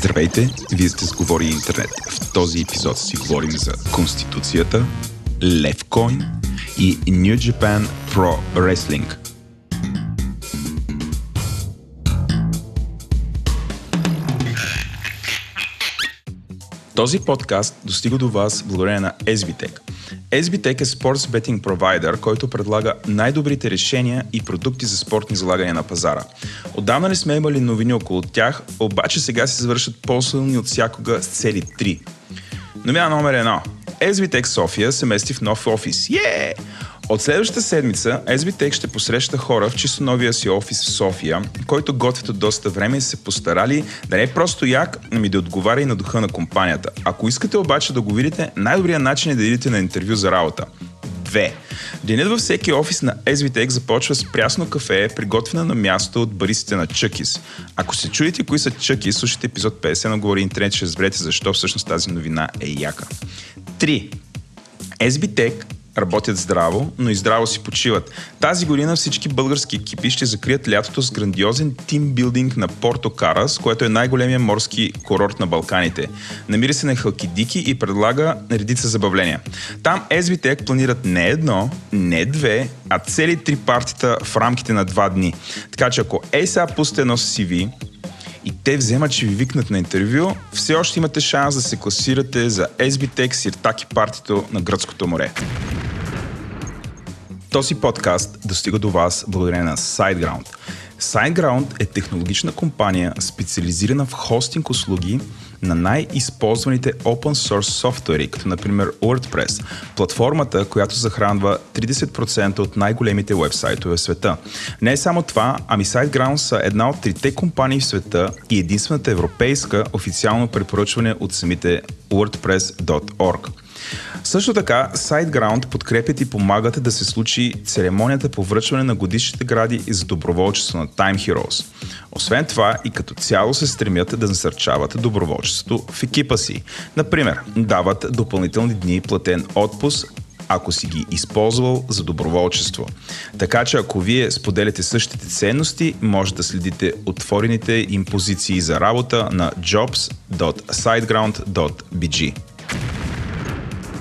Здравейте, вие сте с Говори Интернет. В този епизод си говорим за Конституцията, Левкоин и New Japan Pro Wrestling. Този подкаст достига до вас благодарение на SBTech. SBTech е спортс бетинг провайдер, който предлага най-добрите решения и продукти за спортни залагания на пазара. Отдавна не сме имали новини около тях, обаче сега се завършат по-силни от всякога с цели 3. Новина номер 1. SBTech София се мести в нов офис. Yeah! От следващата седмица SBTech ще посреща хора в чисто новия си офис в София, който готвят от доста време и се постарали да не е просто як, ами да отговаря и на духа на компанията. Ако искате обаче да го видите, най-добрият начин е да идете на интервю за работа. 2. Денят във всеки офис на SVTech започва с прясно кафе, приготвена на място от баристите на Чъкис. Ако се чуете кои са Чъкис, слушайте епизод 50 на Говори Интернет, ще разберете защо всъщност тази новина е яка. 3. SBTech работят здраво, но и здраво си почиват. Тази година всички български екипи ще закрият лятото с грандиозен тимбилдинг на Порто Карас, което е най-големия морски курорт на Балканите. Намира се на Халкидики и предлага редица забавления. Там SBTEC планират не едно, не две, а цели три партита в рамките на два дни. Така че ако ЕСА пусте едно CV, и те вземат, че ви викнат на интервю, все още имате шанс да се класирате за SBTEC Сиртаки партито на Гръцкото море. Този подкаст достига до вас благодарение на SiteGround. SiteGround е технологична компания, специализирана в хостинг услуги на най-използваните open source софтуери, като например WordPress, платформата, която захранва 30% от най-големите вебсайтове в света. Не е само това, ами SiteGround са една от трите компании в света и единствената европейска официално препоръчване от самите WordPress.org. Също така, SiteGround подкрепят и помагат да се случи церемонията по връчване на годишните гради за доброволчество на Time Heroes. Освен това и като цяло се стремят да насърчават доброволчеството в екипа си. Например, дават допълнителни дни платен отпуск ако си ги използвал за доброволчество. Така че ако вие споделяте същите ценности, може да следите отворените им позиции за работа на jobs.siteground.bg.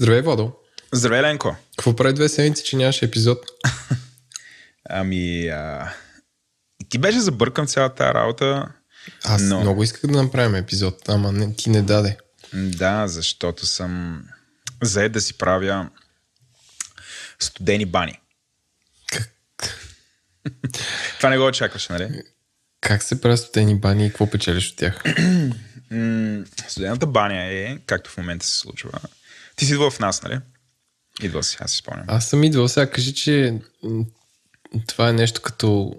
Здравей, Владо. Здравей, Ленко. Какво прави две седмици, че нямаше епизод? ами, а... ти беше забъркан цялата работа. Аз но... много исках да направим епизод, ама не, ти не даде. Да, защото съм заед да си правя студени бани. Как? Това не го очакваш, нали? Как се правят студени бани и какво печелиш от тях? Студената баня е, както в момента се случва, ти си идвал в нас, нали? Идвал си, аз си спомням. Аз съм идвал. Сега кажи, че това е нещо като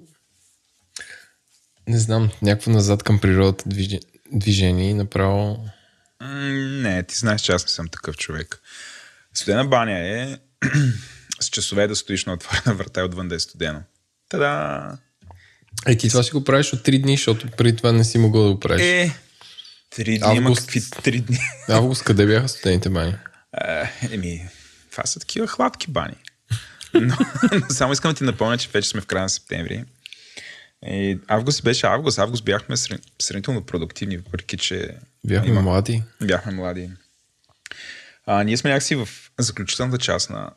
не знам, някакво назад към природата движение и направо... Не, ти знаеш, че аз не съм такъв човек. Студена баня е с часове да стоиш на отворена врата и отвън да е студено. Та-да! Е, ти това си го правиш от 3 дни, защото преди това не си могъл да го правиш. Е, 3 дни, август, има какви 3 дни. Август, къде бяха студените бани? Е, еми, това са такива хладки бани. Но, но само искам да ти напомня, че вече сме в края на септември. И август беше август. Август бяхме сравнително продуктивни, въпреки че... Бяхме има... млади. Бяхме млади. А, ние сме някакси в заключителната част на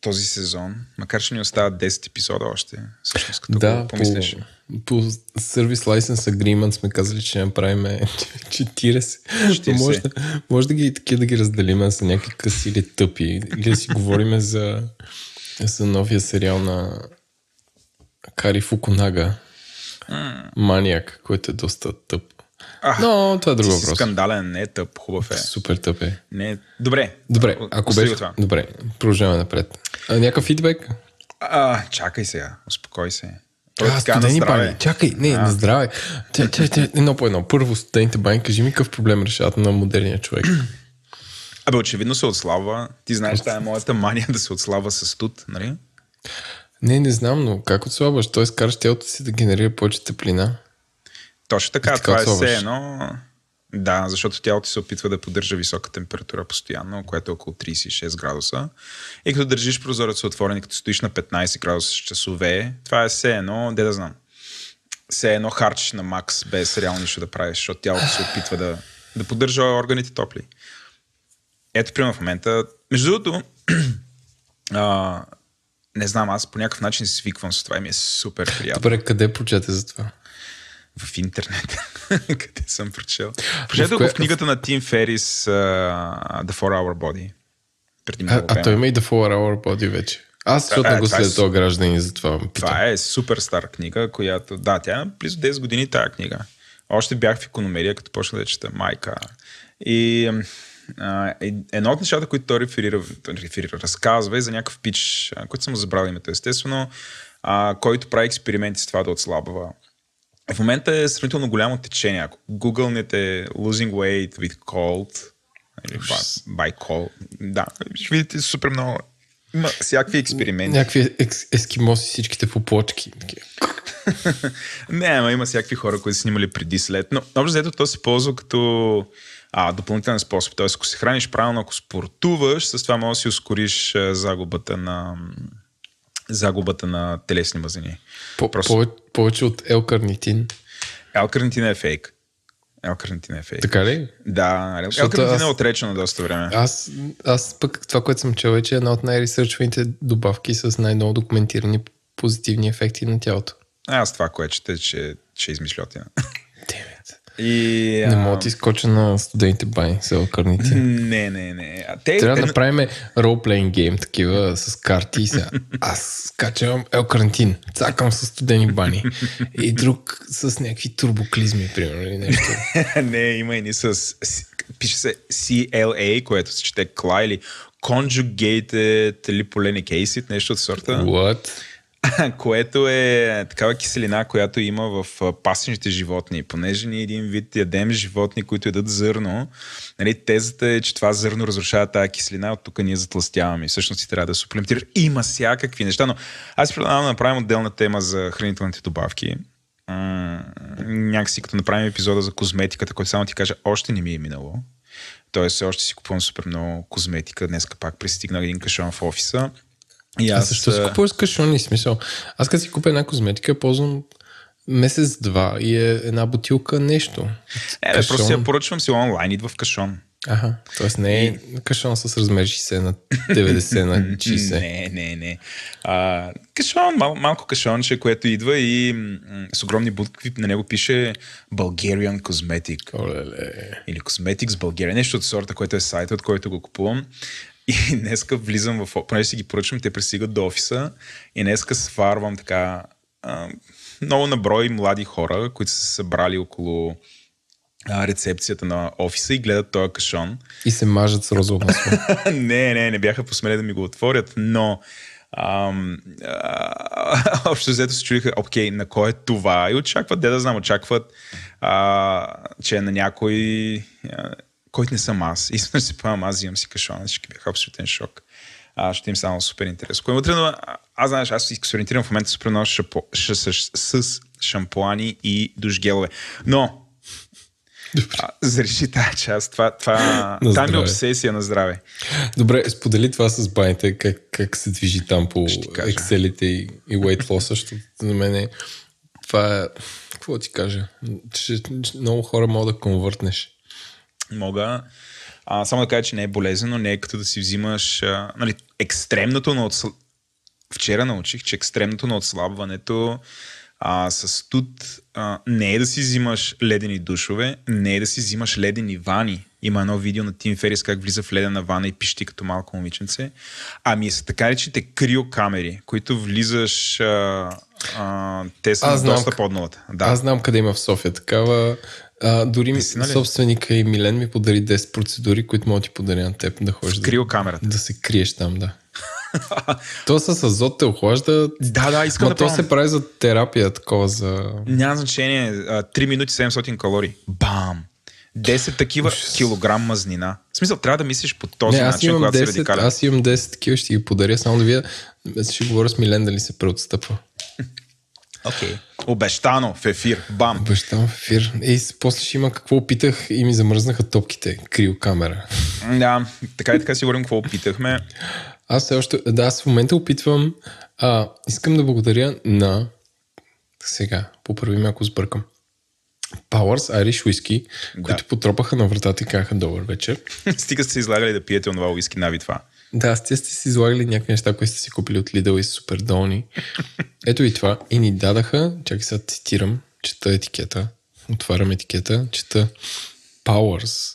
този сезон, макар че ни остават 10 епизода още, всъщност като да, го помислиш. По, по Service License Agreement сме казали, че направим 40. 40. Може, да, може да ги, такива да ги разделим за някакви къси или тъпи. Или да си говорим за, за новия сериал на Кари Фукунага. Маниак, който е доста тъп. А, Но това е друг въпрос. Скандален, не е тъп, хубав е. Супер тъп е. Не, добре. Добре, ако беше... Това. Добре, продължаваме напред. А, някакъв фидбек? А, чакай сега, успокой се. Просто А, така на студени бани. Чакай, не, А. на здраве. Чай, чай, чай, едно по едно. Първо, студените бани, кажи ми какъв проблем решават на модерния човек. Абе, очевидно се отслабва. Ти знаеш, тая е моята мания да се отслабва с студ, нали? Не, не знам, но как отслабваш? Той караш тялото си да генерира повече топлина. Точно така, така това е все едно. Да, защото тялото се опитва да поддържа висока температура постоянно, което е около 36 градуса. И като държиш прозореца отворен, и като стоиш на 15 градуса с часове, това е все едно, де да знам, все едно харчиш на макс, без реално нищо да правиш, защото тялото се опитва да, да поддържа органите топли. Ето, примерно в момента, между другото, а, не знам, аз по някакъв начин свиквам с това и ми е супер приятно Добре, къде прочете за това? В интернет, къде съм прочел. Прочетох кое- в книгата на Тим Ферис uh, The 4 Hour Body. Преди А, а той има и The 4 Hour Body вече. Аз, защото Е, не го това е след с- този гражданин и затова питам. Това е супер стара книга, която... Да, тя е близо 10 години тая книга. Още бях в економерия, като почна да чета майка. И а, едно от нещата, които той реферира, реферира разказва е за някакъв пич, който съм забравил името, естествено, а, който прави експерименти с това да отслабва. В момента е сравнително голямо течение. Ако гугълнете losing weight with cold, или by, by cold, да, ще видите супер много. Има всякакви експерименти. Някакви ескимоси всичките по плочки. Не, ама има всякакви хора, които са снимали преди след. Но общо взето то се ползва като а, допълнителен способ. Тоест, ако се храниш правилно, ако спортуваш, с това може да си ускориш загубата на загубата на телесни мазнини. По- Просто- повече, повече от L-карнитин. L-карнитин е фейк. L-карнитин е фейк. Така ли? Да, L-карнитин аз- е отречено доста време. Аз, аз пък това, което съм чел е, че е една от най-ресърчваните добавки с най-много документирани позитивни ефекти на тялото. Аз това, което чете, че, че е измишлятина. И, Не мога да ти скоча на студените бани с L-карнитин. Не, не, не. А те, Трябва да направим ролплейн гейм, такива с карти сега. Аз скачам L-карантин, цакам с студени бани. И друг с някакви турбоклизми, примерно, или нещо. не, има и ни с... Пише се CLA, което се чете или Conjugated Lipolenic Acid, нещо от сорта, What? което е такава киселина, която има в а, пасечните животни. Понеже ние един вид ядем животни, които ядат зърно, нали, тезата е, че това зърно разрушава тази киселина, от тук ние затластяваме. И всъщност ти трябва да суплементираш. Има всякакви неща, но аз предлагам да направим отделна тема за хранителните добавки. М, някакси като направим епизода за козметиката, който само ти кажа, още не ми е минало. Тоест, още си купувам супер много козметика. Днеска пак пристигнах един кашон в офиса. И Аз аз, също си а, купуваш кашони, смисъл. Аз като си купя една козметика, ползвам месец-два и е една бутилка нещо. Е, бе, просто я поръчвам си онлайн, идва в кашон. Аха, т.е. не е кашон с размер 60 на 90 на 60. Не, не, не. А, кашон, мал, малко кашонче, което идва и м- с огромни букви на него пише Bulgarian Cosmetic. Олеле. Или Cosmetics Bulgaria. Нещо от сорта, което е сайта, от който го купувам. И днеска влизам в... Понеже си ги поръчвам, те пристигат до офиса. И днеска сварвам така а, много наброй млади хора, които са се събрали около а, рецепцията на офиса и гледат този кашон. И се мажат с розово масло. не, не, не бяха посмели да ми го отворят, но ам, а, общо взето се чудиха, окей, на кой е това? И очакват, де да знам, очакват, а, че е на някой, а, който не съм аз. Искам да си поемам, аз взимам си кашон, всички бяха абсолютен шок. А, ще им стана супер интересно. Кой вътре, но, аз знаеш, аз се експериментирам в момента супер много с, шампо, с, с, с шампуани и душгелове. Но, а, зареши тази част. Това, това, На това ми е обсесия на здраве. Добре, сподели това с баните, как, как се движи там по. Excelите и, и weight loss, защото за мен е, това е, какво ти кажа, че, че много хора могат да конвъртнеш. Мога а, само да кажа, че не е болезнено, не е като да си взимаш а, нали, екстремното на отсл... Вчера научих, че екстремното на отслабването а, с тут а, не е да си взимаш ледени душове, не е да си взимаш ледени вани. Има едно видео на Тим Ферис как влиза в ледена вана и пищи като малко момиченце. Ами са така речите криокамери, които влизаш... А, а, те са Аз знам доста под нулата. Да. Аз знам къде има в София такава. А, дори ми, Наистина ли? собственика и Милен ми подари 10 процедури, които мога да ти подаря на теб да ходиш да, Криокамерата. да се криеш там, да. то с азот те охлажда. Да, да, искам Ма да то пробвам. се прави за терапия, такова за... Няма значение. а, 3 минути 700 калории. Бам! 10 такива Ужас. килограм мазнина. В смисъл, трябва да мислиш по този не, начин, когато си 10, радикален. аз имам 10 такива, ще ги подаря, само да видя. Ще говоря с Милен дали се преотстъпва. Окей. Обещано в ефир. Бам! Обещавам в ефир. С- после ще има какво опитах и ми замръзнаха топките. Криокамера. Да, така и така си говорим какво опитахме. Аз все още, да, аз в момента опитвам, а, искам да благодаря на, сега, поправи ме ако сбъркам, Powers Irish Whisky, Да. които потропаха на вратата и казаха добър вечер. Стига сте се излагали да пиете онова уиски на това. Да, сте сте си излагали някакви неща, които сте си купили от Lidl и супер долни. Ето и това. И ни дадаха, чакай сега цитирам, чета етикета, отварям етикета, чета Powers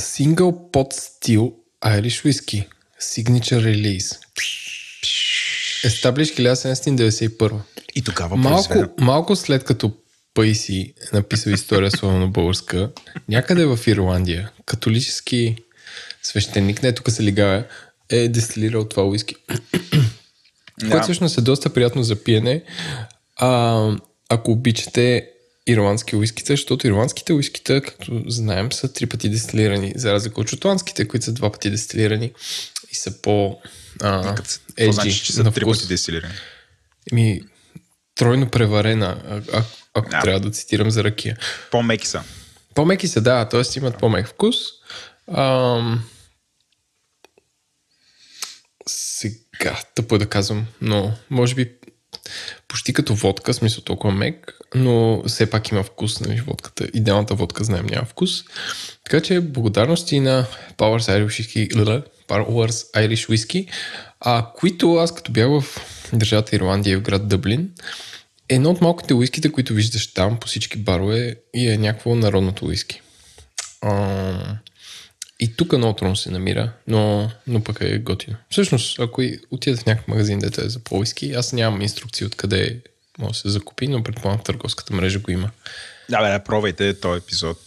Single Pot Still Irish Whisky Signature Release Established 1791 И тогава Малко, произведен. малко след като Пейси е написал история своя на българска, някъде в Ирландия, католически свещеник, не тук се лигава, е дестилирал това уиски. Да. Което всъщност е доста приятно за пиене. А, ако обичате ирландски уискита, защото ирландските уискита, както знаем, са три пъти дестилирани, за разлика от шотландските, които са два пъти дестилирани и са по а, Като- какво значи, че са на три пъти дестилирани? Ми, тройно преварена, а, а, ако Да. трябва да цитирам за ракия. По-меки са. По-меки са, да, т.е. имат по-мек вкус. Ам... Сега, тъпо е да казвам, но може би почти като водка, смисъл толкова мек, но все пак има вкус, нали, водката. Идеалната водка, знаем, няма вкус. Така че благодарности на Powers Irish Whisky, Powers Irish Whisky, а, които аз като бях в държавата Ирландия в град Дъблин, едно от малките уиските, които виждаш там по всички барове и е някакво народното уиски. А, и тук много трудно се намира, но, но пък е готино. Всъщност, ако отидете в някакъв магазин, дето е за по-уиски, аз нямам инструкции откъде може да се закупи, но предполагам търговската мрежа го има. Да, бе, да, пробвайте този епизод.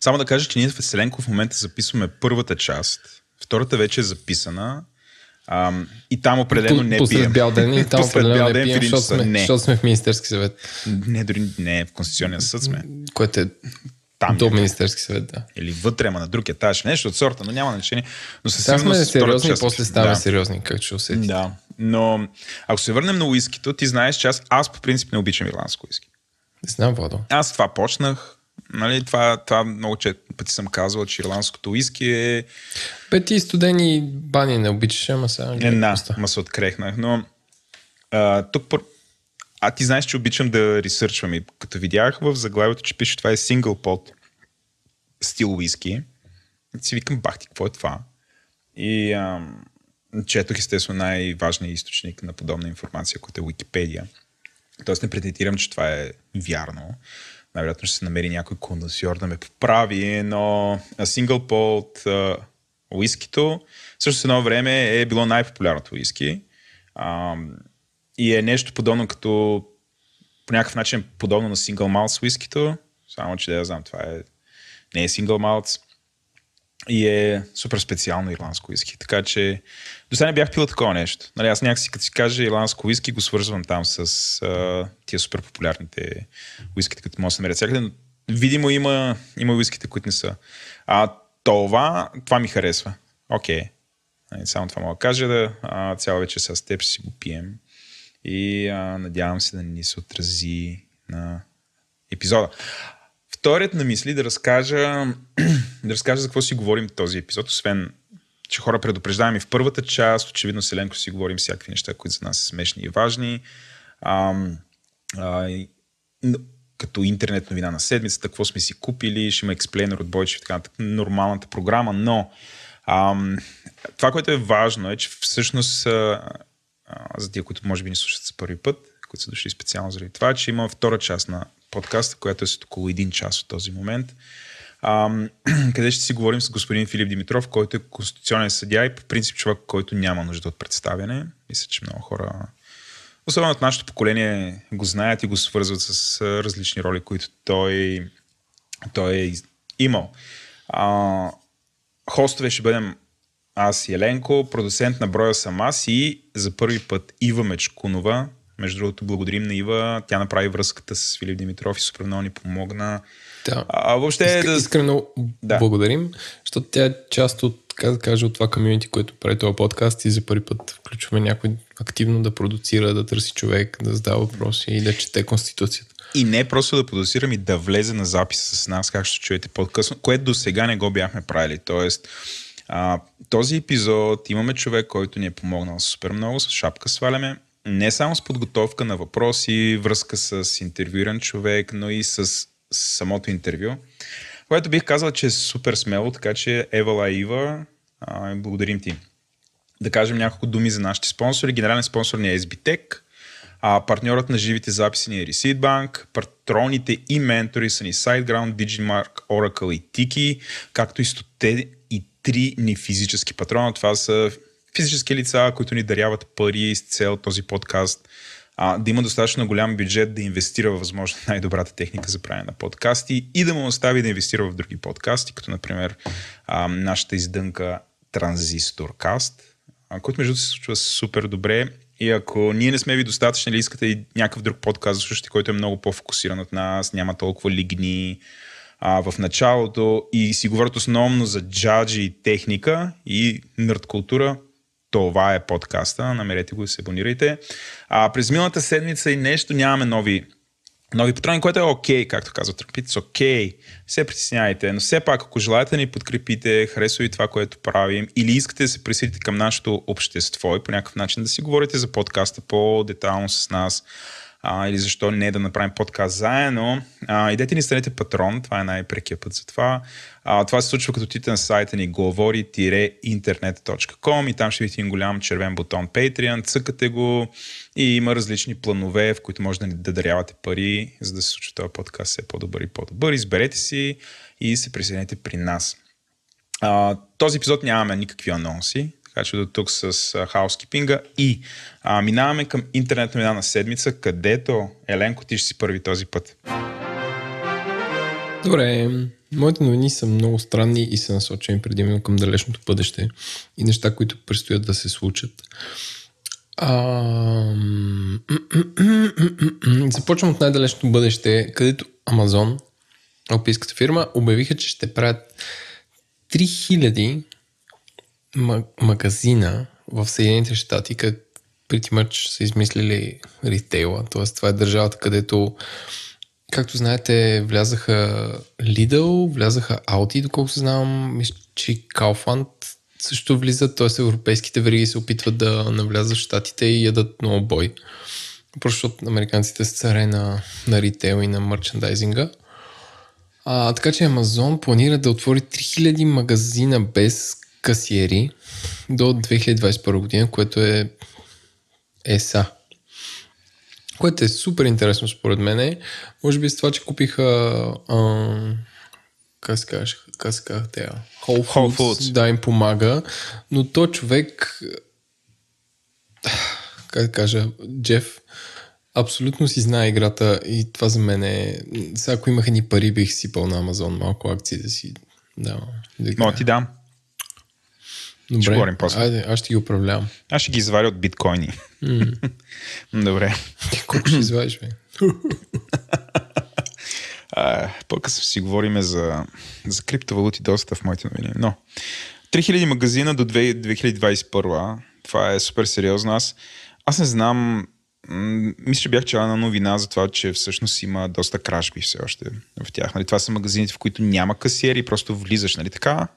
Само да кажа, че ние в Веселенко в момента записваме първата част. Втората вече е записана. Ам, и там определено не Посред пием. бял ден и там определено бял не ден в пием, защото сме, Не. защото сме в Министерски съвет, Не, дори не, в Конституционния съд сме. което е Там до е. Министерски съвет, да. Или вътре, ама на друг етаж. Нещо от сорта, но няма значение. Но със сме сигурност втората сериозни част- после ставаме да. сериозни, както ще усетите. Да, но ако се върнем на уискито, ти знаеш, че аз, аз по принцип не обичам ирландско уиски. Не знам, Владо. Аз това почнах. Нали, това, това много че пъти съм казвал, че ирландското уиски е Бе, ти студени бани не обичаш, ама сега... какво става. ма се открехнах. Но а, тук. А ти знаеш, че обичам да ресърчвам и като видях в заглавието, че пише това е single pot стил уиски, си викам, бах ти, какво е това? И ам, четох естествено най-важният източник на подобна информация, който е Википедия. Тоест не претендирам, че това е вярно. Най-вероятно ще се намери някой конденсьор да ме поправи, но Pot а, уискито също едно време е било най-популярното уиски. А, и е нещо подобно като по някакъв начин подобно на Single Malt уискито, само че да я знам, това е не е Single Malt и е супер специално ирландско уиски. Така че до сега не бях пил такова нещо. Нали, аз някакси като си кажа ирландско уиски, го свързвам там с а, тия супер популярните уиските, които може да се намерят всякъде. Но видимо има, има уиските, които не са. А това, това ми харесва. Окей. Нали, само това мога да кажа. Да, а, цяла вечер с теб си го пием. И а, надявам се да ни се отрази на епизода. Вторият на мисли да разкажа, да разкажа за какво си говорим този епизод, освен че хора предупреждаваме и в първата част, очевидно с Еленко си говорим всякакви неща, които за нас са смешни и важни. А, а, и, като интернет новина на седмицата, какво сме си купили, ще има експлейнер от Бойчев, така нататък, нормалната програма, но ам, това, което е важно е, че всъщност а, за тия, които може би ни слушат за първи път, които са дошли специално заради това, че има втора част на подкаста, която е след около един час от този момент, ам, къде ще си говорим с господин Филип Димитров, който е конституционен съдя и по принцип човек, който няма нужда от представяне. Мисля, че много хора, особено от нашето поколение, го знаят и го свързват с различни роли, които той, той е имал. А, хостове ще бъдем аз Еленко, продуцент на броя съм аз и за първи път Ива Мечкунова. Между другото, благодарим на Ива. Тя направи връзката с Филип Димитров и супер много ни помогна. Да. А, въобще Иск, да... Искрено Да. благодарим, защото тя е част от, така да кажа, от това комьюнити, което прави този подкаст и за първи път включваме някой активно да продуцира, да търси човек, да задава въпроси и да чете Конституцията. И не просто да подозирам и да влезе на запис с нас, как ще чуете по-късно, което до сега не го бяхме правили. Тоест, а, този епизод имаме човек, който ни е помогнал супер много, с шапка сваляме. Не само с подготовка на въпроси, връзка с интервюиран човек, но и с самото интервю. Което бих казал, че е супер смело, така че Евала Ива, а, благодарим ти. Да кажем няколко думи за нашите спонсори. Генерален спонсор ни е SBTech, а партньорът на живите записи ни е Receipt Bank, патроните и ментори са ни SiteGround, Digimark, Oracle и Tiki, както и стоте три ни физически патрона. Това са физически лица, които ни даряват пари с цел този подкаст а, да има достатъчно голям бюджет да инвестира в възможно най-добрата техника за правене на подкасти и да му остави да инвестира в други подкасти, като например а, нашата издънка Transistorcast, а, който между другото се случва супер добре и ако ние не сме ви достатъчни или искате и някакъв друг подкаст, слушате, който е много по-фокусиран от нас, няма толкова лигни а, в началото и си говорят основно за джаджи и техника и нърд култура, това е подкаста, намерете го и се абонирайте. А, през миналата седмица и нещо нямаме нови нови патрони, което е окей, okay, както казва Тръпит, окей, okay. се притесняйте, но все пак, ако желаете да ни подкрепите, харесва и това, което правим, или искате да се присъедините към нашето общество и по някакъв начин да си говорите за подкаста по-детално с нас, а, или защо не да направим подкаст заедно, а, идете ни станете патрон, това е най-прекия път за това. А, това се случва като отидете на сайта ни говори-интернет.com и там ще видите един голям червен бутон Patreon, цъкате го и има различни планове, в които може да да дарявате пари, за да се случва този подкаст все по-добър и по-добър. Изберете си и се присъединете при нас. А, този епизод нямаме никакви анонси, така че до тук с хаускипинга и а, минаваме към интернет новина на седмица, където Еленко ти ще си първи този път. Добре, моите новини са много странни и са насочени предимно към далечното бъдеще и неща, които предстоят да се случат. Започвам от най-далечното бъдеще, където Amazon, европейската фирма, обявиха, че ще правят 3000 магазина в Съединените щати, как pretty much са измислили ритейла. Т.е. това е държавата, където както знаете, влязаха Lidl, влязаха Audi, доколко се знам, мисля, че Kaufland също влизат, т.е. европейските вериги се опитват да навлязат в щатите и ядат много бой. Просто защото американците са царе на, на ритейл и на мерчендайзинга. А, така че Amazon планира да отвори 3000 магазина без касиери до 2021 година, което е ЕСА. Което е супер интересно според мен. Може би с това, че купиха а, как се казваш, как се Whole Foods, Whole Foods. да им помага, но то човек как да кажа, Джеф абсолютно си знае играта и това за мен е... Сега ако имах ни пари, бих сипал на Амазон малко акции да си... Да, да Мога ти дам. Добре, ще говорим после. Айде, аз ще ги управлявам. Аз ще ги изваря от биткоини. Добре. Ти колко ще извадиш, бе? По-късно си говорим за, за криптовалути доста в моите новини. Но 3000 магазина до 2021. Това е супер сериозно. Аз, аз не знам. Мисля, че бях чела на новина за това, че всъщност има доста кражби все още в тях. Нали? Това са магазините, в които няма касиери, просто влизаш, нали така?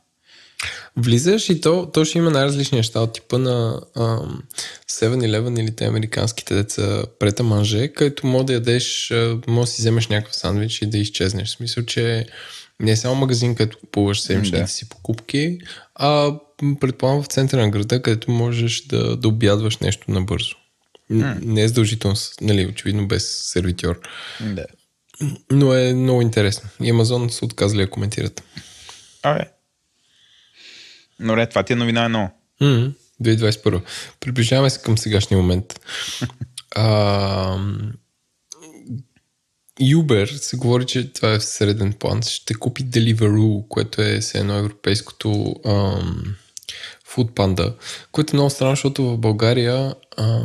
Влизаш и то, то ще има най-различни неща от типа на ам, 7-Eleven или те американските деца прета манже, където може да ядеш, може да си вземеш някакъв сандвич и да изчезнеш. В смисъл, че не е само магазин, където купуваш седмичните Да. си покупки, а предполагам в центъра на града, където можеш да, да обядваш нещо набързо. Не е задължително, нали, очевидно без сервитьор. Да. Но е много интересно. И Амазон са отказали да коментират. Абе. Добре, това ти е новина едно. Мгм, 2021. Приближаваме се към сегашния момент. А, Uber се говори, че това е в среден план. Ще купи Deliveroo, което е все едно европейското ам, Food Panda, което е много странно, защото в България а,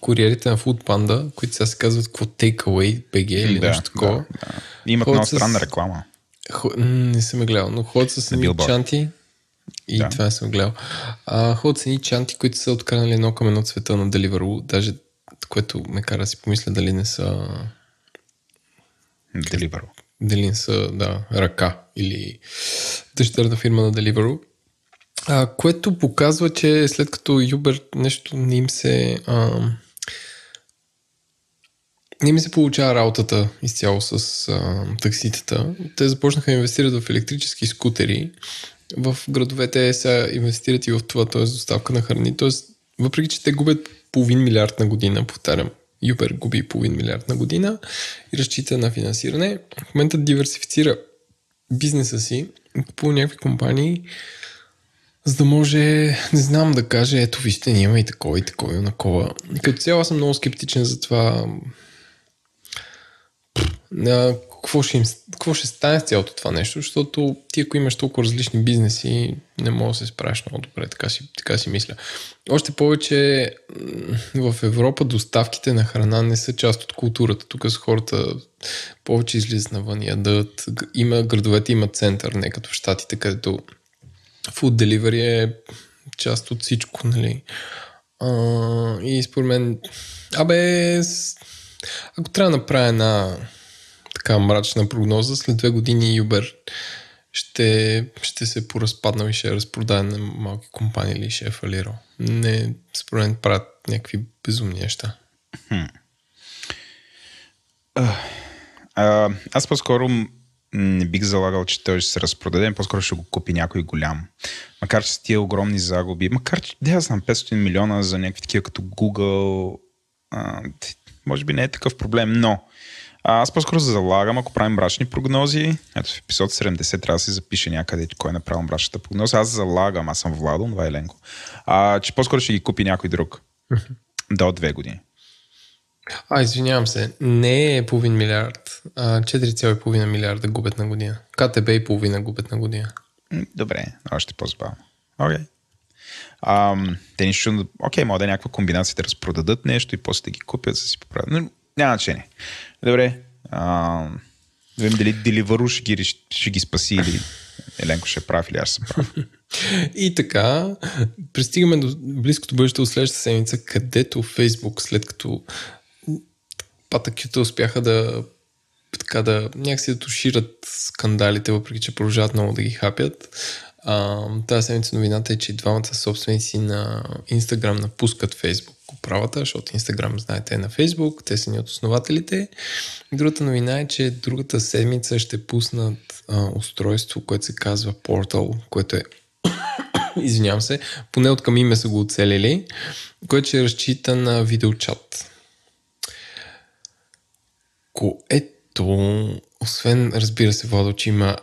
куриерите на Food Panda, които сега се казват какво Takeaway BG или да, нещо такова. Да, да. Имат много с- странна реклама. Хо... Не съм я гледал, но ходят с едни билборд. чанти и Да. това съм гледал. А, ходят с едни чанти, които са откранали едно към едно цвета на Deliveroo, даже което ме кара да си помисля дали не са Deliveroo. дали не са да, ръка или дъщерна фирма на Deliveroo. А, което показва, че след като Uber нещо не им се а, не ми се получава работата изцяло с а, такситата. Те започнаха да инвестират в електрически скутери. В градовете сега инвестират и в това, т.е. доставка на храни. Т.е. въпреки, че те губят половин милиард на година, повтарям, Uber губи половин милиард на година и разчита на финансиране. В момента диверсифицира бизнеса си, купува някакви компании, за да може, не знам да каже, ето вижте, ние има и такова, и такова, и накова. Като цяло аз съм много скептичен за това какво, ще им, какво ще стане с цялото това нещо, защото ти ако имаш толкова различни бизнеси, не мога да се справиш много добре, така си, така си мисля. Още повече в Европа доставките на храна не са част от културата. Тук с хората повече излизат навън, ядат. Има, градовете имат център, не като в Штатите, където food delivery е част от всичко, нали. А, и според мен, абе, ако трябва да направя една така мрачна прогноза, след две години Uber ще, ще се поразпаднал и ще е разпродаден на малки компании или ще е фалирал. Не, според мен правят някакви безумни неща. А, аз по-скоро не бих залагал, че той ще се разпродаде, по-скоро ще го купи някой голям. Макар че с тия огромни загуби, макар че, да, знам, 500 милиона за някакви такива като Google, може би не е такъв проблем, но а, аз по-скоро залагам, ако правим мрачни прогнози, ето в епизод 70 трябва да се запише някъде кой е направил мрачната прогноза. Аз залагам, аз съм Владо, това е Ленко, а, че по-скоро ще ги купи някой друг. До две години. А, извинявам се, не е половин милиард, а 4,5 милиарда губят на година. КТБ и половина губят на година. Добре, още по-забавно. Окей. Ам, те нищо. Окей, може да е някаква комбинация да разпродадат нещо и после да ги купят, да си поправят. Но няма значение. Добре. Ам, да видим дали Deliveroo ще ги, ще ги спаси или Еленко ще е прав или аз съм прав. И така, пристигаме до близкото бъдеще от следващата седмица, където Фейсбук, след като патъкюта успяха да така да някакси да тушират скандалите, въпреки че продължават много да ги хапят. А, тази седмица новината е, че двамата собственици на Instagram напускат Facebook управата, защото Instagram, знаете, е на Facebook, те са ни от основателите. Другата новина е, че другата седмица ще пуснат а, устройство, което се казва Portal, което е извинявам се, поне от към име са го оцелили, което ще разчита на видеочат. Което, освен, разбира се, Владо, че има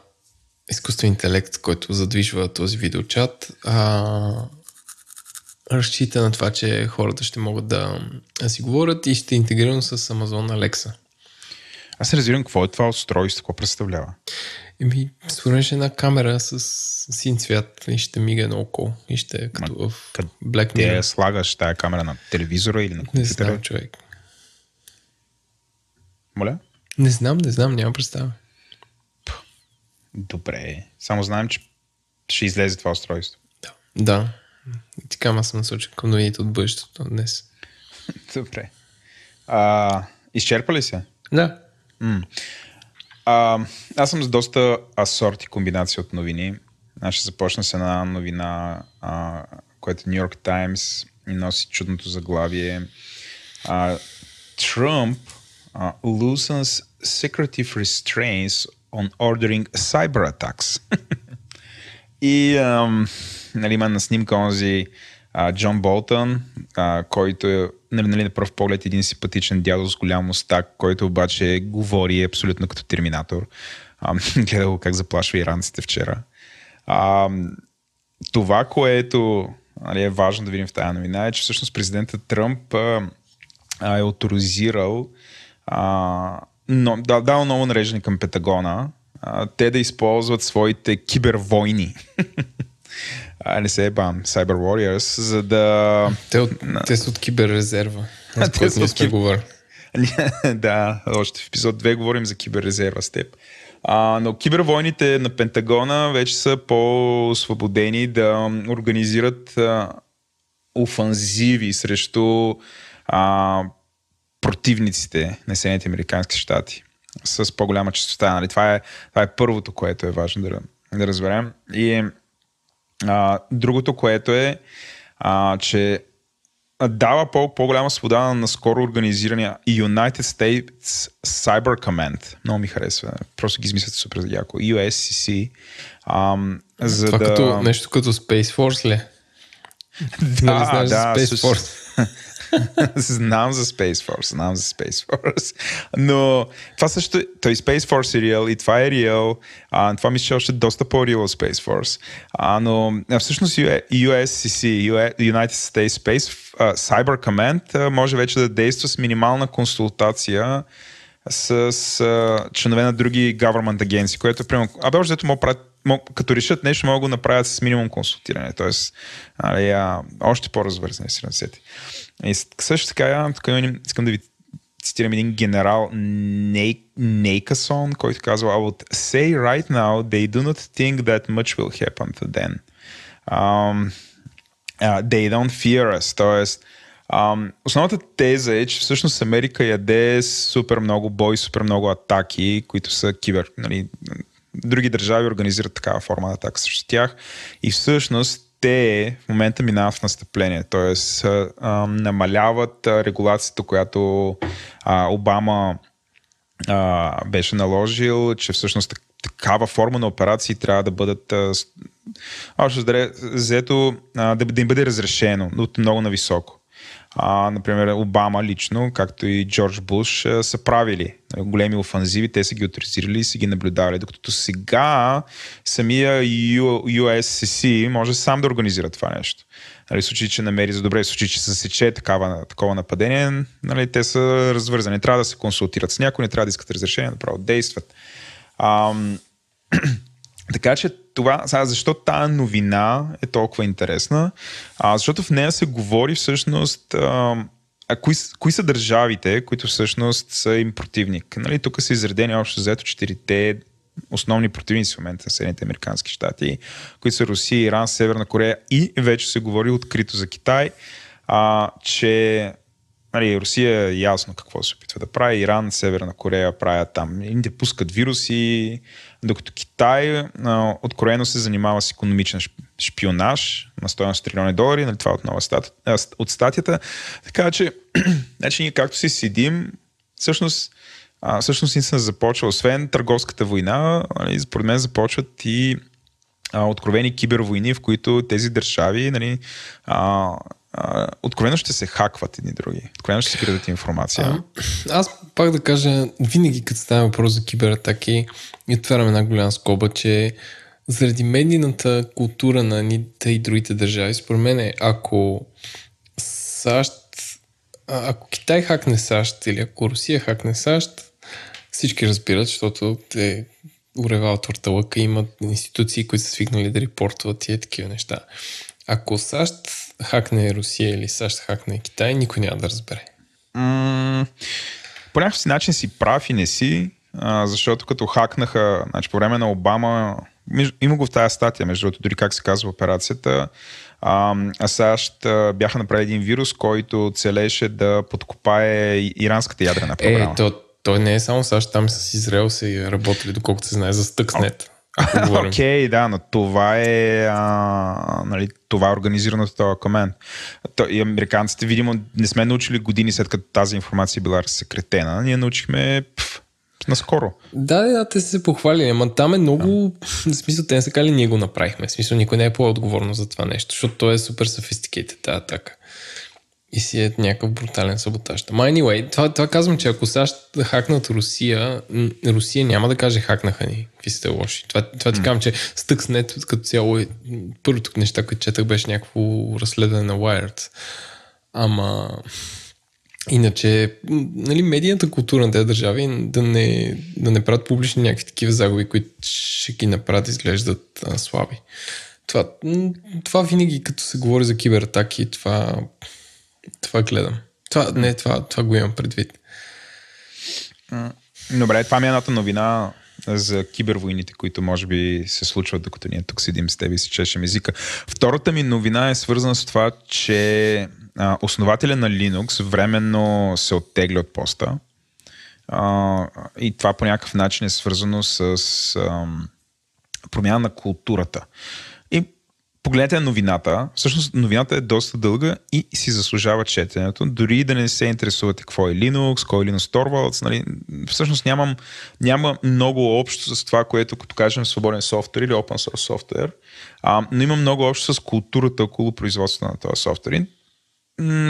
изкуствен интелект, който задвижва този видеочат, а, разчита на това, че хората ще могат да, да си говорят и ще е интегрирано с Amazon Alexa. Аз не разбирам какво е това устройство, какво представлява. Еми, е една камера с син цвят и ще мига наоколо и ще е като в къде Black Mirror. я слагаш тая камера на телевизора или на Не компютъра? знам, човек. Моля? Не знам, не знам, нямам представа. Добре. Само знаем, че ще излезе това устройство. Да. Да. И така аз съм насочен към новините от бъдещето днес. Добре. А, изчерпа ли се? Да. А, аз съм с доста асорти комбинации от новини. Аз ще започна с една новина, а, която Нью Йорк Таймс носи чудното заглавие. А, Трумп а, loosens secretive restraints on ordering cyber attacks. И ам, нали, има на снимка онзи а, Джон Болтън, а, който е нали, нали, на пръв поглед един симпатичен дядо с голям мустак, който обаче говори абсолютно като терминатор. А, гледал го как заплашва иранците вчера. А, това, което нали, е важно да видим в тази новина е, че всъщност президентът Тръмп а, а, е авторизирал но, да, дал ново нареждане към Пентагона, а, те да използват своите кибервойни а, не се е бан, Cyber Warriors, за да... Те, от, те са от киберрезерва. За ние от сме киб- да, още в епизод 2 говорим за киберрезерва с теб. А, но кибервойните на Пентагона вече са по-освободени да организират а, офанзиви срещу а, противниците на Съединените Американски щати с по-голяма частота. Нали? Това, е, това е първото, което е важно да, да разберем. И а, другото, което е, а, че дава по- по-голяма свобода на наскоро организирания United States Cyber Command. Много ми харесва. Просто ги измислят супер яко. USCC. Ам, за Това да... като, нещо като Space Force ли? нали знаеш за Space Force? знам за Space Force, знам за Space Force. Но това също, той Space Force е real и това е real. А, това мисля, че е още доста по-real от Space Force. А, но а, всъщност USCC, United States Space а, Cyber Command а, може вече да действа с минимална консултация с, с а, членове на други government агенции, което е примерно, абе още да правят като решат нещо, могат да го направят с минимум консултиране. Тоест, али, а, още по-развързани си ръцете. И също така, тук искам да ви цитирам един генерал Ней- Нейкасон, който казва I would say right now they do not think that much will happen to them. Um, uh, they don't fear us. Тоест, um, основната теза е, че всъщност Америка яде супер много бой, супер много атаки, които са кибер. Нали, други държави организират такава форма на атака срещу тях и всъщност те в момента минават в настъпление, т.е. намаляват регулацията, която а, Обама а, беше наложил, че всъщност так- такава форма на операции трябва да бъдат общо взето, да, да им бъде разрешено от много нависоко. А, например, Обама лично, както и Джордж Буш, а, са правили а, големи офанзиви, те са ги авторизирали и са ги наблюдавали, докато сега самия USCC може сам да организира това нещо. Нали, в случай, че намери за добре, в случай, че се засече такава, такова нападение, нали, те са развързани. Трябва да се консултират с някой, не трябва да искат разрешение, направо действат. Ам, така че това, сега, защо тази новина е толкова интересна? А, защото в нея се говори всъщност а, а кои, кои са държавите, които всъщност са им противник. Нали, тук са изредени общо взето четирите основни противници в момента на Съединените Американски щати, които са Русия, Иран, Северна Корея и вече се говори открито за Китай, а, че Нали, Русия е ясно какво се опитва да прави. Иран, Северна Корея правят там. Индия пускат вируси, докато Китай а, откровено се занимава с економичен шп- шпионаж на стоеност трилиони долари. Нали, това е отново стати, а, от статията. Така че, значи ние както си седим, всъщност, а, всъщност наистина започва, освен търговската война, нали, според мен започват и а, откровени кибервойни, в които тези държави нали, а, а, откровено ще се хакват едни други. Откровено ще си крадат информация. Аз пак да кажа, винаги като става въпрос за кибератаки, и отварям една голяма скоба, че заради медийната култура на ните и другите държави, според мен е, ако САЩ, а, ако Китай хакне САЩ или ако Русия хакне САЩ, всички разбират, защото те уревал лъка имат институции, които са свикнали да репортват и такива неща. Ако САЩ хакне Русия или САЩ хакне Китай, никой няма да разбере. М- по някакъв начин си прав и не си, а, защото като хакнаха, значи по време на Обама, има го в тази статия, между другото, дори как се казва операцията, а, а САЩ бяха направили един вирус, който целеше да подкопае иранската ядрена програма. Е, то, той не е само САЩ, там с Израел са работили, доколкото се знае, за Stuxnet. Окей, okay, да, но това е, а, нали, това е организирано от този комент. То, и американците, видимо, не сме научили години след като тази информация е била разсекретена. Ние научихме пф, наскоро. Да, да, да, те са се похвалили, ама там е много... В смисъл, те не са казали, ние го направихме. В смисъл, никой не е по-отговорно за това нещо, защото той е супер софистикейте, тази атака. И си е някакъв брутален саботаж. Ама anyway, това, това казвам, че ако САЩ хакнат Русия, Русия няма да каже хакнаха ни, какви сте лоши. Това, това ти казвам, че Stuxnet като цяло е... Първото неща, които четах, беше някакво разследване на Wired. Ама... Иначе, нали, медийната култура на тези държави да не, да не правят публични някакви такива загуби, които ще ги направят изглеждат а, слаби. това, това винаги, като се говори за кибератаки, това, това гледам. Това, не, това, това го имам предвид. Добре, това ми е едната новина за кибервойните, които може би се случват, докато ние тук седим с теб и си чешем езика. Втората ми новина е свързана с това, че основателя на Linux временно се оттегля от поста. И това по някакъв начин е свързано с промяна на културата. Погледнете новината. Всъщност новината е доста дълга и си заслужава четенето. Дори да не се интересувате какво е Linux, кой е Linux Torvalds. Нали, всъщност нямам, няма много общо с това, което като кажем свободен софтуер или open source софтуер. Но има много общо с културата около производството на този софтуер.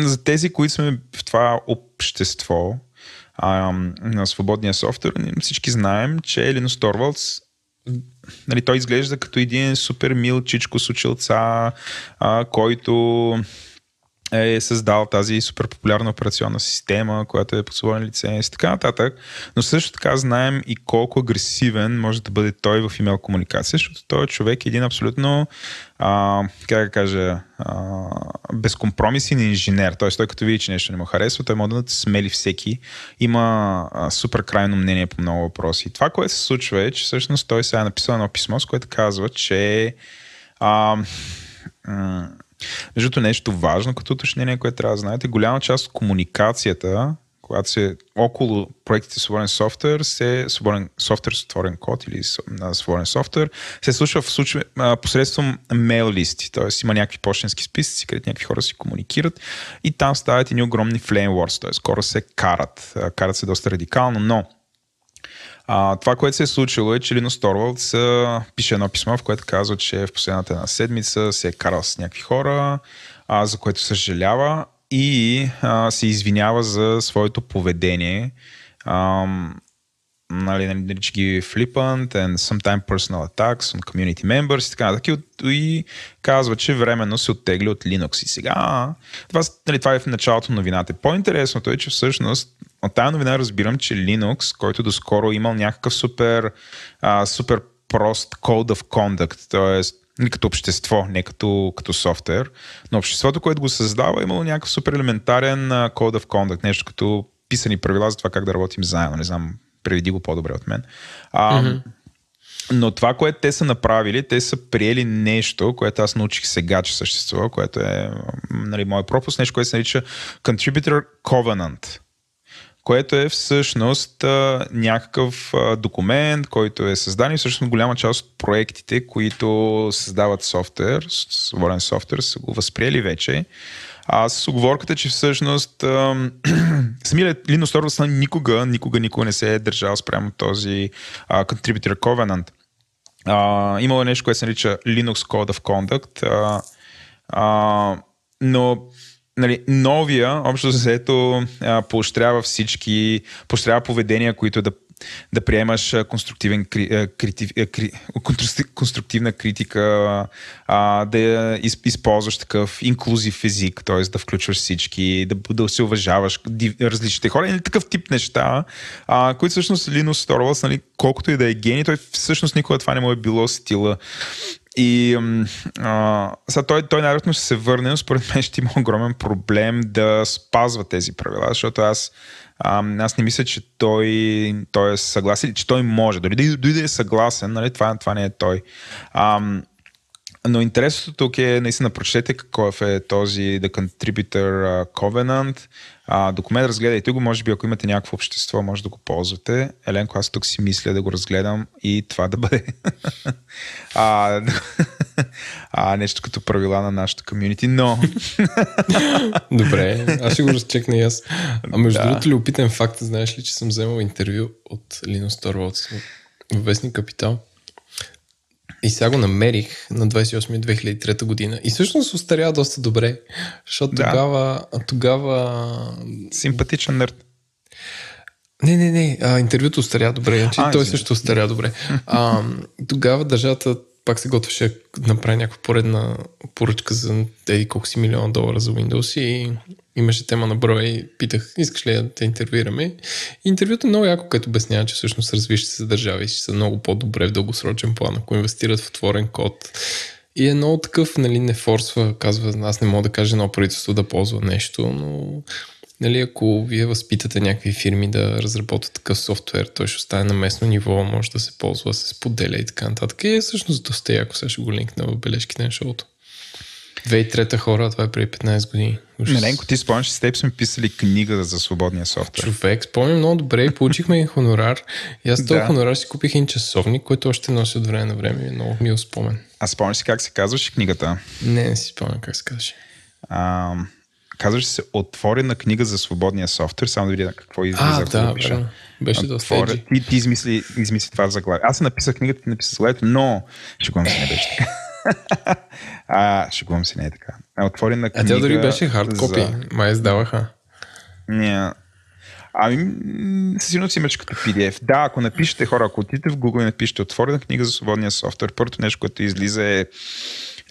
за тези, които сме в това общество, а, на свободния софтуер, всички знаем, че Linus Torvalds нали, той изглежда като един супер мил чичко с училца, а, който е създал тази супер популярна операционна система, която е под свободен лиценз и така нататък. Но също така знаем и колко агресивен може да бъде той в имейл комуникация, защото той е човек един абсолютно, а, как да кажа, а, безкомпромисен инженер. Т.е. той като види, че нещо не му харесва, той може да смели всеки. Има а, супер крайно мнение по много въпроси. Това, което се случва е, че всъщност той сега е написал едно писмо, с което казва, че а, между нещо важно като уточнение, което трябва да знаете, голяма част от комуникацията, когато се около проектите свободен софтуер, се свободен софтуер с отворен код или свободен софтуер, се случва в случай, а, посредством мейл листи. Т.е. има някакви почтенски списъци, където някакви хора си комуникират и там стават едни огромни flame wars, т.е. хора се карат. Карат се доста радикално, но а, това, което се е случило е, че Линус Торвалдс пише едно писмо, в което казва, че в последната една седмица се е карал с някакви хора, а, за което съжалява и а, се извинява за своето поведение. А, нали, нарича ги flippant and sometimes personal attacks on community members и така нататък. И, казва, че временно се оттегли от Linux. И сега, това, нали, това е в началото на новината. По-интересното е, че всъщност от тази новина разбирам, че Linux, който доскоро имал някакъв супер, а, супер прост code of conduct, т.е. Не като общество, не като, като софтуер, но обществото, което го създава, е имало някакъв супер елементарен code of conduct, нещо като писани правила за това как да работим заедно. Не знам, преведи го по-добре от мен. А, mm-hmm. Но това, което те са направили, те са приели нещо, което аз научих сега, че съществува, което е нали, мой пропуск, нещо, което се нарича Contributor Covenant което е всъщност някакъв документ, който е създан и всъщност голяма част от проектите, които създават софтуер, свободен софтуер, са го възприели вече. А с оговорката, че всъщност самият Linux Torvalds никога, никога, никога не се е държал спрямо този а, Contributor Covenant. А, имало нещо, което се нарича Linux Code of Conduct, а, а, но нали, новия, общо взето, поощрява всички, поощрява поведения, които да да приемаш конструктивен, крити, кри, конструктивна критика, а, да използваш такъв инклюзив език, т.е. да включваш всички, да, да се уважаваш различните хора, или такъв тип неща, а, които всъщност Линус Торвалс, нали, колкото и да е гений, той всъщност никога това не му е било стила и а, сега той, той най-вероятно ще се върне, но според мен ще има огромен проблем да спазва тези правила, защото аз, а, аз не мисля, че той, той е съгласен, че той може. Дори, дори да е съгласен, нали, това, това не е той. А, но интересното тук е наистина прочетете какъв е този The Contributor Covenant. А, документ разгледайте го, може би ако имате някакво общество, може да го ползвате. Еленко, аз тук си мисля да го разгледам и това да бъде а, а, нещо като правила на нашата комьюнити, но... Добре, аз ще го разчекна и аз. А между да. другото, любопитен факт, знаеш ли, че съм вземал интервю от Linus Torvalds в Вестник Капитал. И сега го намерих на 28 2003 година. И всъщност устарява доста добре, защото да. тогава, тогава... Симпатичен нърд. Не, не, не. А, интервюто устаря добре. Значи, а, той също устаря добре. А, тогава държавата пак се готвеше да направи някаква поредна поръчка за еди колко си милиона долара за Windows и имаше тема на брой и питах, искаш ли да те интервюираме? Интервюто е много яко, като обяснява, че всъщност развиващите се държави ще са много по-добре в дългосрочен план, ако инвестират в отворен код И е много такъв, нали, не форсва, казва, аз не мога да кажа едно правителство да ползва нещо, но нали, ако вие възпитате някакви фирми да разработват такъв софтуер, той ще остане на местно ниво, може да се ползва, се споделя и така нататък. И е всъщност доста яко, сега ще го линкна в бележките на шоуто. 2003 хора, това е преди 15 години. Меленко, ти спомняш, с теб сме писали книга за свободния софтуер. Човек, спомням много добре и получихме един хонорар. И аз този да. хонорар си купих един часовник, който още носи от време на време. Много мил спомен. А спомняш си как се казваше книгата? Не, не си спомням как се казваше. Казваше се Отворена книга за свободния софтуер, само да видя какво излиза. А, да, да, беше доста Ти, ти измисли, измисли това заглавие. Аз написах книгата, ти написах заглавието, но шегувам се, не беше така. а, шегувам се, не е така. Отворена книга. А тя дори беше хардкопи, за... май издаваха. Не. Ами, със сигурност си имаш като PDF. Да, ако напишете хора, ако отидете в Google и напишете отворена книга за свободния софтуер, първото нещо, което излиза е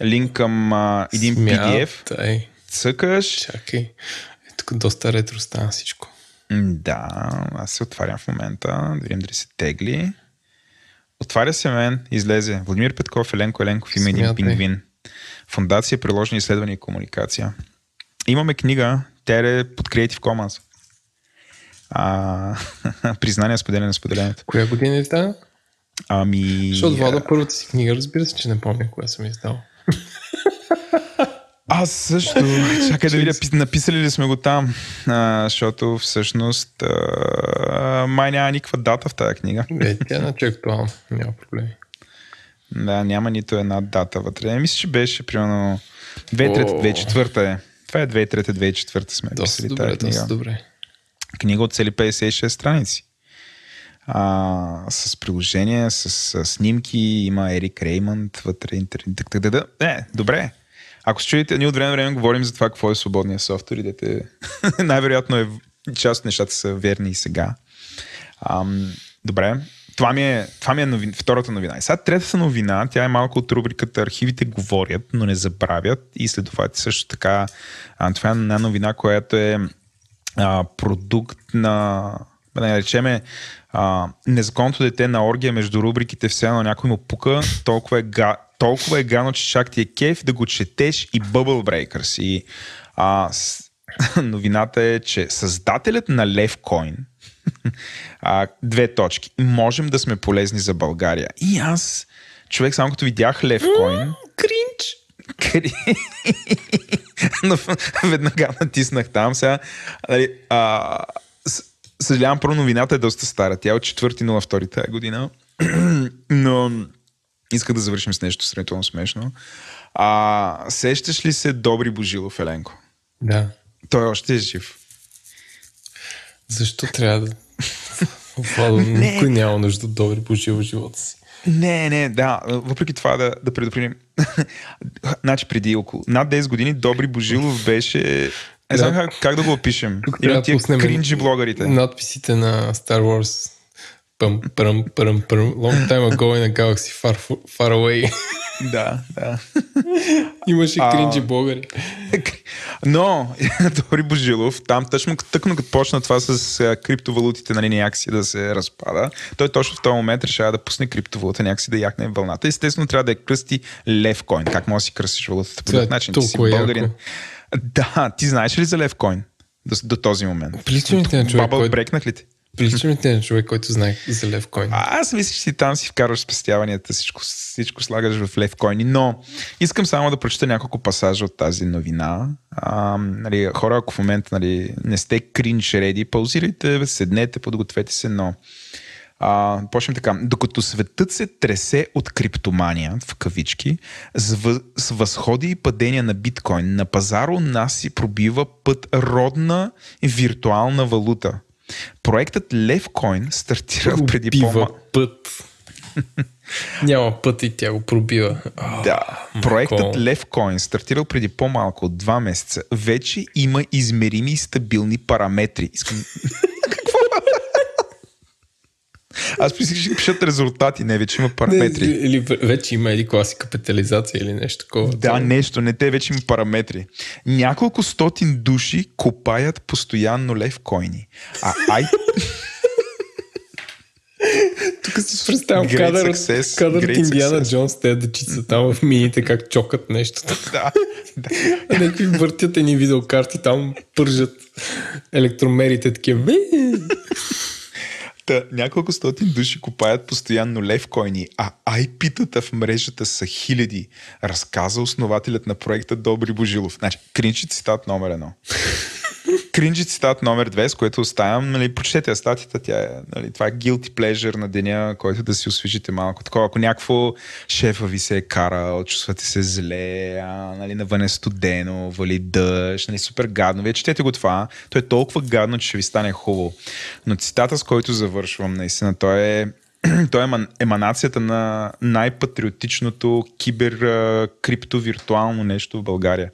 линк към а, един Смят, PDF. Ай. Цъкаш. Чакай. Е, тук доста ретро стана всичко. Да, аз се отварям в момента. Да видим дали се тегли. Отваря се мен, излезе Владимир Петков, Еленко Еленков, има един пингвин. Фундация приложени изследвания и комуникация. Имаме книга, тя е под Creative Commons. А, признание, споделяне на споделението. Коя година е издава? Ами... Защото Влада първата си книга, разбира се, че не помня кога съм издал. Аз също. Чакай да видя, написали ли сме го там, а, защото всъщност а, май няма никаква дата в тази книга. Не, тя не е актуална, няма проблеми. Да, няма нито една дата вътре. Мисля, че беше примерно 2003-2004 е. Това е 2003-2004 сме доста писали добре, тази книга. Добре. Книга от цели 56 страници. А, с приложения, с, с снимки, има Ерик Реймънд вътре, интернет. Не, добре. Ако се чуете, ние от време време говорим за това какво е свободния софтуер и дете най-вероятно е част от нещата са верни и сега. Ам, добре, това ми е, това ми е новин, втората новина. И сега третата новина, тя е малко от рубриката Архивите говорят, но не забравят и следователно също така. А, това е една новина, която е а, продукт на да наречеме незаконното дете на оргия между рубриките все едно някой му пука, толкова е, га, толкова е гано, че чак ти е кеф да го четеш и Bubble Breakers. И а, с, новината е, че създателят на Levcoin, а, две точки, можем да сме полезни за България. И аз, човек, само като видях Levcoin... Кринч! Но веднага натиснах там сега. Нали, а, съжалявам, първо новината е доста стара. Тя е от 4.02 тази година. Но исках да завършим с нещо сравнително смешно. А, сещаш ли се Добри Божилов, Еленко? Да. Той още е жив. Защо трябва да... Владо, никой няма нужда от Добри Божилов в живота си. Не, не, да. Въпреки това да, да предупредим. значи преди около над 10 години Добри Божилов беше не знам как, как да го опишем. Тук да пуснем кринджи блогърите. Надписите на Star Wars. Пъм, пръм, пръм, пръм. Long time ago in a galaxy far, far away. да, да. Имаше а, кринджи блогъри. Но, Дори Божилов, там тъчно, тъкно като почна това с криптовалутите, нали, някакси да се разпада, той точно в този момент решава да пусне криптовалута, някакси да яхне вълната. Естествено, трябва да е кръсти левкоин. Как може да си кръстиш валутата по този начин? Ти си българин. Яко. Да, ти знаеш ли за Левкоин до, до този момент? Прилича те човек, който... брекнах ли ти? Прилича ми те човек, който знае за Левкоин. А, аз мисля, че си там си вкарваш спестяванията, всичко, всичко слагаш в Левкоини, но искам само да прочета няколко пасажа от тази новина. А, нали, хора, ако в момента нали, не сте кринж реди, паузирайте, седнете, подгответе се, но а, почнем така. Докато светът се тресе от криптомания, в кавички, с, въ, с възходи и падения на биткоин, на пазара нас си пробива път родна виртуална валута. Проектът Levcoin стартира пробива преди по път. Няма път и тя го пробива. да. Проектът Levcoin, стартирал преди по-малко от два месеца, вече има измерими и стабилни параметри. Искам... Аз мислих, че пишат резултати, не, вече има параметри. Не, или вече има или класи капитализация или нещо такова. Да, това. нещо, не те вече има параметри. Няколко стотин души копаят постоянно лев койни. А ай... Тук си представям кадър, success, кадър от Индиана Джонс, те дечица там в мините, как чокат нещо. да, да. Някакви въртят едни видеокарти, там пържат електромерите такива. Та, няколко стотин души купаят постоянно левкоини, а IP-тата в мрежата са хиляди, разказа основателят на проекта Добри Божилов. Значи, кринчи цитат номер едно. Кринджи цитат номер две, с което оставям, нали, прочетете статията, тя е, нали, това е guilty pleasure на деня, който да си освежите малко. Такова, ако някакво шефа ви се е карал, чувствате се зле, а, нали, навън е студено, вали дъжд, нали, супер гадно. Вие четете го това, то е толкова гадно, че ще ви стане хубаво. Но цитата, с който завършвам, наистина, той е той е еманацията на най-патриотичното кибер крипто виртуално нещо в България.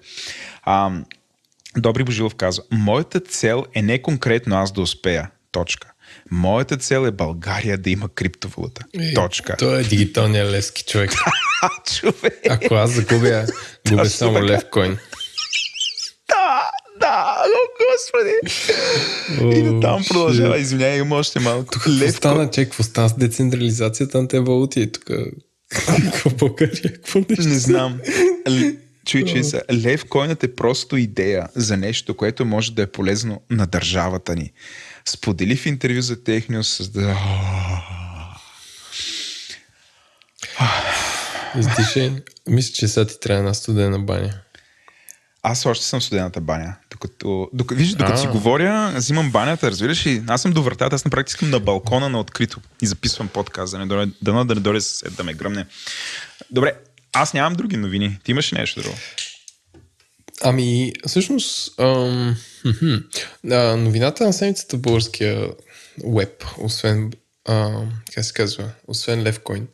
Добри Божилов казва, моята цел е не конкретно аз да успея. Точка. Моята цел е България да има криптовалута. Е, Точка. Той е дигиталният левски човек. човек. Ако аз загубя, губя само левкоин. Да, да, о, господи. О, и да там продължава. Извинявай, има още малко. Тук какво стана, че какво стана с децентрализацията на тези валути? Тук какво България? Какво? Не знам. Чуй, че са. Лев е просто идея за нещо, което може да е полезно на държавата ни. Сподели в интервю за Техниус с да... Издишай. Мисля, че сега ти трябва една студена баня. Аз още съм в студената баня. Докато, докато, виж, докато си говоря, взимам банята, разбираш ли? Аз съм до вратата, аз на практика искам на балкона на открито и записвам подкаст, да не дойде, да, да не дойде да ме гръмне. Добре, аз нямам други новини. Ти имаш нещо друго? Ами, всъщност, ам, новината на седмицата българския веб, освен, а, как се казва, освен Левкоин,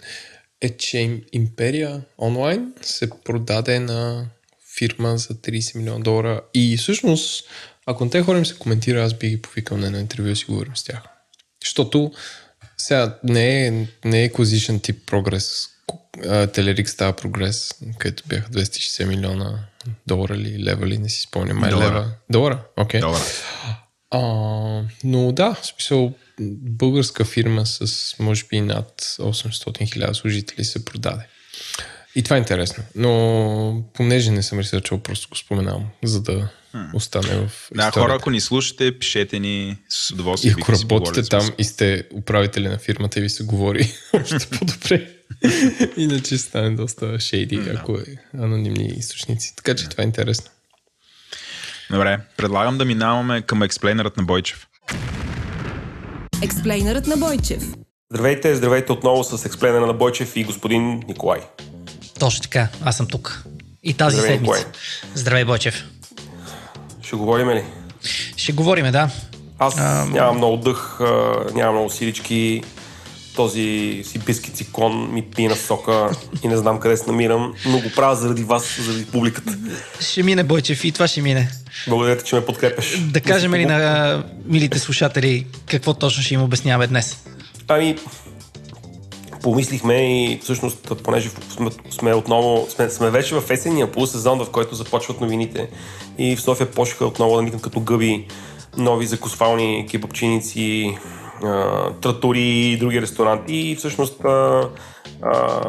е, че Империя онлайн се продаде на фирма за 30 милиона долара. И всъщност, ако на те хора им се коментира, аз би ги повикал на интервю и си говорим с тях. Защото сега не е, не е тип прогрес, Телерик става прогрес, където бяха 260 милиона долара или лева ли, не си спомням. Май лева. Долара? Окей. Okay. А, но да, в смисъл, българска фирма с може би над 800 хиляда служители се продаде. И това е интересно. Но понеже не съм ресърчал, просто го споменавам, за да остане в историята. Да, хора, ако ни слушате, пишете ни с удоволствие. И ако работите там и сте управители на фирмата и ви се говори още по-добре. Иначе стане доста шейди, да. ако е анонимни източници. Така че това е интересно. Добре, предлагам да минаваме към експлейнерът на Бойчев. Експлейнерът на Бойчев. Здравейте, здравейте отново с експлейнера на Бойчев и господин Николай. Точно така, аз съм тук. И тази Здравей, седмица. Николай. Здравей, Бойчев. Ще говорим ли? Ще говорим, да. Аз а... нямам много дъх, нямам много силички. Този сибирски циклон ми пие на сока и не знам къде се намирам, но го правя заради вас, заради публиката. Ще мине, Бойчев, и това ще мине. Благодаря ти, че ме подкрепяш. Да кажем ли на милите слушатели какво точно ще им обясняваме днес? Ами, помислихме и всъщност, понеже сме, сме отново, сме, сме вече в есенния полусезон, в който започват новините и в София почнаха отново да никам като гъби нови закусвални кебапчиници, тратори и други ресторанти и всъщност а, а,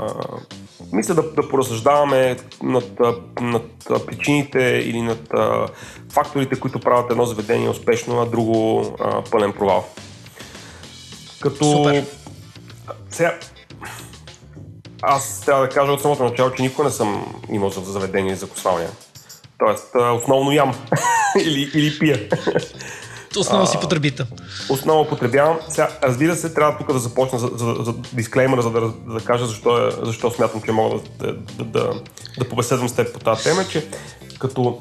мисля да, да поразсъждаваме над, над причините или над а, факторите, които правят едно заведение успешно, а друго а, пълен провал. Като Супер. Сега, аз трябва да кажа от самото начало, че никога не съм имал за заведение за косвалния. Тоест, основно ям или, или пия. Основно си потребител. Основно потребявам. Сега, разбира се, трябва тук да започна за, за, за дисклеймера, за да, да кажа защо, е, защо смятам, че мога да, да, да, да побеседвам с теб по тази тема, че като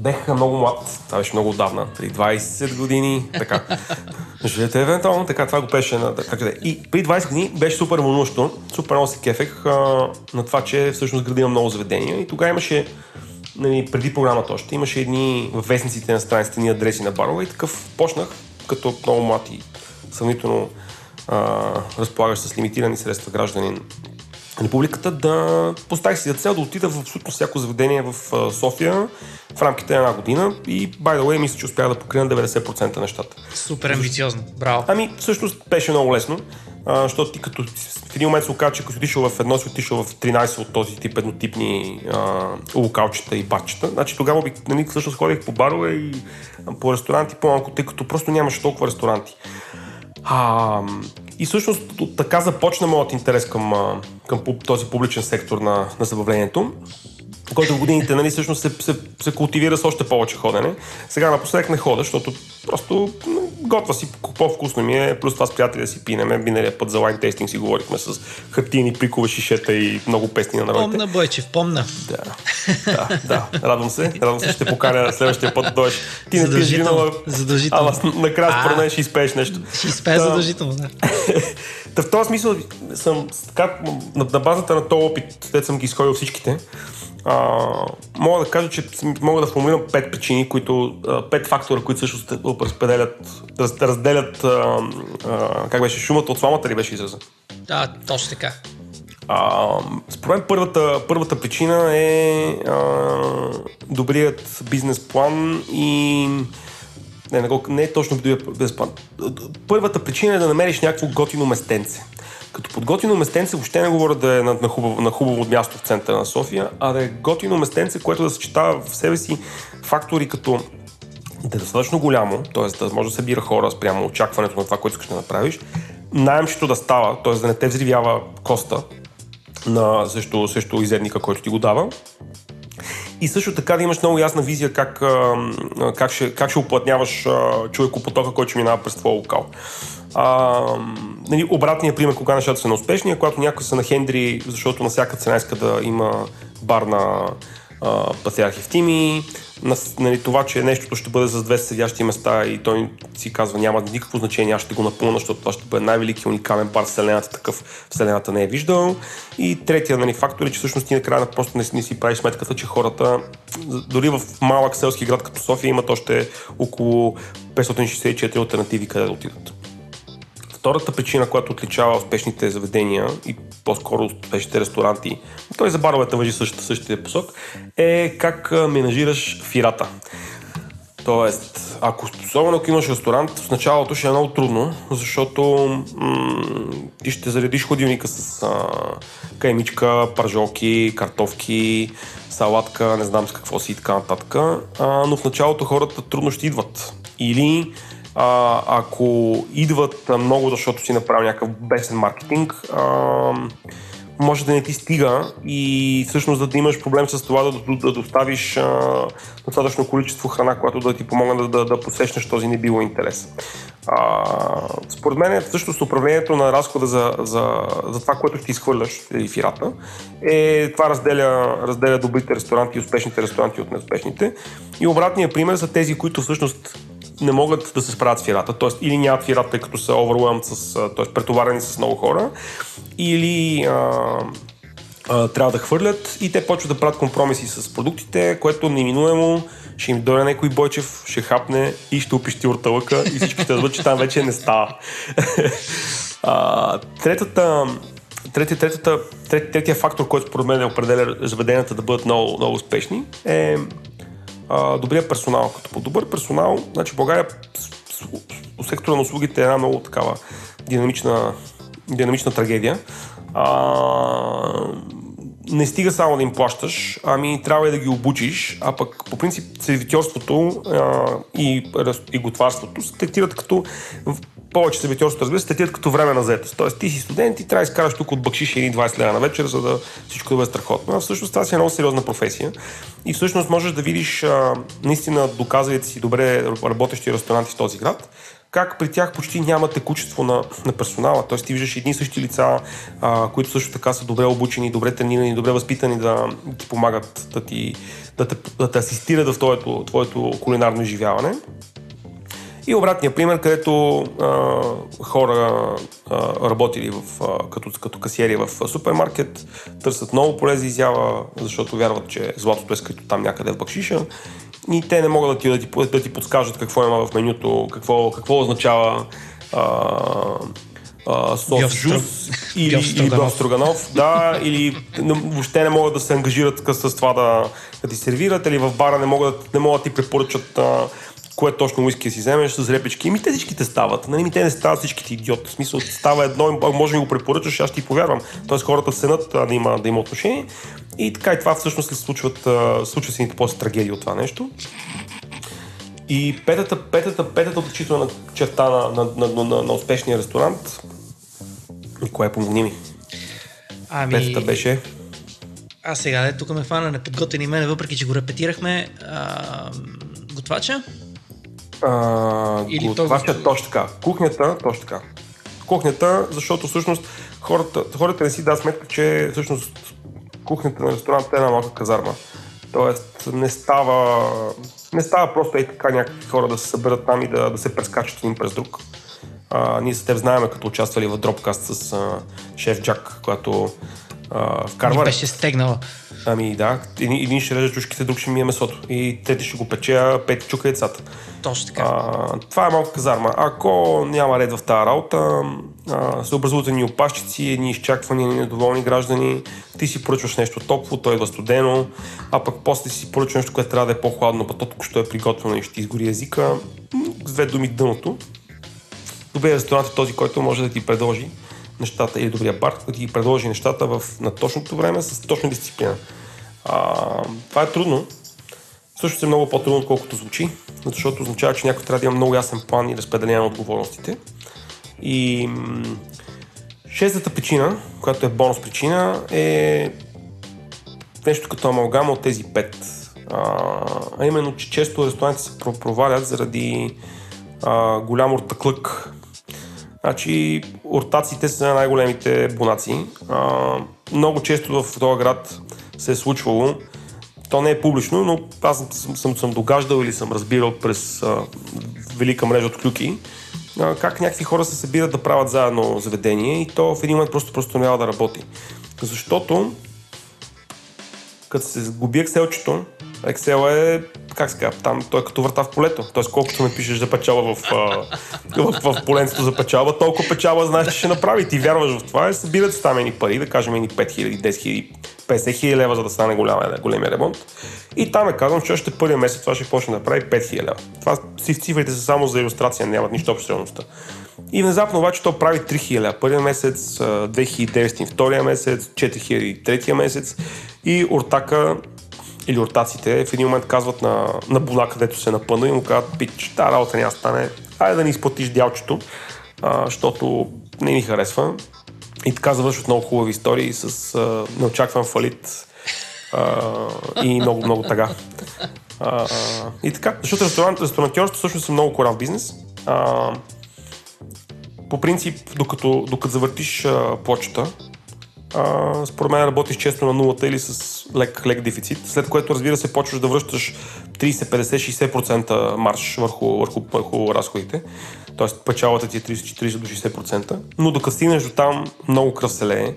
бех много млад, това беше много отдавна, при 20 години, така. Живете евентуално, така това го беше на така да И при 20 години беше супер вълнуващо, супер много се кефех а, на това, че всъщност градим много заведения и тогава имаше нали, преди програмата още, имаше едни в вестниците на страниците ни адреси на барове и такъв почнах, като много млад и сравнително разполагаш с лимитирани средства гражданин републиката, да поставих си за цел да отида в абсолютно всяко заведение в София в рамките на една година и, by the way, мисля, че успях да покрия 90% нещата. Супер амбициозно, браво. Ами, всъщност беше много лесно. Защото ти като в един момент се оказа, че като си отишъл в едно, си отишъл в 13 от този тип еднотипни а, локалчета и батчета. Значи тогава нали, всъщност ходих по барове и по ресторанти по-малко, тъй като просто нямаше толкова ресторанти. А, и всъщност така започна моят интерес към, към този публичен сектор на, на забавлението който в годините нали, всъщност се, се, се култивира с още повече ходене. Сега напоследък не хода, защото просто готва си, по-вкусно ми е, плюс това с приятели да си пинеме. Миналия път за лайн тестинг си говорихме с хартини, прикове, шишета и много песни на народите. Помна, Бойчев, помна. Да, да, да, радвам се. Радвам се, ще поканя следващия път да дойдеш. Ти не пиеш вино, задължително. ама накрая според мен ще изпееш нещо. Ще изпееш задължително, да. Та в този смисъл съм така, на, на базата на този опит, те съм ги изходил всичките, а, мога да кажа, че мога да формулирам пет причини, които, пет фактора, които също разпределят, раз, разделят, а, а, как беше, шумата от сламата ли беше израза? Да, точно така. А, според мен първата, първата причина е а, добрият бизнес план и не, не, не е точно бизнес план. Първата причина е да намериш някакво готино местенце. Като под готино местенце въобще не говоря да е на, на, хубаво, на хубаво място в центъра на София, а да е готино местенце, което да съчетава в себе си фактори като да е достатъчно голямо, т.е. да може да събира хора спрямо очакването на това, което искаш да направиш, найемчето да става, т.е. да не те взривява коста на също, също изедника, който ти го дава. И също така да имаш много ясна визия как, как, ще, как ще оплътняваш човекопотока, който ще минава през твоя локал. А, нали, обратният пример, кога нещата са неуспешни, е когато някой са на хендри, защото на всяка цена иска да има бар на Патриарх Евтими, на, нали, това, че нещото ще бъде с 200 седящи места и той си казва няма никакво значение, аз ще го напълна, защото това ще бъде най-велики уникален бар в Вселената, такъв Вселената не е виждал. И третия нали, фактор е, че всъщност ти накрая просто не, не си правиш сметката, че хората, дори в малък селски град като София, имат още около 564 альтернативи къде да отидат. Втората причина, която отличава успешните заведения и по-скоро успешните ресторанти, той за баровете въжи същата, същия посок, е как менажираш фирата. Тоест, ако, особено ако имаш ресторант, в началото ще е много трудно, защото м- ти ще заредиш ходилника с а, каймичка, пържолки, картофки, салатка, не знам с какво си и така нататък. А, но в началото хората трудно ще идват. Или а, ако идват много, защото си направил някакъв бесен маркетинг, а, може да не ти стига и всъщност да имаш проблем с това да, да, да доставиш а, достатъчно количество храна, която да ти помогне да, да, да посещнеш този небило интерес. А, според мен всъщност управлението на разхода за, за, за това, което ще изхвърляш или фирата, е това разделя, разделя добрите ресторанти и успешните ресторанти от неуспешните. И обратният пример са тези, които всъщност не могат да се справят с фирата, т.е. или нямат фирата, тъй като са overwhelmed, с, т.е. претоварени с много хора, или а, а, трябва да хвърлят и те почват да правят компромиси с продуктите, което неминуемо ще им дойде някой бойчев, ще хапне и ще опищи орталъка и всички ще дадат, че там вече не става. а, третата, третия, третата, третия, третия фактор, който според мен определя заведенията да бъдат много, много успешни е а, добрия персонал. Като по добър персонал, значи България сектора на услугите е една много такава динамична, динамична трагедия. А, не стига само да им плащаш, ами трябва и да ги обучиш, а пък по принцип сервитьорството и, и готварството се третират като повече сервитьорството, разбира се, те тият като време на заетост. Тоест ти си студент и трябва да изкараш тук от бакшиш или 20 лева на вечер, за да всичко да бъде страхотно. А всъщност това си е много сериозна професия. И всъщност можеш да видиш а, наистина доказалите си добре работещи ресторанти в този град, как при тях почти няма текучество на, на персонала. Тоест ти виждаш едни и същи лица, а, които също така са добре обучени, добре тренирани, добре възпитани да ти помагат да, ти, да, те, да те асистират в твоето, твоето кулинарно изживяване. И обратния пример, където а, хора а, работили в, а, като, като касиери в супермаркет, търсят много поле за изява, защото вярват, че златото е скрито там някъде в бакшиша. И те не могат да ти, да ти, да ти подскажат какво има в менюто, какво, какво означава а, а, сос жус или, или строганов, да, или въобще не могат да се ангажират с това да, да ти сервират, или в бара не могат, не могат да ти препоръчат а, кое точно уиски си вземеш, с репечки. Ми те всичките стават. Нали, ми те не стават всичките идиот. В смисъл, става едно, може да го препоръчаш, аз ти повярвам. Тоест хората ценят да има, да има отношение. И така и това всъщност се случват, случва се после трагедии от това нещо. И петата, петата, петата отличителна черта на, на, на, на, на, успешния ресторант, Николай, помогни ми. Ами... Петата беше... А сега, е, тук ме фана неподготвени мене, въпреки че го репетирахме. А, готвача? А, Или готвача, този... точно така. Кухнята, точно така. Кухнята, защото всъщност хората, хората не си дадат сметка, че всъщност кухнята на ресторанта е една малка казарма. Тоест не става, не става просто е така някакви хора да се съберат там и да, да се прескачат един през друг. А, ние с теб знаем, като участвали в Dropcast с а, шеф Джак, когато а, вкарва... беше стегнала. Ами да, един, един ще реже чушките, друг ще ми е месото. И трети ще го пече, а пети чука яйцата. Точно така. А, това е малка казарма. Ако няма ред в тази работа, а, се образуват едни опашчици, едни изчаквания, едни недоволни граждани, ти си поръчваш нещо топло, той идва студено, а пък после си поръчваш нещо, което трябва да е по-хладно, пък то що е приготвено и ще ти изгори езика. С две думи дъното. Добрият ресторант е този, който може да ти предложи нещата, или добрия бар, ти ги предложи нещата в, на точното време с точна дисциплина. А, това е трудно. Също е много по-трудно, отколкото звучи, защото означава, че някой трябва да има много ясен план и разпределение на отговорностите. И шестата причина, която е бонус причина, е нещо като амалгама от тези пет. А именно, че често ресторантите се провалят заради а, голям ортаклък Значи, ортациите са най-големите бонаци. А, много често в този град се е случвало, то не е публично, но аз съм, съм, съм догаждал или съм разбирал през а, велика мрежа от клюки, а, как някакви хора се събират да правят заедно заведение и то в един момент просто просто няма да работи. Защото като се сгуби екселчето, Excel е, как се там той е като врата в полето. Тоест колкото ме пишеш за печала в, в, в, в поленцето за печалба, толкова печала знаеш, че ще направи. Ти вярваш в това и събират се там едни пари, да кажем едни 5000, 10 000, 50 хиляди лева, за да стане голям, големия ремонт. И там е казвам, че още първия месец това ще почне да прави 5000 лева. Това си в цифрите са само за иллюстрация, нямат нищо общо реалността. И внезапно обаче то прави 3000 лева. Първия месец, 2900, втория месец, 4000, третия месец и ортака или ортаците в един момент казват на, на Буна, където се напъна и му казват, пич, тази работа няма стане, айде да ни изплатиш дялчето, а, защото не ни харесва. И така завършват много хубави истории с а, неочакван фалит а, и много, много тага. А, и така, защото ресторант, ресторантьорството всъщност е много корав бизнес. А, по принцип, докато, докато завъртиш а, почта, според мен работиш често на нулата или с лек, лек дефицит, след което разбира се почваш да връщаш 30, 50, 60% марш върху, върху, върху разходите, т.е. печалата ти е 30, 40 до 60%, но докато стигнеш до там много кръв се лее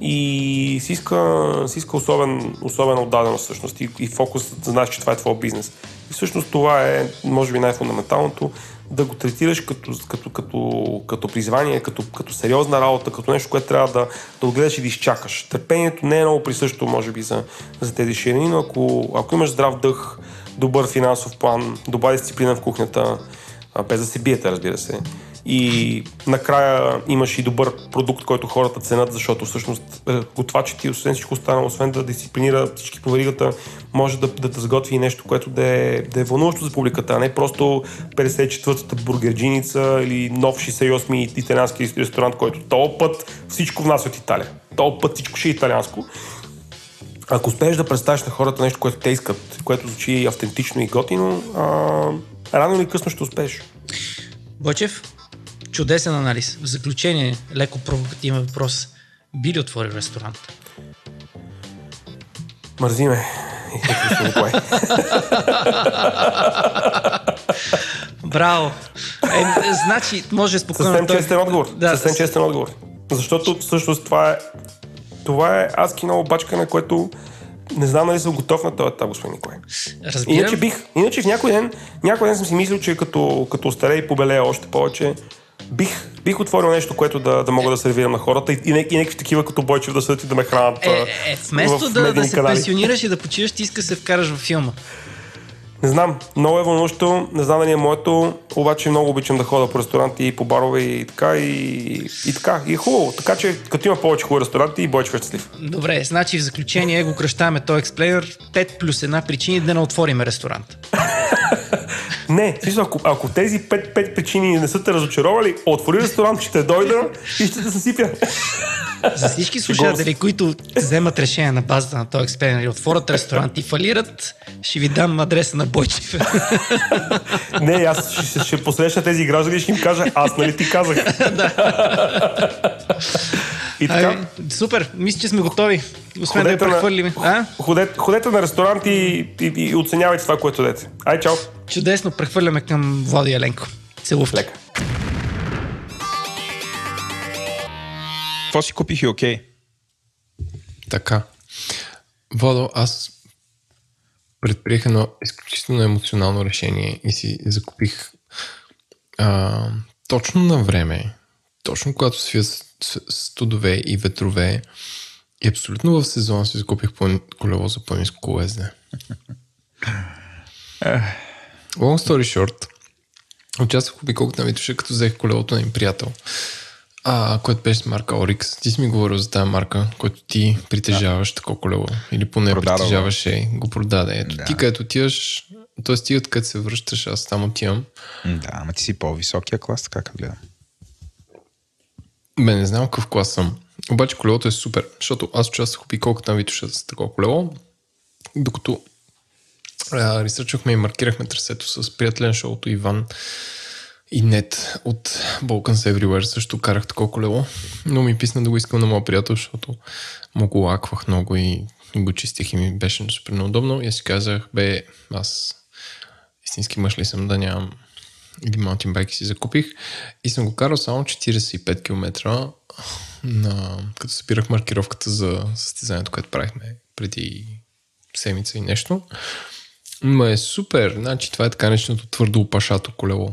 и си иска, си иска особен, особена отдаденост всъщност и, и фокус знаеш, че това е твой бизнес. И всъщност това е, може би, най-фундаменталното, да го третираш като, като, като, като призвание, като, като сериозна работа, като нещо, което трябва да, да отгледаш и да изчакаш. Търпението не е много присъщо, може би, за, за тези ширини, но ако, ако имаш здрав дъх, добър финансов план, добра дисциплина в кухнята, без да се биете, разбира се, и накрая имаш и добър продукт, който хората ценят, защото всъщност е, готвачът ти, освен всичко останало, освен да дисциплинира всички по веригата, може да, да, да сготви нещо, което да е, да е вълнуващо за публиката, а не просто 54-та бургерджиница или нов 68-ми италиански ресторант, който този път всичко внася от Италия. Този път всичко ще е италианско. Ако успееш да представиш на хората нещо, което те искат, което звучи автентично и готино, а, рано или късно ще успееш. Бочев, Чудесен анализ. В заключение, леко провокативен въпрос. Би ли отворил ресторант? Мързи ме. Браво! Е, значи, може спокойно... Съвсем честен отговор. Да, Съвсем честен отговор. Защото всъщност това е това е аз кино бачка, на което не знам дали съм готов на този етап, господин Николай. Разбирам. Иначе бих, иначе в някой ден, някой ден съм си мислил, че като, като старе и побелея още повече, бих, бих отворил нещо, което да, да мога да сервирам на хората и, и, и някакви такива като Бойчев да седят и да ме хранят. Е, е, вместо да, да се канали. пенсионираш и да почиваш, ти иска да се вкараш във филма. Не знам, много е вълнуващо, не знам дали е моето, обаче много обичам да ходя по ресторанти и по барове и така и, и така. И е хубаво, така че като има повече хубави ресторанти и Бойчо е щастлив. Добре, значи в заключение го кръщаваме този експлеер 5 плюс една причини да не отвориме ресторант. Не, смисъл, ако, ако тези пет, пет причини не са те разочаровали, отвори ресторант, ще дойда и ще те съсипя. За всички слушатели, които вземат решение на базата на този експеримент и отворят ресторант и фалират, ще ви дам адреса на Бойчев. Не, аз ще, ще, посрещна тези граждани и ще им кажа, аз нали ти казах. и така, Ай, супер, мисля, че сме готови. Успеем да я на- прехвърлим. А? ходете, ходете на ресторант и, и, и оценявайте това, което дадете. Ай, чао! Чудесно, прехвърляме към Влади Еленко. Целувки. Лека. Какво си купих и окей? Така. Водо, аз предприех едно изключително емоционално решение и си закупих а, точно на време, точно когато свия с- с- студове и ветрове и абсолютно в сезон си закупих колело за по-низко колезне. Long story short, участвах в обиколката на Витуша, като взех колелото на им приятел, а, което беше с марка Orix. Ти си ми говорил за тази марка, която ти притежаваш такова колело. Или поне Продадал го. притежаваше, го продаде. Ето Да. ти където отиваш, т.е. ти откъде се връщаш, аз там отивам. Да, ама ти си по-високия клас, така като гледам. Бе, не знам какъв клас съм. Обаче колелото е супер, защото аз участвах в обиколката на Витуша с такова колело, докато а, ресърчахме и маркирахме трасето с приятеля на шоуто Иван и Нет от Balkans Everywhere. Също карах такова колело, но ми писна да го искам на моя приятел, защото му го лаквах много и го чистих и ми беше супер неудобно и аз си казах, бе, аз истински мъж ли съм да нямам един маунтинбайк си закупих. И съм го карал само 45 км на, като събирах маркировката за състезанието, което правихме преди седмица и нещо. Ма е супер. Значи това е така нареченото твърдо опашато колело.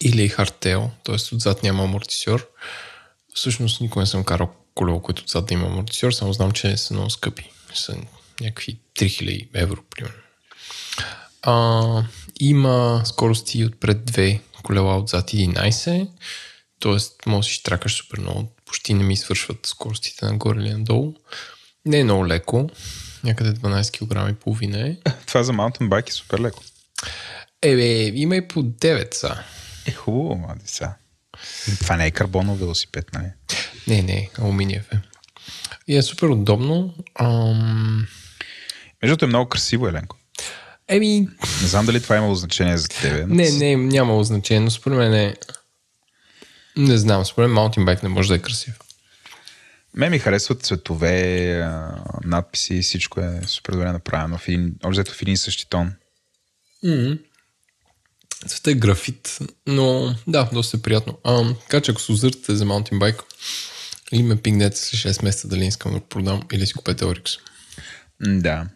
Или хардтейл, т.е. отзад няма амортисьор. Всъщност никога не съм карал колело, което отзад да има амортисьор, само знам, че са много скъпи. Са някакви 3000 евро, примерно. А, има скорости отпред 2 колела отзад 11, т.е. може да си тракаш супер много. Почти не ми свършват скоростите нагоре или надолу. Не е много леко. Някъде 12 кг и половина е. Това за маунтинбайк е супер леко. Ебе, има и по 9 са. Е, хубаво, млади са. Това не е карбонов велосипед, нали? Не, не, алуминиев е. И е супер удобно. Ам... Между е много красиво, Еленко. Еми, Не знам дали това е имало значение за тебе. но не, не, нямало значение, но според мен е... Не знам, според мен маунтинбайк не може да е красив. Ме ми харесват цветове, надписи, всичко е супер добре направено. В един, общо в един същи тон. Цвета е графит, но да, доста е приятно. А, така че ако се озъртате за маунтинбайк, или ме пингнете след 6 месеца дали искам да го продам, или си купете Орикс. Да.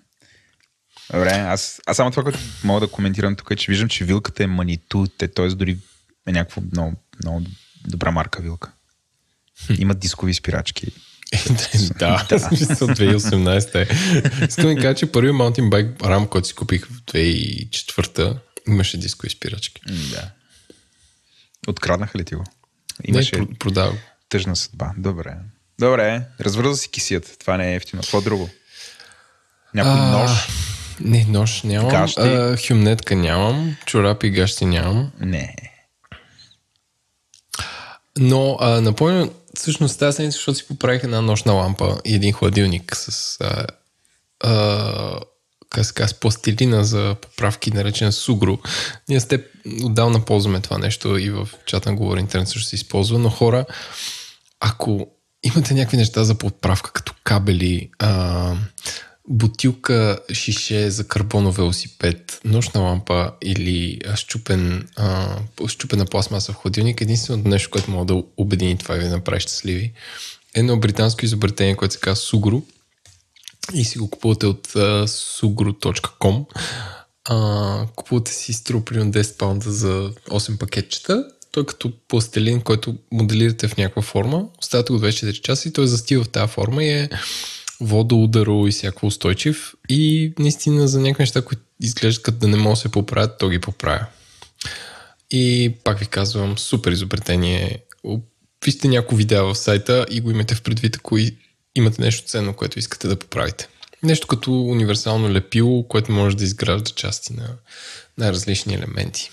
Добре, аз, аз само това, което мога да коментирам тук е, че виждам, че вилката е маниту, т.е. дори е някаква много, много добра марка вилка. Има дискови спирачки. да, да. смисъл 2018 е. Искам да кажа, че първият маунтинбайк рам, който си купих в 2004 имаше дискови спирачки. М, Да. Откраднаха ли ти го? Имаше... Не, продавах. тъжна съдба. Добре. Добре, развърза си кисият. Това не е ефтино. Какво друго? Някой А, нож? Не, нож нямам. Гащи? А, хюмнетка нямам. Чорапи и гащи нямам. Не. Но а, напомням, всъщност тази седмица, защото си поправих една нощна лампа и един хладилник с а, а, се казва, пластилина за поправки, наречен сугро. Ние с теб отдавна ползваме това нещо и в чата на Говори Интернет също се използва, но хора, ако имате някакви неща за подправка, като кабели, а, бутилка шише за карбонов велосипед, нощна лампа или щупен, а, щупена пластмаса в хладилник, единственото нещо, което мога да обедини това и ви направи щастливи, е едно британско изобретение, което се казва Сугро и си го купувате от uh, sugro.com. Купувате си струва примерно 10 паунда за 8 пакетчета. Той е като пластелин, който моделирате в някаква форма. Оставате го 24 часа и той застива в тази форма и е водоударо и всяко устойчив и наистина за някакви неща, които изглеждат като да не могат да се поправят, то ги поправя. И пак ви казвам, супер изобретение. Вижте някои видеа в сайта и го имате в предвид, ако имате нещо ценно, което искате да поправите. Нещо като универсално лепило, което може да изгражда части на най-различни елементи.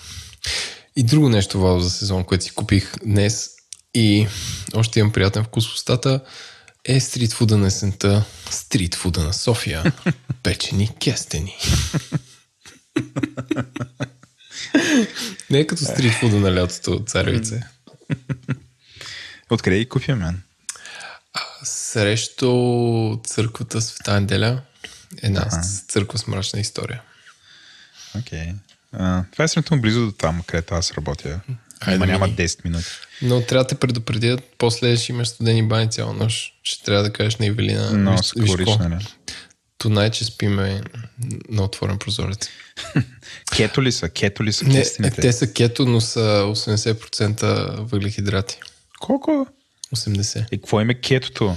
И друго нещо вау за сезон, което си купих днес и още имам приятен вкус в устата, е стритфуда на есента, стритфуда на София, печени кестени. Не е като стритфуда на лятото, царевице. Откъде ги купя, мен? Срещу църквата Света Неделя. Една ага. църква с мрачна история. Окей. Okay. това е сравнително близо до там, където аз работя. Айде, няма 10 минути. Но трябва да те предупредят, после ще имаш студени бани цяла нощ. Ще трябва да кажеш на Ивелина. Но скорично, не. Тонай, че спиме на отворен прозорец. кето ли са? Кето ли са не, е, те са кето, но са 80% въглехидрати. Колко? 80. И какво име кетото?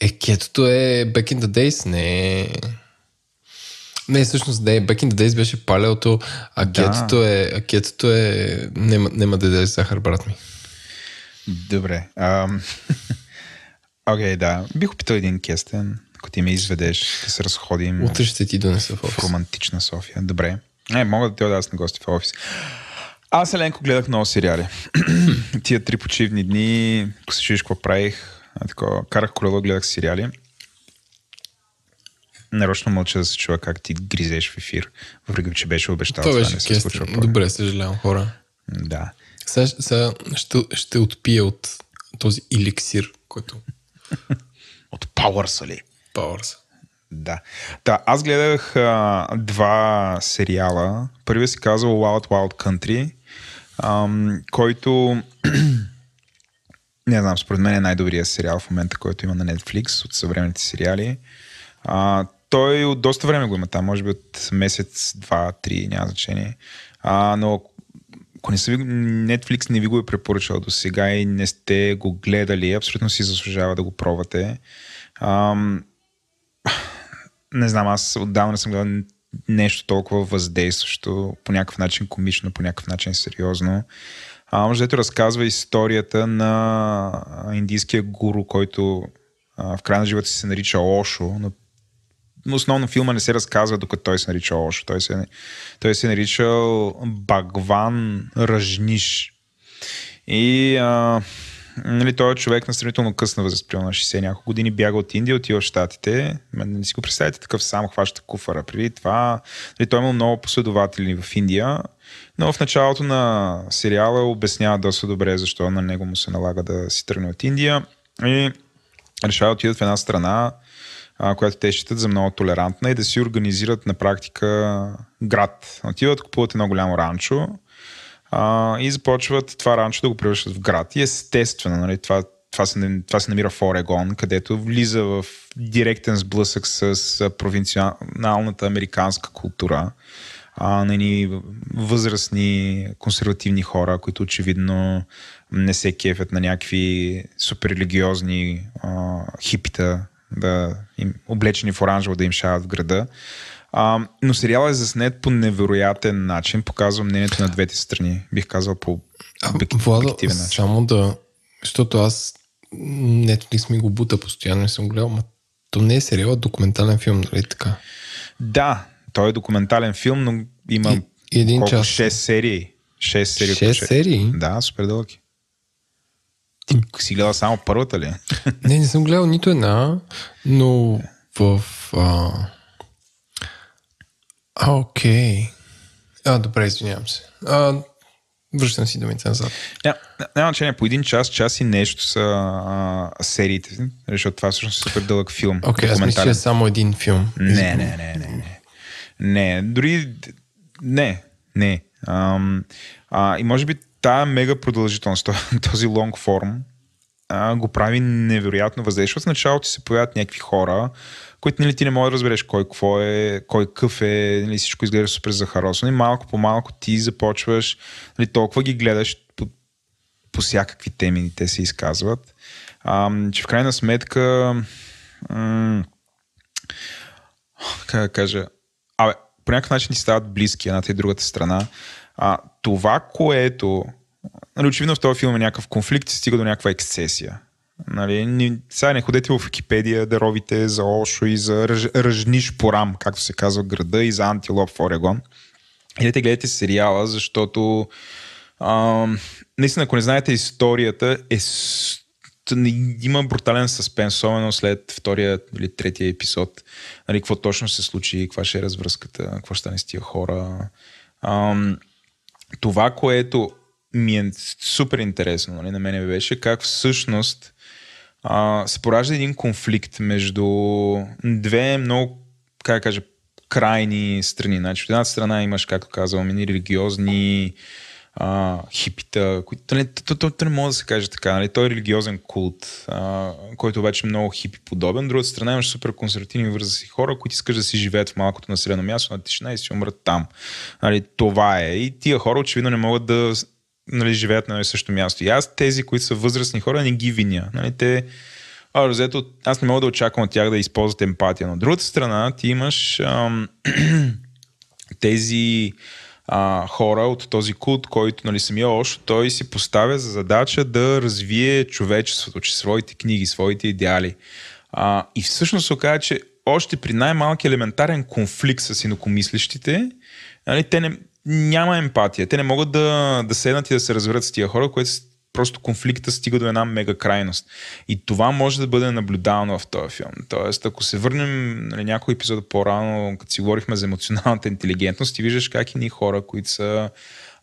Е, кетото е back in the days, не е... Не, всъщност не, back in the days беше палеото, а да. кетото е, а кетото е нема, нема да даде захар, брат ми. Добре. Окей, okay, да. Бих опитал един кестен, ако ти ме изведеш, да се разходим. Утре ще ти донеса в офис. В романтична София. Добре. Не, мога да те да аз на гости в офис. Аз, Еленко, гледах много сериали. Тия три почивни дни, ако се чуеш какво правих, тако, карах колело, гледах сериали. Нарочно мълча да се чува как ти гризеш в ефир, въпреки че беше обещал. Това беше не се случва. Добре, съжалявам хора. Да. Сега, сега ще, ще отпия от този иликсир, който... от Powers, ли? Powers. Да. Да, аз гледах а, два сериала. Първият се казва Wild Wild Country, ам, който не знам, според мен е най-добрият сериал в момента, който има на Netflix от съвременните сериали. А, той от доста време го има там, може би от месец, два, три, няма значение. А, но ако не са ви, Netflix не ви го е препоръчал до сега и не сте го гледали, абсолютно си заслужава да го пробвате. Ам, не знам, аз отдавна съм гледал нещо толкова въздействащо, по някакъв начин комично, по някакъв начин сериозно. А, може да разказва историята на индийския гуру, който а, в края на живота си се нарича Ошо, но основно филма не се разказва, докато той се нарича Ошо. Той се, той се наричал Багван Ръжниш. И а, нали, той е човек на сравнително късна възраст, на 60 няколко години, бяга от Индия, отива в Штатите. Не си го представете такъв сам хваща куфара. Преди това нали, той имал много последователи в Индия, но в началото на сериала обяснява доста добре защо на него му се налага да си тръгне от Индия и решава да отидат в една страна, която те считат за много толерантна и да си организират на практика град. Отиват, купуват едно голямо ранчо а, и започват това ранчо да го превръщат в град. И естествено, нали, това, това, се, това се намира в Орегон, където влиза в директен сблъсък с провинциалната американска култура. А, нали, възрастни консервативни хора, които очевидно не се кефят на някакви супер религиозни а, хипита, да им, облечени в оранжево да им шават в града. А, но сериалът е заснет по невероятен начин, показва мнението на двете страни, бих казал по обективен начин. Само да, защото аз Netflix ми го бута постоянно и съм гледал, но то не е сериал, а документален филм, нали така? Да, той е документален филм, но има и, един колко, час. 6 серии. 6 серии. 6 серии? Да, супер дълги. Ти си гледал само първата ли? Не, не съм гледал нито една, но в... А, а окей. А, добре, извинявам се. А, връщам си думите назад. Няма, значение, по един час, час и нещо са а, сериите, защото това всъщност е супер дълъг филм. Окей, okay, аз мисля, че е само един филм. Не, не, не, не, не. Не, дори не, не. Ам, а, и може би тая мега продължителност, този лонг форм, го прави невероятно въздействие. В началото се появяват някакви хора, които нали, ти не можеш да разбереш кой какво е, кой къв е, нали, всичко изглежда супер захаросано и малко по малко ти започваш, нали, толкова ги гледаш по, по всякакви теми, те се изказват, а, че в крайна сметка м- как да кажа, абе, по някакъв начин ти стават близки едната и другата страна. А, това, което... Нали, очевидно в този филм е някакъв конфликт и стига до някаква ексцесия. Нали, ни, сега не ходете в Википедия да ровите за Ошо и за ръж, Ръжниш Порам, както се казва града, и за Антилоп в Орегон. Идете гледате сериала, защото а, наистина, ако не знаете историята, е има брутален съспенс, особено след втория или третия епизод. Нали, какво точно се случи, каква ще е развръзката, какво ще стане с тия хора. Ам, това, което ми е супер интересно нали, на мене беше как всъщност а, се поражда един конфликт между две много, как да кажа, крайни страни. Значи, от едната страна имаш, както казвам, религиозни а, хипита, които не, то, то, то, не може да се каже така. Нали? Той е религиозен култ, а, който обаче е много хипи подобен. Другата страна имаш супер консервативни възрастни хора, които искаш да си живеят в малкото населено място на тишина и си умрат там. Нали? Това е. И тия хора очевидно не могат да нали, живеят на същото място. И аз тези, които са възрастни хора, не ги виня. Нали? Те, а, розето, аз не мога да очаквам от тях да използват емпатия. Но от другата страна, ти имаш ам, тези а, хора от този култ, който нали, самия Ошо, той си поставя за задача да развие човечеството, че своите книги, своите идеали. А, и всъщност се оказа, че още при най-малки елементарен конфликт с инокомислещите, нали, те не, няма емпатия. Те не могат да, да седнат и да се разберат с тия хора, което просто конфликта стига до една мега крайност. И това може да бъде наблюдавано в този филм. Тоест, ако се върнем на нали, някой епизод по-рано, като си говорихме за емоционалната интелигентност, ти виждаш как и ни хора, които са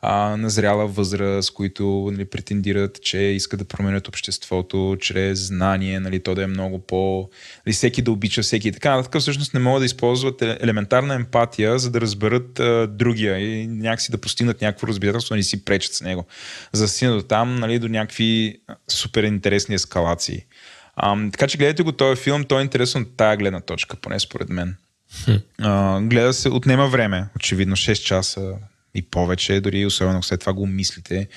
а, на зряла възраст, които нали, претендират, че искат да променят обществото чрез знание, нали, то да е много по... Нали, всеки да обича всеки и така. Така всъщност не могат да използват елементарна емпатия, за да разберат а, другия и някакси да постигнат някакво разбирателство, не си пречат с него. За да стигнат до там, нали, до някакви супер интересни ескалации. А, така че гледайте го този филм, той е интересен от тая гледна точка, поне според мен. А, гледа се, отнема време, очевидно 6 часа, и повече, дори особено след това го мислите.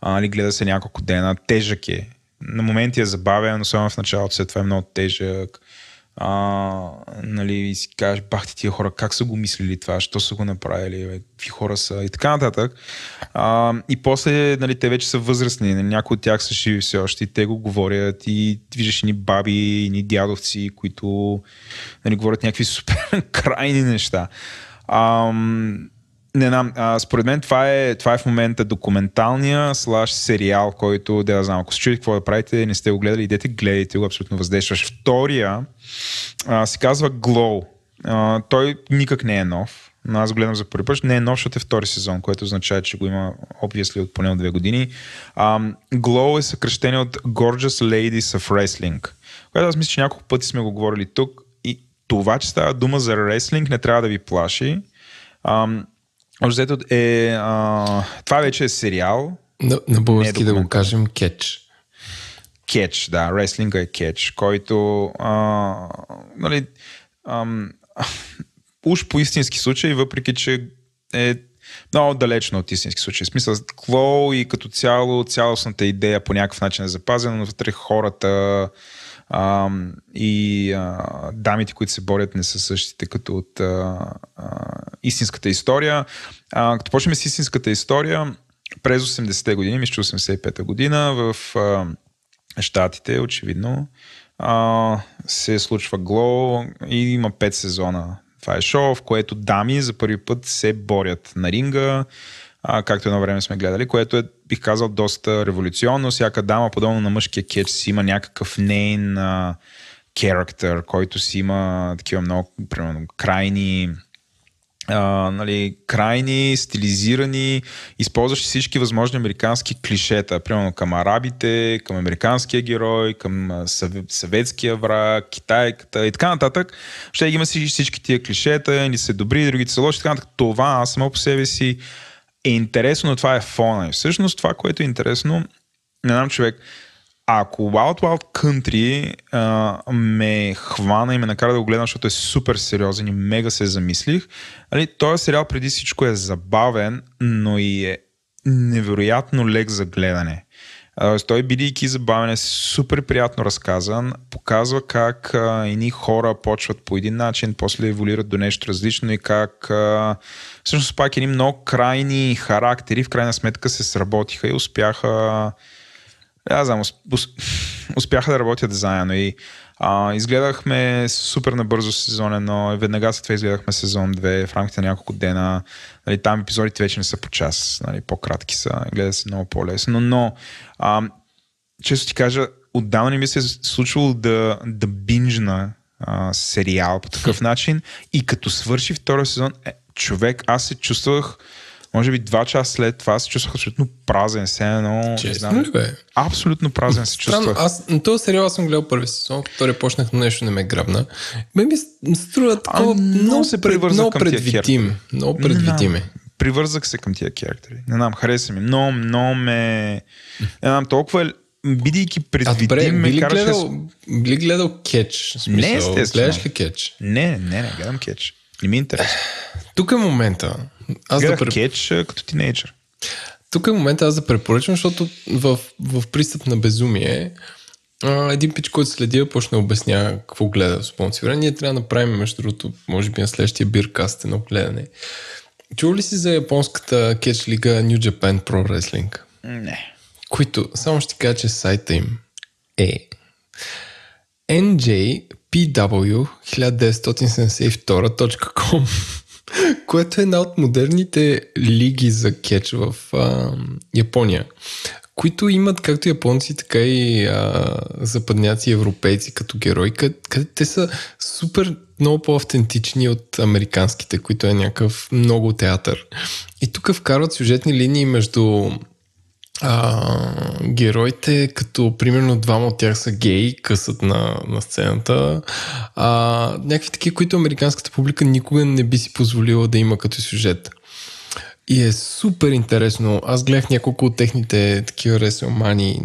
А, нали, гледа се няколко дена, тежък е. На моменти е забавен, особено в началото, след това е много тежък. А, нали, и си кажеш, бах ти тия хора, как са го мислили това, що са го направили, какви хора са и така нататък. А, и после, нали, те вече са възрастни, нали, някои от тях са живи все още и те го говорят и виждаш ни баби, ни дядовци, които нали, говорят някакви супер крайни неща. А, не знам, а, според мен това е, това е в момента документалния слаш сериал, който, да знам, ако се чуете какво да правите, не сте го гледали, идете, гледайте го, абсолютно въздействаш. Втория а, се казва Glow. А, той никак не е нов. Но аз го гледам за първи път. Не е нов, защото е втори сезон, което означава, че го има obviously от поне от две години. Um, Glow е съкръщение от Gorgeous Ladies of Wrestling, което аз мисля, че няколко пъти сме го говорили тук. И това, че става дума за реслинг, не трябва да ви плаши. Um, Общо е... А, това вече е сериал. На, на български е да го кажем кетч. Кетч, да. Реслинга е кетч, който а, нали, ам, уж по истински случай, въпреки че е много далечно от истински случай. В смисъл, Клоу и като цяло, цялостната идея по някакъв начин е запазена, но вътре хората а, и а, дамите, които се борят, не са същите като от а, а, истинската история. А, като почнем с истинската история, през 80-те години, мисля 85-та година, в а, Штатите, очевидно, а, се случва Гло и има 5 сезона. Това е шоу, в което дами за първи път се борят на ринга, а, както едно време сме гледали, което е, бих казал, доста революционно. Всяка дама, подобно на мъжкия кетч, си има някакъв нейн характер, който си има такива много, примерно, крайни а, нали, крайни, стилизирани, използваш всички възможни американски клишета, примерно към арабите, към американския герой, към съветския враг, китайката и така нататък. Ще ги има всички тия клишета, ни са добри, другите са лоши, така нататък. Това само по себе си е интересно, но това е фона. И всъщност това, което е интересно, не знам човек, ако Wild Wild Country а, ме хвана и ме накара да го гледам, защото е супер сериозен и мега се замислих, нали, този сериал преди всичко е забавен, но и е невероятно лек за гледане. Той, бидейки забавен, е супер приятно разказан, показва как а, едни хора почват по един начин, после еволюират до нещо различно и как а, всъщност пак едни много крайни характери в крайна сметка се сработиха и успяха да, знам, успяха да работят заедно. И а, изгледахме супер набързо сезон 1 и веднага след това изгледахме сезон 2 в рамките на няколко дена. Нали, там епизодите вече не са по час, нали, по-кратки са, гледа се много по-лесно, но а, често ти кажа, отдавна не ми се е случвало да, да бинжна а, сериал по такъв начин. И като свърши втория сезон, е, човек, аз се чувствах може би два часа след това се чувствах абсолютно празен. Се едно, Честно знам, ли бе? Абсолютно празен се чувствах. Аз на този сериал съм гледал първи сезон, втори почнах, но нещо не ме грабна. Ме ми струва такова много, се пред, много предвидим. Много предвидим. Не, привързах се към тия характери. Не знам, хареса ми. Много, много ме... Не знам, толкова е бидейки предвидим, ме караше... Гледал, би гледал кетч? Смисъл, не, естествено. Гледаш ли кетч? Не, не, не, гледам кетч. Не ми е интересно. Тук е момента. Аз Гледах да пре... кетч като тинейджър. Тук е момента аз да препоръчвам, защото в, в пристъп на безумие а, един пич, който следи, почне да обясня какво гледа в спонси време. Ние трябва да направим, между другото, може би на следващия биркаст едно гледане. Чува ли си за японската кетч лига New Japan Pro Wrestling? Не. Които, само ще кажа, че сайта им е njpw1972.com което е една от модерните лиги за кетч в а, Япония, които имат както японци, така и а, западняци европейци като герои, къде, къде те са супер много по-автентични от американските, които е някакъв много театър. И тук вкарват сюжетни линии между а, героите, като примерно двама от тях са геи, късат на, на сцената. А, някакви такива, които американската публика никога не би си позволила да има като сюжет. И е супер интересно. Аз гледах няколко от техните такива ресълмани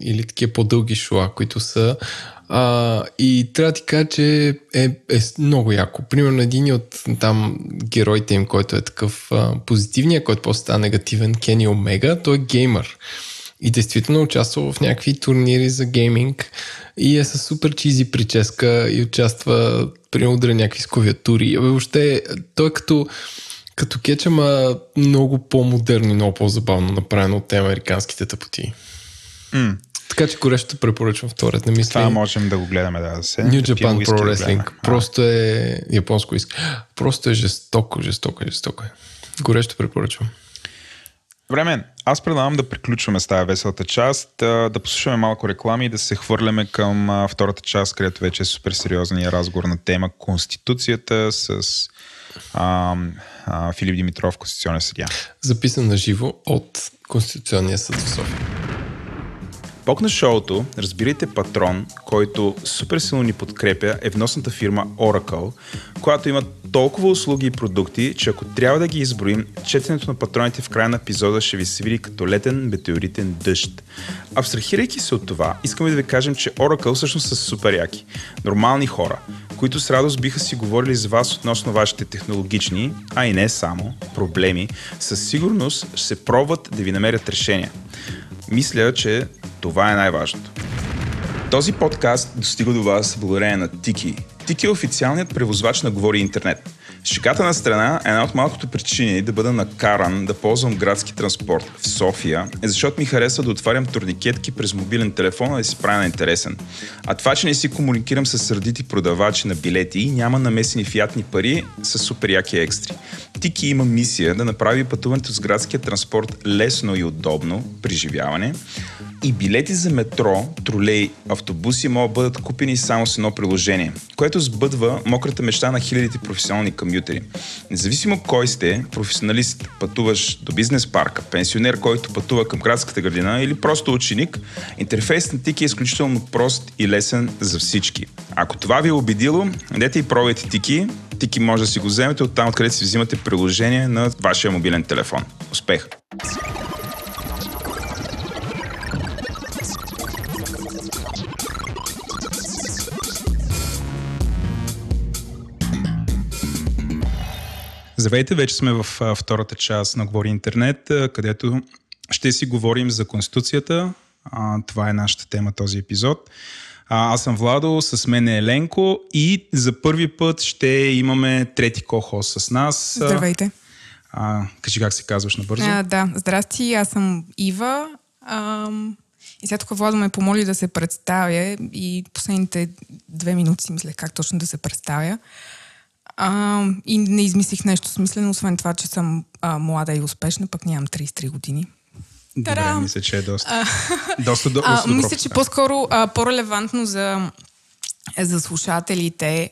или такива по-дълги шоа, които са а, и трябва да ти кажа, че е, е много яко. Примерно един от там героите им, който е такъв а, позитивният, който после става негативен, Кени Омега, той е геймър. И действително участва в някакви турнири за гейминг и е с супер чизи прическа и участва при удари някакви с клавиатури. И въобще той е като, като кетчама много по-модерно и много по-забавно направено от те американските тъпоти. Mm. Така че горещо препоръчвам вторият. Не мисля. Това можем да го гледаме, да. се. New Japan Pro Wrestling. Да Просто е японско иска. Просто е жестоко, жестоко, жестоко е. Горещо препоръчвам. Време, аз предлагам да приключваме с тази веселата част, да, да послушаме малко реклами и да се хвърляме към втората част, където вече е супер сериозния разговор на тема Конституцията с а, а, Филип Димитров, Конституционен съдия. Записан на живо от Конституционния съд в София. Бог на шоуто, разбирайте патрон, който супер силно ни подкрепя, е вносната фирма Oracle, която има толкова услуги и продукти, че ако трябва да ги изброим, четенето на патроните в края на епизода ще ви се види като летен метеоритен дъжд. Абстрахирайки се от това, искаме да ви кажем, че Oracle всъщност са супер яки. Нормални хора, които с радост биха си говорили с вас относно вашите технологични, а и не само, проблеми, със сигурност ще се пробват да ви намерят решения. Мисля, че това е най-важното. Този подкаст достига до вас благодарение на Тики. Тики е официалният превозвач на Говори Интернет. Шиката на страна, една от малкото причини да бъда накаран да ползвам градски транспорт в София е защото ми харесва да отварям турникетки през мобилен телефон, да си правя на интересен. А това, че не си комуникирам с сърдити продавачи на билети няма намесени фиатни пари, са супер яки екстри. Тики има мисия да направи пътуването с градския транспорт лесно и удобно, преживяване, и билети за метро, тролей, автобуси могат да бъдат купени само с едно приложение, което сбъдва мократа мечта на хилядите професионални комютери. Независимо кой сте, професионалист, пътуваш до бизнес парка, пенсионер, който пътува към градската градина или просто ученик, интерфейс на Тики е изключително прост и лесен за всички. Ако това ви е убедило, дете и пробвайте Тики. Тики може да си го вземете от там, откъдето си взимате приложение на вашия мобилен телефон. Успех! Здравейте, вече сме в втората част на Говори Интернет, където ще си говорим за Конституцията, А, това е нашата тема този епизод. А, аз съм Владо, с мен е Еленко и за първи път ще имаме трети кохо с нас. Здравейте. А, кажи как се казваш набързо. А, да, здрасти, аз съм Ива. А, и сега тук Владо ме помоли да се представя и последните две минути си мислех как точно да се представя. А, и не измислих нещо смислено, освен това, че съм а, млада и успешна, пък нямам 33 години. Добре, мисля, че е доста. доста, до, А, мисля, че по-скоро а, по-релевантно за, за слушателите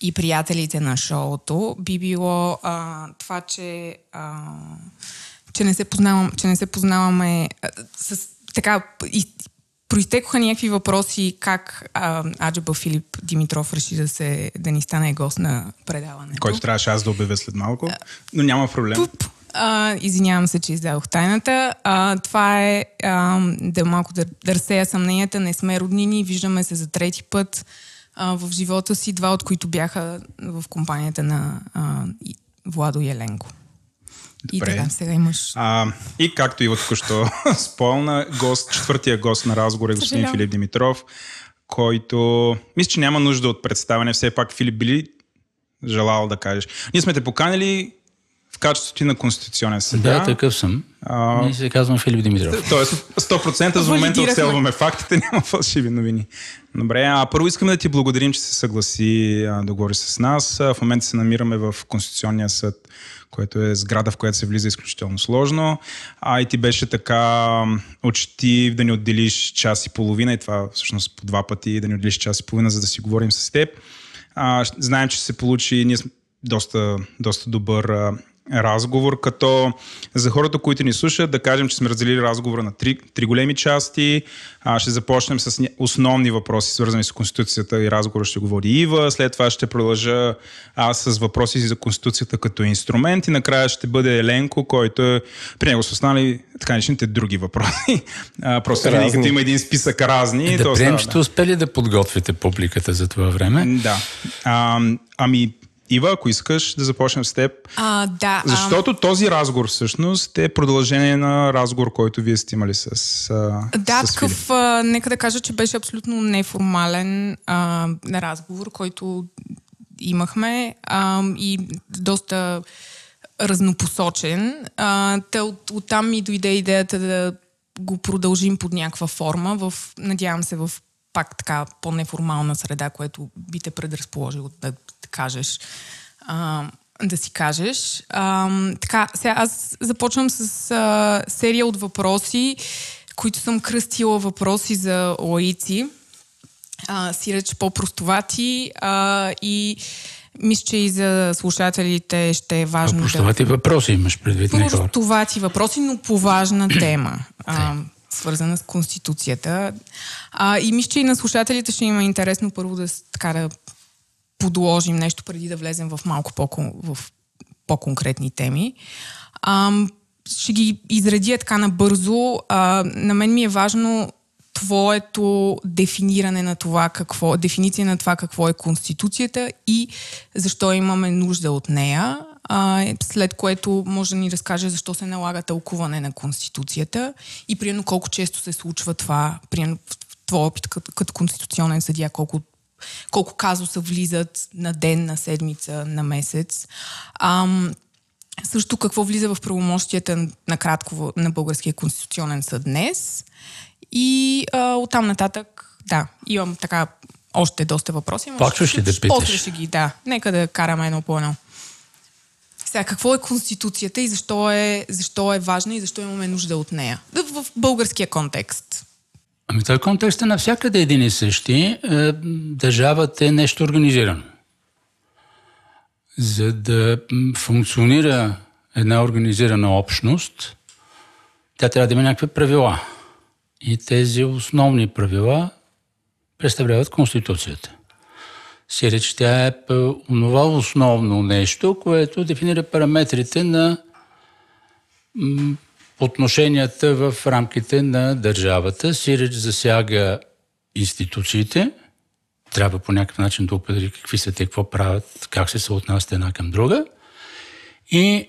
и приятелите на шоуто би било а, това, че, а, че, не се познавам, че не се познаваме а, с така и, Проистекоха някакви въпроси как а, Аджаба Филип Димитров реши да, се, да ни стане гост на предаването. Който трябваше аз да обявя след малко. Но няма проблем. Пуп. А, извинявам се, че издадох тайната. А, това е а, да малко да, да разсея съмненията. Не сме роднини, виждаме се за трети път а, в живота си, два от които бяха в компанията на а, Владо и Еленко. И Добре. така, сега имаш... А, и както Ива току-що спомна, гост, четвъртия гост на разговора е господин. Филип Димитров, който мисля, че няма нужда от представяне. Все пак, Филип, били желал да кажеш. Ние сме те поканили в качеството ти на конституционен съдия. Да, такъв съм. А, И се казвам Филип Димитров. Тоест 100% за момента отселваме фактите, няма фалшиви новини. Добре, а първо искаме да ти благодарим, че се съгласи а, да говориш с нас. А, в момента се намираме в Конституционния съд, което е сграда, в която се влиза изключително сложно. А и ти беше така м, учтив да ни отделиш час и половина, и това всъщност по два пъти, да ни отделиш час и половина, за да си говорим с теб. А, знаем, че се получи, ние доста, доста добър разговор, като за хората, които ни слушат, да кажем, че сме разделили разговора на три, три големи части. А, ще започнем с основни въпроси, свързани с Конституцията и разговора ще говори Ива. След това ще продължа аз с въпроси за Конституцията като инструмент и накрая ще бъде Еленко, който е, при него са останали така наречените други въпроси. А, просто Разни. като има един списък разни. Е, Да става, че сте успели да подготвите публиката за това време. да. А, ами, Ива, ако искаш да започнем с теб. А, да, а, Защото този разговор всъщност е продължение на разговор, който вие сте имали с, а, Да, с такъв, а, нека да кажа, че беше абсолютно неформален а, разговор, който имахме а, и доста разнопосочен. А, те от, оттам ми дойде идеята да го продължим под някаква форма, в, надявам се в пак така по-неформална среда, което би те предразположил да, да кажеш. А, да си кажеш. А, така, сега аз започвам с а, серия от въпроси, които съм кръстила въпроси за лаици. А, сиреч по-простовати а, и мисля, че и за слушателите ще е важно да... Простовати въпроси имаш предвид. Простовати въпроси, но по важна тема, а, свързана с Конституцията. А, и мисля, че и на слушателите ще има интересно първо да, така, да подложим нещо преди да влезем в малко в по-конкретни теми. Ам, ще ги изредя така набързо. А, на мен ми е важно твоето дефиниране на това какво, дефиниция на това какво е Конституцията и защо имаме нужда от нея. А, след което може да ни разкаже защо се налага тълкуване на Конституцията и примерно колко често се случва това, примерно в твой опит като, като конституционен съдия, колко колко казуса влизат на ден, на седмица, на месец. Ам, също какво влиза в правомощията накратко на Българския конституционен съд днес. И а, оттам нататък, да, имам така още доста въпроси. Почваш ли да питаш? После ще ги, да. Нека да караме едно по едно. Сега, какво е Конституцията и защо е, защо е важна и защо имаме нужда от нея? В българския контекст. Ами този контекст е навсякъде един и същи. Е, Държавата е нещо организирано. За да функционира една организирана общност, тя трябва да има някакви правила. И тези основни правила представляват Конституцията. Сиреч тя е онова основно нещо, което дефинира параметрите на отношенията в рамките на държавата. Сиреч засяга институциите, трябва по някакъв начин да определи какви са те, какво правят, как се съотнасят една към друга. И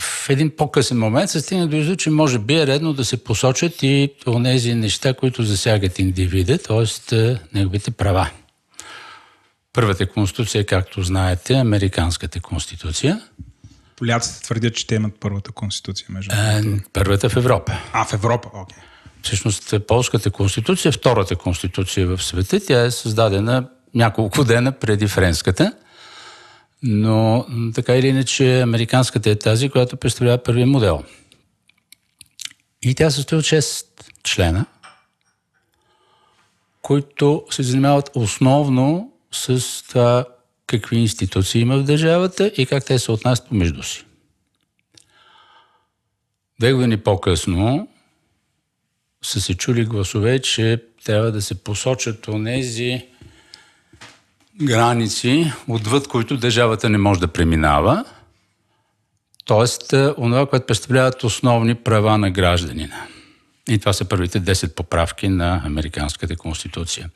в един по-късен момент се стигна до извод, че може би е редно да се посочат и тези неща, които засягат индивида, т.е. неговите права. Първата конституция, както знаете, е Американската конституция. Поляците твърдят, че те имат първата конституция, между Е, първата в Европа. А, в Европа, окей. Всъщност, Полската конституция е втората конституция в света. Тя е създадена няколко дена преди френската. Но така или иначе, американската е тази, която представлява първия модел. И тя състои от 6 члена, които се занимават основно с това какви институции има в държавата и как те се отнасят помежду си. Две години по-късно са се чули гласове, че трябва да се посочат онези граници, отвъд които държавата не може да преминава, т.е. онова, което представляват основни права на гражданина. И това са първите 10 поправки на Американската конституция.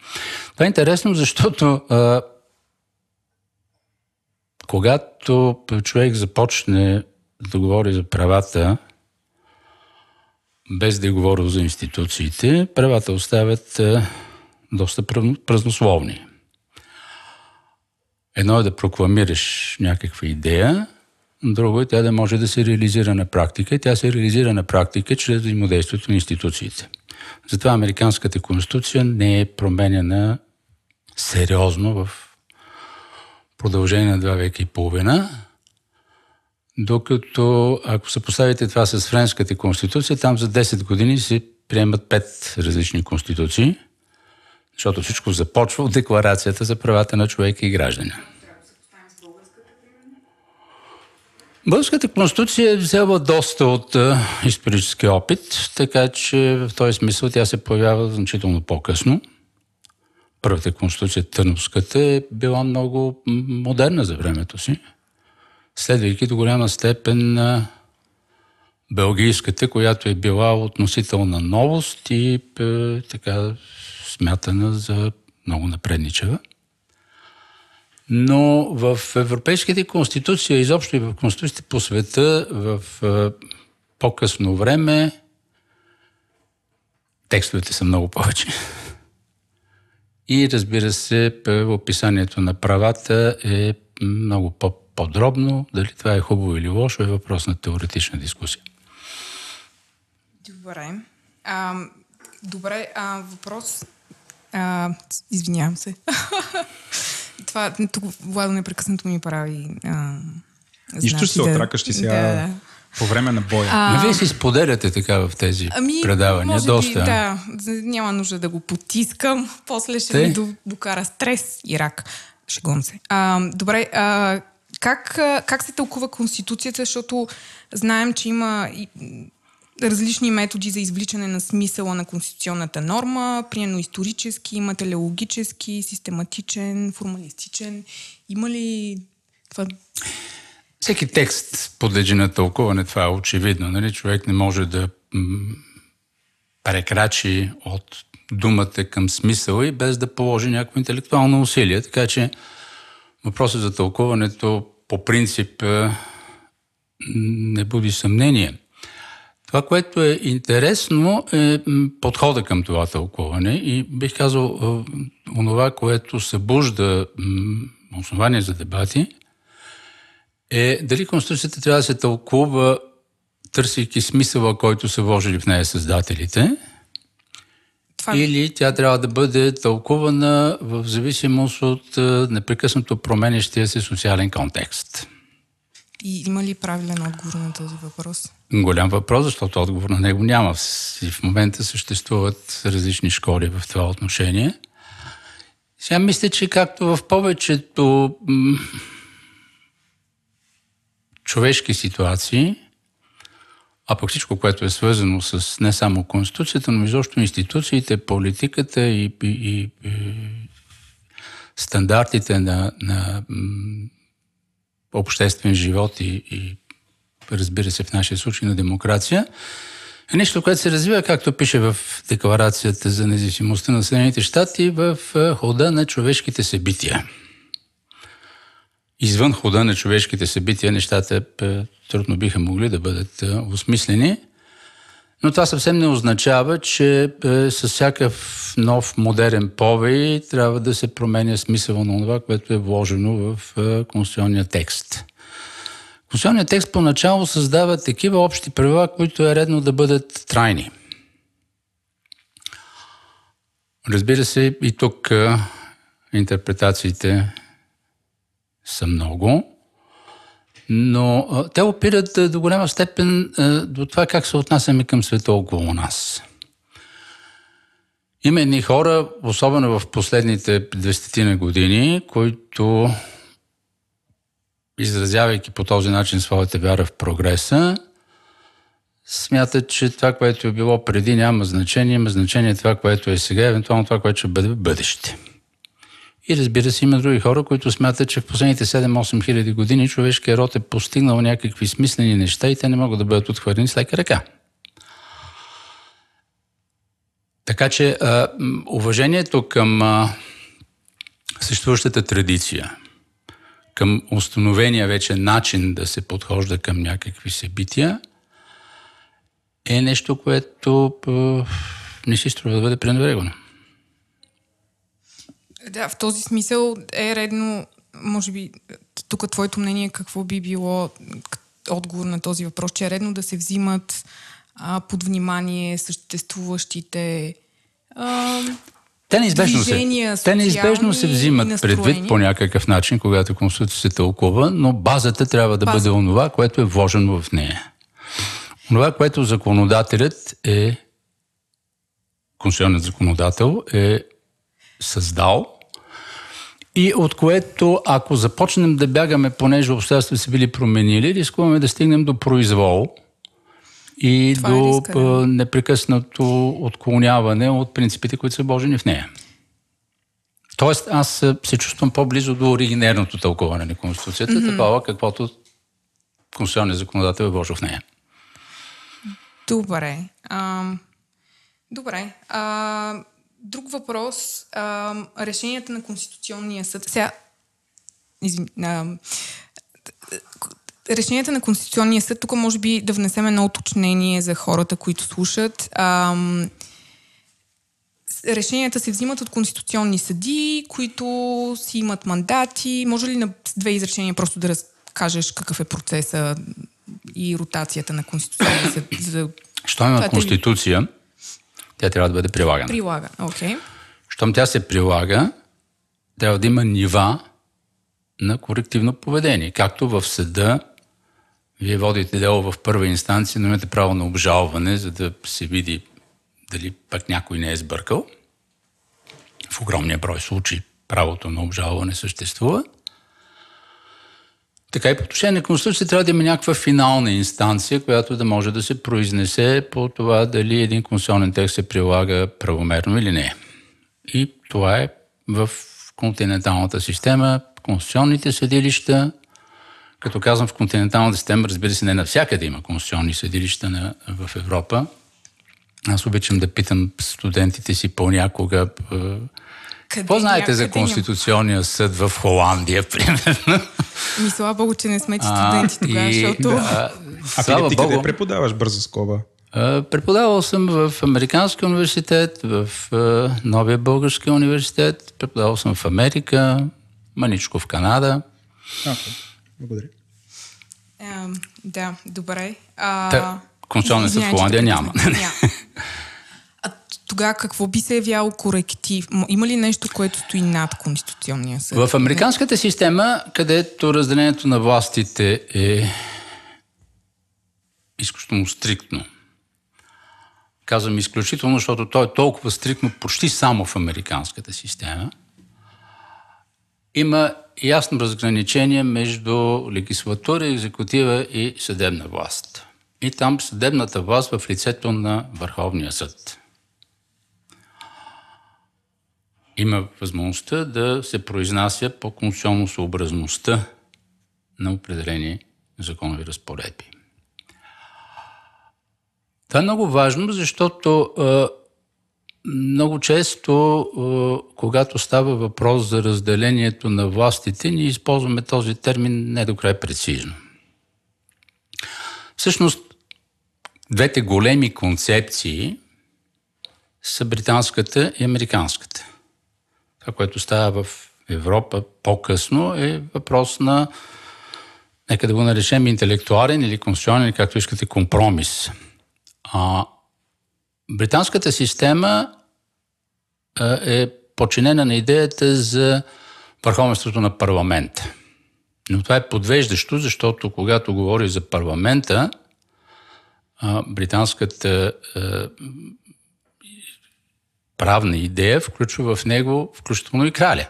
Това е интересно, защото а, когато човек започне да говори за правата, без да е говорил за институциите, правата оставят а, доста празнословни. Едно е да прокламираш някаква идея, друго е тя да може да се реализира на практика. Тя се реализира на практика чрез взаимодействието на институциите. Затова Американската конституция не е променена сериозно в продължение на два века и половина, докато ако се поставите това с Френската конституция, там за 10 години се приемат пет различни конституции – защото всичко започва от Декларацията за правата на човека и граждана. Българската конституция е взела доста от исторически опит, така че в този смисъл тя се появява значително по-късно. Първата конституция, Търновската, е била много модерна за времето си, следвайки до голяма степен на белгийската, която е била относителна новост и е, така смятана за много напредничева. Но в европейските конституции, изобщо и в конституциите по света, в по-късно време, текстовете са много повече. И разбира се, описанието на правата е много по-подробно. Дали това е хубаво или лошо е въпрос на теоретична дискусия. Добре. А, добре, а, въпрос а, извинявам се. Това тук Владо непрекъснато ми прави. А, Нищо се отракаш ти сега да. По време на боя. А, Но вие си споделяте така в тези ами, предавания. Може доста. Би, да, няма нужда да го потискам. После ще Те? ми докара стрес и рак. Шегувам се. А, добре, а, как, как се тълкува Конституцията, защото знаем, че има различни методи за извличане на смисъла на конституционната норма, примерно исторически, материологически, систематичен, формалистичен. Има ли това? Всеки текст подлежи на тълкуване, това е очевидно. Нали? Човек не може да прекрачи от думата към смисъла и без да положи някакво интелектуално усилие. Така че въпросът за тълкуването по принцип е, не буди съмнение. Това, което е интересно, е подхода към това тълкуване и бих казал, онова, което събужда основание за дебати, е дали Конституцията трябва да се тълкува търсейки смисъла, който са вложили в нея създателите, това... или тя трябва да бъде тълкувана в зависимост от непрекъснато променящия се социален контекст. И има ли правилен отговор на този въпрос? Голям въпрос, защото отговор на него няма. И в момента съществуват различни школи в това отношение. Сега мисля, че както в повечето човешки ситуации, а пък всичко, което е свързано с не само Конституцията, но изобщо институциите, политиката и, и, и, и стандартите на, на обществен живот и, и разбира се в нашия случай на демокрация, е нещо, което се развива, както пише в Декларацията за независимостта на Съединените щати, в хода на човешките събития. Извън хода на човешките събития нещата е, трудно биха могли да бъдат е, осмислени. Но това съвсем не означава, че е, с всякакъв нов модерен повей трябва да се променя смисъл на това, което е вложено в конституционния текст. Конституционният текст поначало създава такива общи правила, които е редно да бъдат трайни. Разбира се, и тук интерпретациите са много, но а, те опират а, до голяма степен а, до това как се отнасяме към света около нас. Има едни хора, особено в последните 200 на години, които, изразявайки по този начин своята вяра в прогреса, смятат, че това, което е било преди, няма значение, има значение това, което е сега, евентуално това, което ще бъде в бъдеще. И разбира се, има други хора, които смятат, че в последните 7-8 хиляди години човешкият род е постигнал някакви смислени неща и те не могат да бъдат отхвърлени с лека ръка. Така че уважението към съществуващата традиция, към установения вече начин да се подхожда към някакви събития, е нещо, което не си струва да бъде пренебрегвано. Да, в този смисъл е редно, може би, тук твоето мнение какво би било отговор на този въпрос, че е редно да се взимат а, под внимание съществуващите а, те неизбежно, се, те неизбежно се взимат предвид по някакъв начин, когато Конституцията се тълкува, но базата трябва да База. бъде онова, което е вложено в нея. Онова, което законодателят е, конституционният законодател е създал и от което, ако започнем да бягаме, понеже обстоятелства са били променили, рискуваме да стигнем до произвол и Това е до е риска, да. непрекъснато отклоняване от принципите, които са вложени в нея. Тоест, аз се чувствам по-близо до оригинерното тълковане на Конституцията, mm-hmm. такова каквото конституционният законодател е вложил в нея. Добре. А, добре. А, друг въпрос. А, решенията на Конституционния съд. Сега, извин, а, решенията на Конституционния съд, тук може би да внесем едно уточнение за хората, които слушат. А, решенията се взимат от конституционни съди, които си имат мандати. Може ли на две изречения просто да разкажеш какъв е процеса и ротацията на Конституционния съд? За... Що има Конституция? Тя трябва да бъде прилагана. Прилага, окей. Okay. Щом тя се прилага, трябва да има нива на корективно поведение. Както в съда, вие водите дело в първа инстанция, но имате право на обжалване, за да се види дали пък някой не е сбъркал. В огромния брой случаи правото на обжалване съществува. Така и по отношение на Конституция трябва да има някаква финална инстанция, която да може да се произнесе по това дали един конституционен текст се прилага правомерно или не. И това е в континенталната система, конституционните съдилища, като казвам в континенталната система, разбира се, не навсякъде има конституционни съдилища на, в Европа. Аз обичам да питам студентите си понякога къде Какво знаете за Конституционния няма? съд в Холандия, примерно? Ми, слава Богу, че не сме студенти тогава, и, защото... Да, а Филип, ти Богу, къде преподаваш бърза скоба? Преподавал съм в Американския университет, в Новия български университет, преподавал съм в Америка, маничко в Канада. Okay. Благодаря. Uh, да, добре. Uh, Конституционен съд в Холандия няма. няма. тогава какво би се явяло коректив? Има ли нещо, което стои над Конституционния съд? В американската система, където разделението на властите е изключително стриктно. Казвам изключително, защото то е толкова стриктно почти само в американската система. Има ясно разграничение между легислатура, екзекутива и съдебна власт. И там съдебната власт в лицето на Върховния съд има възможността да се произнася по конституционно съобразността на определени законови разпоредби. Това е много важно, защото много често, когато става въпрос за разделението на властите, ние използваме този термин не до край прецизно. Всъщност, двете големи концепции са британската и американската. Това, което става в Европа по-късно е въпрос на, нека да го наречем, интелектуален или конституционен, както искате, компромис. А, британската система а, е подчинена на идеята за върховенството на парламента. Но това е подвеждащо, защото когато говори за парламента, британската правна идея включва в него включително и краля.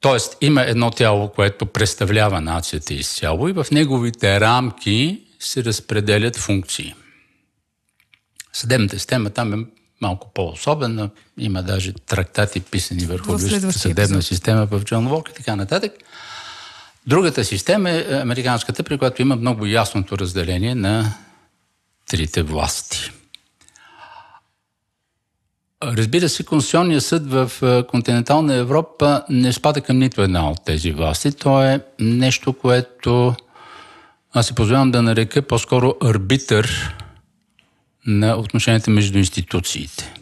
Тоест има едно тяло, което представлява нацията изцяло и в неговите рамки се разпределят функции. Съдебната система там е малко по-особена. Има даже трактати писани върху съдебна епизод. система в Джон Лок и така нататък. Другата система е американската, при която има много ясното разделение на трите власти. Разбира се, Конституционният съд в континентална Европа не спада към нито една от тези власти. То е нещо, което аз се позволявам да нарека по-скоро арбитър на отношенията между институциите.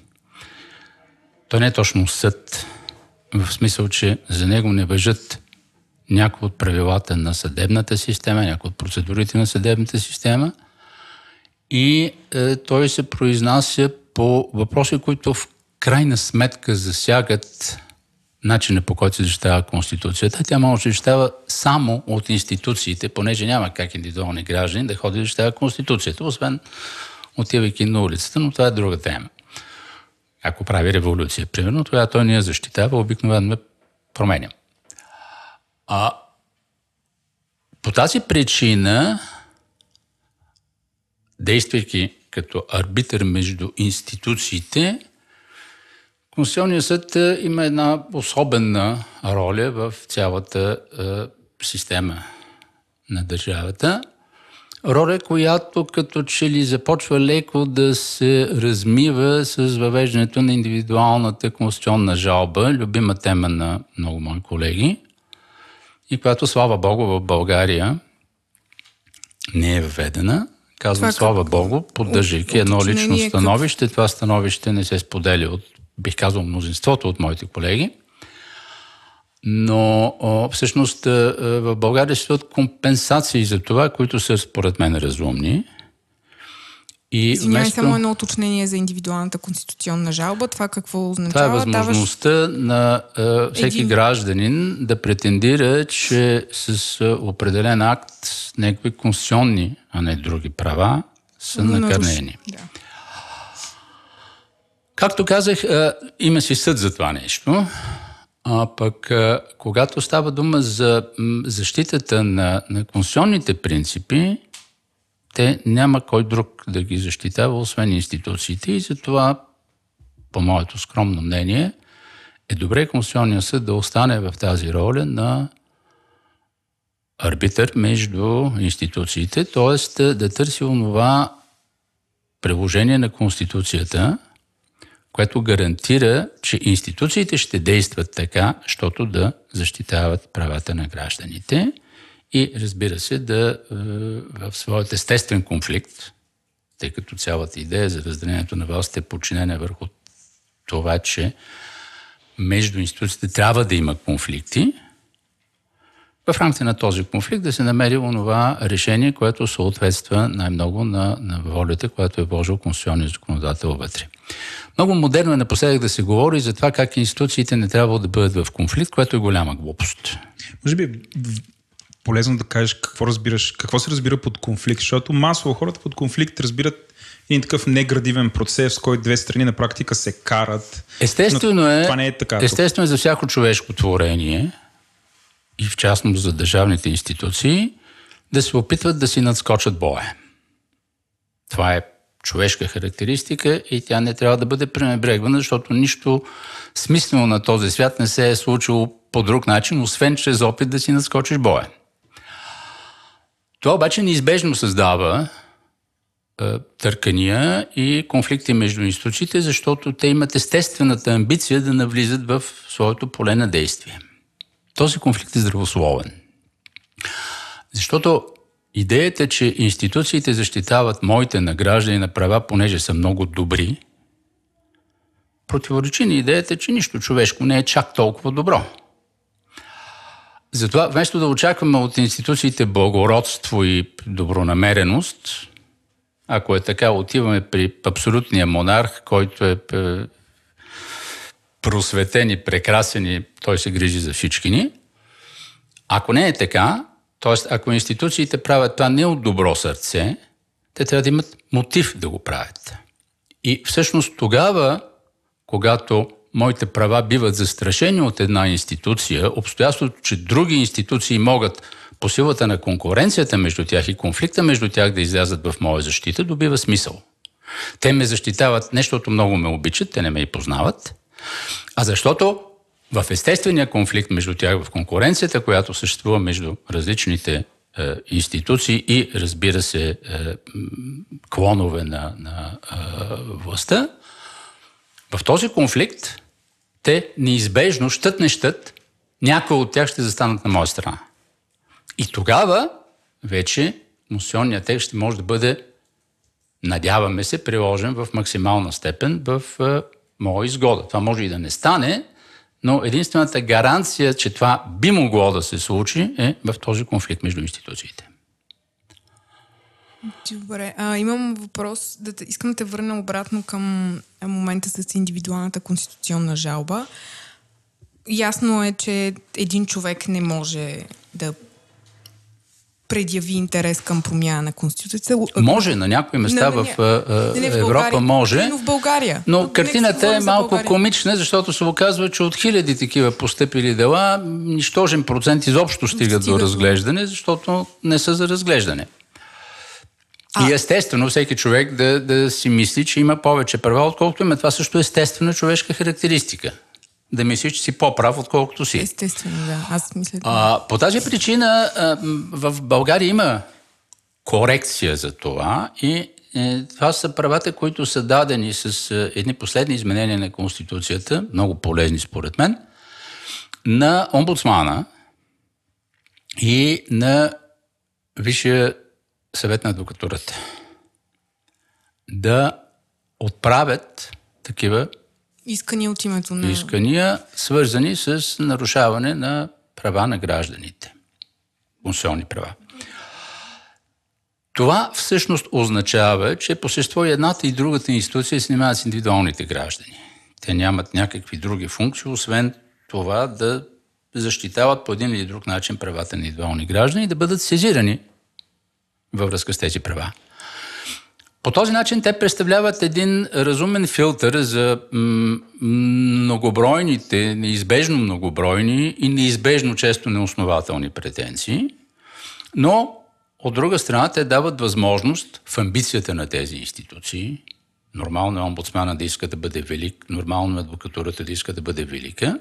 Той не е точно съд, в смисъл, че за него не въжат някои от правилата на съдебната система, някои от процедурите на съдебната система и е, той се произнася по въпроси, които в крайна сметка засягат начина по който се защитава Конституцията. Тя може да защитава само от институциите, понеже няма как индивидуални граждани да ходят да защитава Конституцията, освен отивайки на улицата, но това е друга тема. Ако прави революция, примерно, тогава той ни я защитава, обикновено ме променя. А по тази причина, действайки като арбитър между институциите, Конституционният съд е, има една особена роля в цялата е, система на държавата. Роля, която като че ли започва леко да се размива с въвеждането на индивидуалната конституционна жалба, любима тема на много мои колеги, и която, слава Богу, в България не е введена. Казвам, това слава Богу, поддържайки едно лично становище. Това становище не се споделя от, бих казал, мнозинството от моите колеги. Но всъщност в България се компенсации за това, които са според мен разумни. И Извинявай, вместо... само едно уточнение за индивидуалната конституционна жалба. Това какво означава? Това е възможността Даваш... на е, всеки Един... гражданин да претендира, че с е, определен акт някакви конституционни, а не други права са накърнени. Да. Както казах, има си съд за това нещо. А пък, когато става дума за защитата на, на конституционните принципи, те няма кой друг да ги защитава, освен институциите и затова, по моето скромно мнение, е добре Конституционния съд да остане в тази роля на арбитър между институциите, т.е. да търси онова приложение на Конституцията, което гарантира, че институциите ще действат така, защото да защитават правата на гражданите и разбира се да е, в своят естествен конфликт, тъй като цялата идея за разделението на властите е подчинена върху това, че между институциите трябва да има конфликти, в рамките на този конфликт да се намери онова решение, което съответства най-много на, на волята, която е вложил конституционния законодател вътре. Много модерно е напоследък да се говори за това как институциите не трябва да бъдат в конфликт, което е голяма глупост. Може би полезно да кажеш какво разбираш, какво се разбира под конфликт, защото масово хората под конфликт разбират един такъв неградивен процес, в който две страни на практика се карат. Естествено е, това не е така. Естествено е за всяко човешко творение и в частност за държавните институции да се опитват да си надскочат боя. Това е човешка характеристика и тя не трябва да бъде пренебрегвана, защото нищо смислено на този свят не се е случило по друг начин, освен чрез опит да си надскочиш боя. Това обаче неизбежно създава търкания и конфликти между институциите, защото те имат естествената амбиция да навлизат в своето поле на действие. Този конфликт е здравословен. Защото идеята, че институциите защитават моите награждани на права, понеже са много добри, противоречи на идеята, че нищо човешко не е чак толкова добро. Затова, вместо да очакваме от институциите благородство и добронамереност, ако е така, отиваме при абсолютния монарх, който е, е просветен и прекрасен и той се грижи за всички ни. Ако не е така, т.е. ако институциите правят това не от добро сърце, те трябва да имат мотив да го правят. И всъщност тогава, когато моите права биват застрашени от една институция, обстоятелството, че други институции могат по силата на конкуренцията между тях и конфликта между тях да излязат в моя защита, добива смисъл. Те ме защитават не защото много ме обичат, те не ме и познават, а защото в естествения конфликт между тях, в конкуренцията, която съществува между различните е, институции и, разбира се, е, клонове на, на е, властта, в този конфликт те неизбежно, щът не щът, някои от тях ще застанат на моя страна. И тогава вече конституционният текст ще може да бъде, надяваме се, приложен в максимална степен в е, моя изгода. Това може и да не стане, но единствената гаранция, че това би могло да се случи, е в този конфликт между институциите. Добре, а, имам въпрос. Да искам да те върна обратно към момента с индивидуалната конституционна жалба. Ясно е, че един човек не може да предяви интерес към промяна на Конституцията. Може, на някои места не, не, в, а, не, в Европа може. Но в България. Но картината е малко комична, защото се оказва, че от хиляди такива постъпили дела, нищожен процент изобщо стигат Стига до разглеждане, защото не са за разглеждане. А... И естествено всеки човек да, да си мисли, че има повече права, отколкото има. Това също е естествена човешка характеристика да мислиш, че си по-прав, отколкото си. Естествено, да. Аз мисля. А, по тази причина а, в България има корекция за това и е, това са правата, които са дадени с е, едни последни изменения на Конституцията, много полезни според мен, на омбудсмана и на Висшия съвет на адвокатурата. Да отправят такива Искания от името на... Искания, свързани с нарушаване на права на гражданите. Конституционни права. Това всъщност означава, че по същество едната и другата институция се занимават с индивидуалните граждани. Те нямат някакви други функции, освен това да защитават по един или друг начин правата на индивидуални граждани и да бъдат сезирани във връзка с тези права. По този начин те представляват един разумен филтър за многобройните, неизбежно многобройни и неизбежно често неоснователни претенции, но от друга страна те дават възможност в амбицията на тези институции, нормално е омбудсмана да иска да бъде велик, нормално е адвокатурата да иска да бъде велика,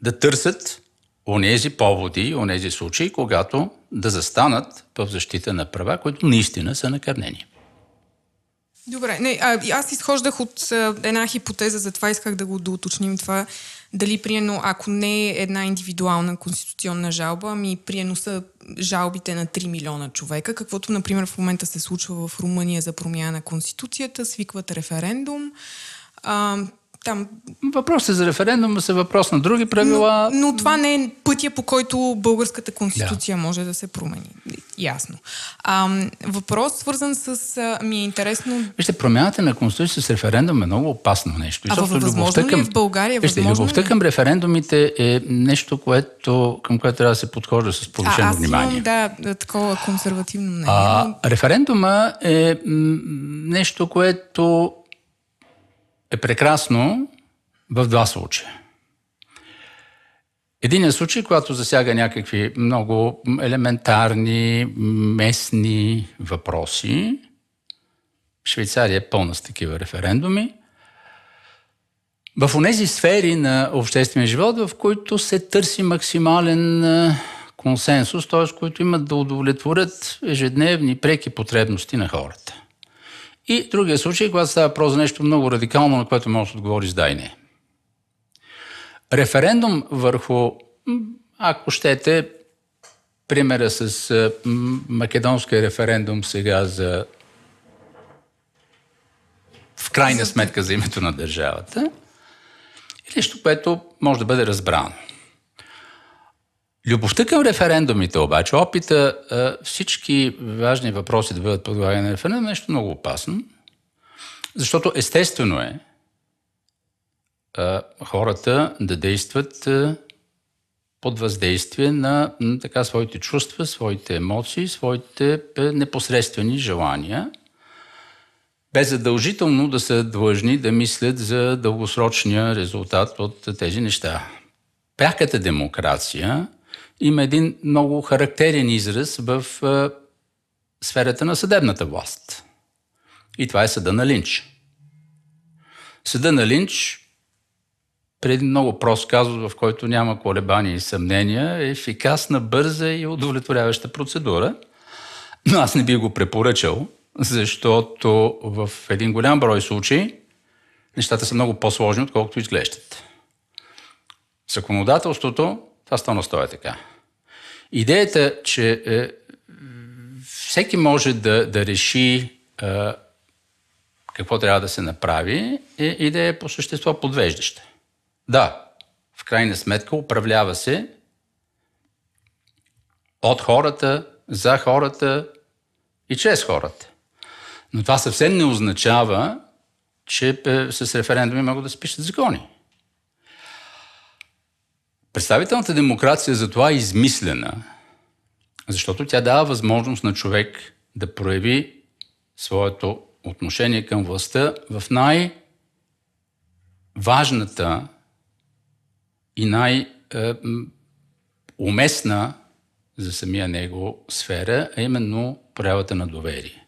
да търсят онези поводи, онези случаи, когато да застанат в защита на права, които наистина са накърнени. Добре, не, а, аз изхождах от а, една хипотеза, затова исках да го доуточним това. Дали приено, ако не е една индивидуална конституционна жалба, ами приено са жалбите на 3 милиона човека, каквото, например, в момента се случва в Румъния за промяна на конституцията, свикват референдум. А, там... Въпросът за референдума са въпрос на други правила. Но, но това не е пътя, по който българската конституция да. може да се промени. Ясно. А, въпрос, свързан с... А, ми е интересно... Вижте, промяната на конституция с референдум е много опасно нещо. А възможно ли е в България? Вижте, любовта към референдумите е нещо, което, към което трябва да се подхожда с повишено а, аз внимание. Имам, да, такова консервативно мнение. А, референдума е м- нещо, което е прекрасно в два случая. Единият случай, когато засяга някакви много елементарни, местни въпроси. Швейцария е пълна с такива референдуми. В тези сфери на обществения живот, в които се търси максимален консенсус, т.е. които имат да удовлетворят ежедневни преки потребности на хората. И другия случай, когато става въпрос за нещо много радикално, на което може да отговори с да и не. Референдум върху, ако щете, примера с македонския референдум сега за в крайна сметка за името на държавата, е нещо, което може да бъде разбрано. Любовта към референдумите обаче, опита всички важни въпроси да бъдат подлагани на референдум е нещо много опасно, защото естествено е хората да действат под въздействие на така своите чувства, своите емоции, своите непосредствени желания, без задължително да са длъжни да мислят за дългосрочния резултат от тези неща. Пряката демокрация има един много характерен израз в сферата на съдебната власт. И това е съда на Линч. Съда на Линч преди много прост казус, в който няма колебания и съмнения, е ефикасна, бърза и удовлетворяваща процедура. Но аз не би го препоръчал, защото в един голям брой случаи нещата са много по-сложни, отколкото изглеждат. Законодателството, това стана стоя така. Идеята, че е, всеки може да, да реши е, какво трябва да се направи, е идея по същество подвеждаща. Да, в крайна сметка управлява се от хората, за хората и чрез хората. Но това съвсем не означава, че е, с референдуми могат да се пишат закони. Представителната демокрация за това е измислена, защото тя дава възможност на човек да прояви своето отношение към властта в най-важната и най-уместна за самия него сфера, а именно проявата на доверие.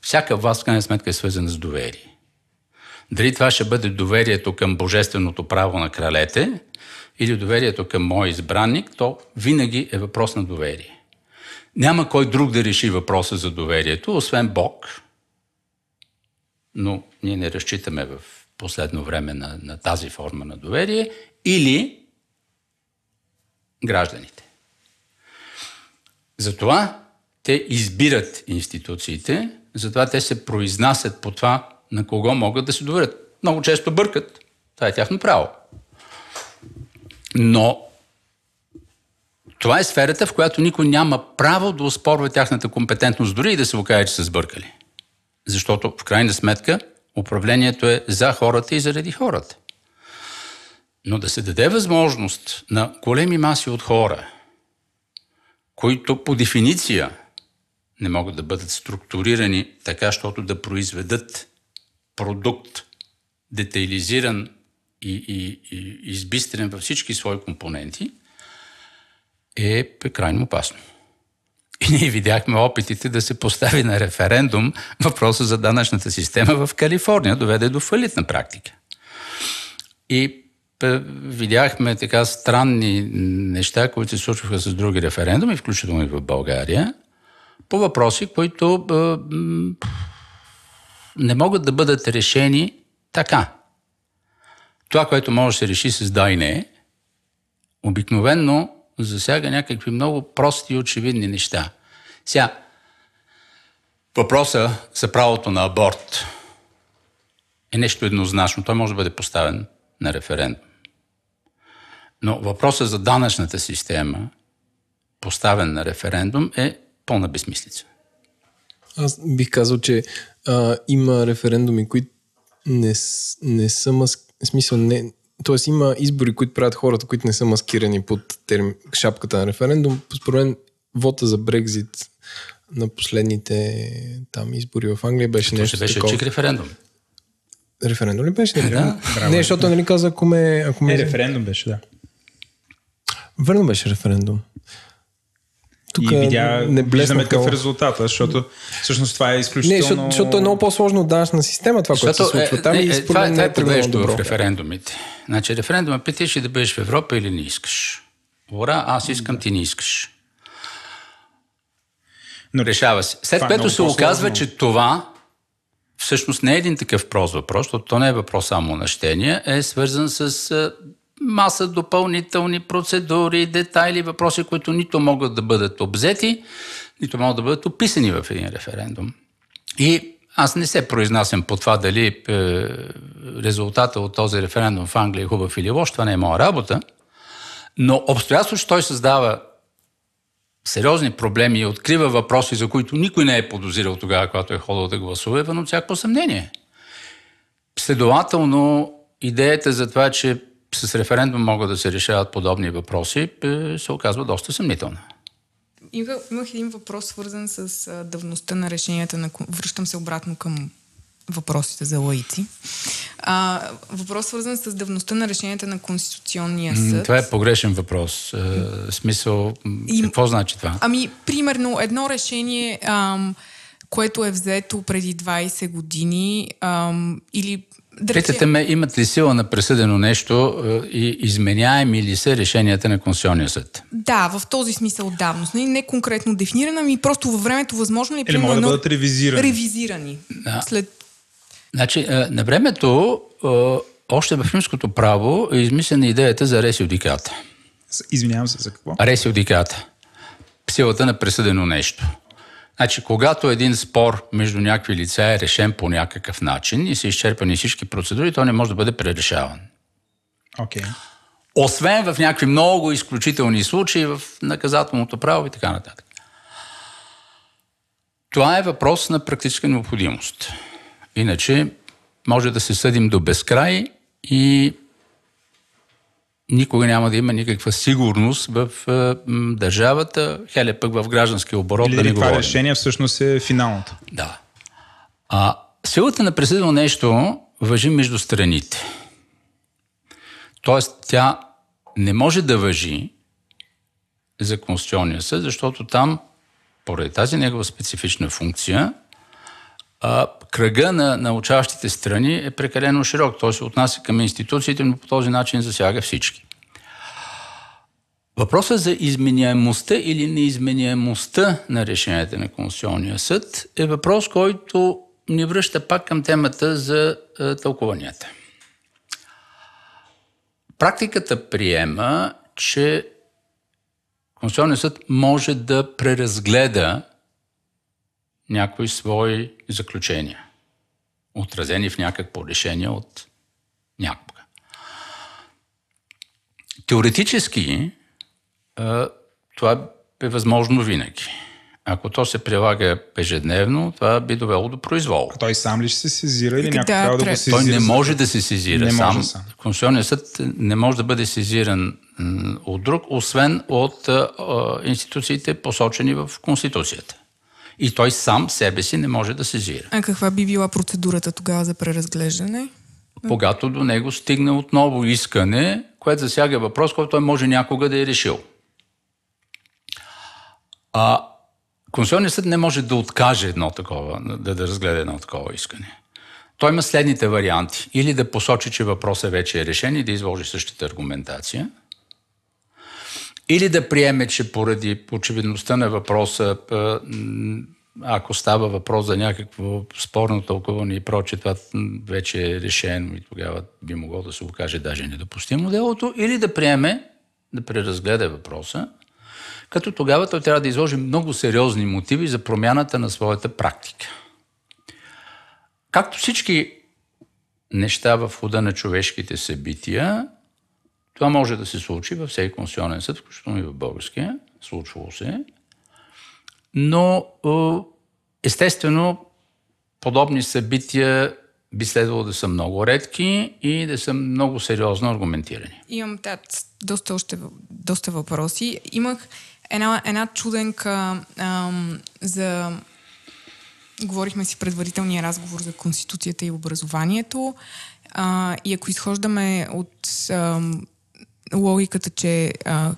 Всяка власт, в крайна сметка, е свързана с доверие. Дали това ще бъде доверието към божественото право на кралете или доверието към мой избранник, то винаги е въпрос на доверие. Няма кой друг да реши въпроса за доверието, освен Бог. Но ние не разчитаме в последно време на, на тази форма на доверие или гражданите. Затова те избират институциите, затова те се произнасят по това на кого могат да се доверят. Много често бъркат. Това е тяхно право. Но това е сферата, в която никой няма право да оспорва тяхната компетентност, дори и да се окаже, че са сбъркали. Защото в крайна сметка управлението е за хората и заради хората. Но да се даде възможност на големи маси от хора, които по дефиниция не могат да бъдат структурирани така, защото да произведат продукт, детайлизиран и, и, и избистрен във всички свои компоненти, е крайно опасно. И ние видяхме опитите да се постави на референдум въпроса за данъчната система в Калифорния, доведе до фалит на практика. И видяхме така странни неща, които се случваха с други референдуми, включително и в България, по въпроси, които не могат да бъдат решени така. Това, което може да се реши с да и не, обикновенно засяга някакви много прости и очевидни неща. Сега, въпроса за правото на аборт е нещо еднозначно. Той може да бъде поставен на референдум. Но въпросът за данъчната система, поставен на референдум, е пълна безмислица. Аз бих казал, че а, има референдуми, които не, не са мас... смисъл, не, Тоест има избори, които правят хората, които не са маскирани под терм... шапката на референдум. Според мен, вота за Брекзит на последните там избори в Англия беше То нещо беше такова. чик референдум. Референдум ли беше? Не, Да. не защото нали каза, ако ме... Ако ме... Не, референдум беше, да. Верно беше референдум. Тук и видя, не виждаме какъв е резултата, защото всъщност това е Не, изключително... защото, защото е много по-сложно от данъчна система това, което се случва там не, и е, според това, не е е тръгнало подвеждащо добро. в референдумите. Значи референдума питаш ли да бъдеш в Европа или не искаш. Ура, аз искам, ти не искаш. Но Решава се. След е което много се оказва, че това всъщност не е един такъв прост въпрос, защото то не е въпрос само на щения, е свързан с маса допълнителни процедури, детайли, въпроси, които нито могат да бъдат обзети, нито могат да бъдат описани в един референдум. И аз не се произнасям по това дали е, резултата от този референдум в Англия е хубав или лош, това не е моя работа, но обстоятелството, че той създава сериозни проблеми и открива въпроси, за които никой не е подозирал тогава, когато е ходил да гласува, е вън всяко съмнение. Следователно, идеята за това, че с референдум могат да се решават подобни въпроси, е, се оказва доста съмнителна. Имах, имах един въпрос, свързан с а, давността на решенията на... Връщам се обратно към въпросите за лаици. А, въпрос свързан с давността на решенията на Конституционния съд. Това е погрешен въпрос. Е, смисъл, И, какво значи това? Ами, примерно, едно решение, ам, което е взето преди 20 години ам, или да Питате ме, имат ли сила на пресъдено нещо е, и изменяеми ли се решенията на Конституционния съд? Да, в този смисъл давност. Не, не конкретно дефинирана, ми просто във времето възможно ли? Или могат да бъдат ревизирани. Ревизирани. Да. След... Значи, е, на времето, е, още в римското право е измислена идеята за ресиодиката. Извинявам се, за какво? Ресиодиката. Силата на пресъдено нещо. Значи, когато един спор между някакви лица е решен по някакъв начин и са изчерпани всички процедури, то не може да бъде пререшаван. Okay. Освен в някакви много изключителни случаи в наказателното право и така нататък. Това е въпрос на практическа необходимост. Иначе може да се съдим до безкрай и никога няма да има никаква сигурност в е, държавата, хеле пък в граждански оборот. Или да не това говорим. решение всъщност е финалното. Да. А силата на присъдено нещо въжи между страните. Тоест, тя не може да въжи за Конституционния съд, защото там, поради тази негова специфична функция, а, кръга на, на учащите страни е прекалено широк. Той се отнася към институциите, но по този начин засяга всички. Въпросът за изменяемостта или неизменяемостта на решенията на Конституционния съд е въпрос, който ни връща пак към темата за е, тълкуванията. Практиката приема, че Конституционният съд може да преразгледа някои свои заключения, отразени в някакво решение от някога. Теоретически това е възможно винаги. Ако то се прилага ежедневно, това би довело до произвол. А той сам ли ще се сезира или някой да, трябва да го сезира? Той не може да се сезира не сам. Сам. Конституционният съд не може да бъде сезиран от друг, освен от а, институциите посочени в Конституцията. И той сам себе си не може да сезира. А каква би била процедурата тогава за преразглеждане? Когато до него стигне отново искане, което засяга въпрос, който той може някога да е решил. А Конституционният съд не може да откаже едно такова, да, да разгледа едно такова искане. Той има следните варианти. Или да посочи, че въпросът вече е решен и да изложи същата аргументация. Или да приеме, че поради очевидността на въпроса, ако става въпрос за някакво спорно тълкуване и проче, това вече е решено и тогава би могло да се окаже даже недопустимо делото, или да приеме, да преразгледа въпроса като тогава той трябва да изложи много сериозни мотиви за промяната на своята практика. Както всички неща в хода на човешките събития, това може да се случи във всеки конституционен съд, включително и в българския, случвало се, но естествено подобни събития би следвало да са много редки и да са много сериозно аргументирани. Имам да, доста, още, доста въпроси. Имах една, една чуденка ам, за... Говорихме си предварителния разговор за Конституцията и образованието. А, и ако изхождаме от ам, логиката, че а,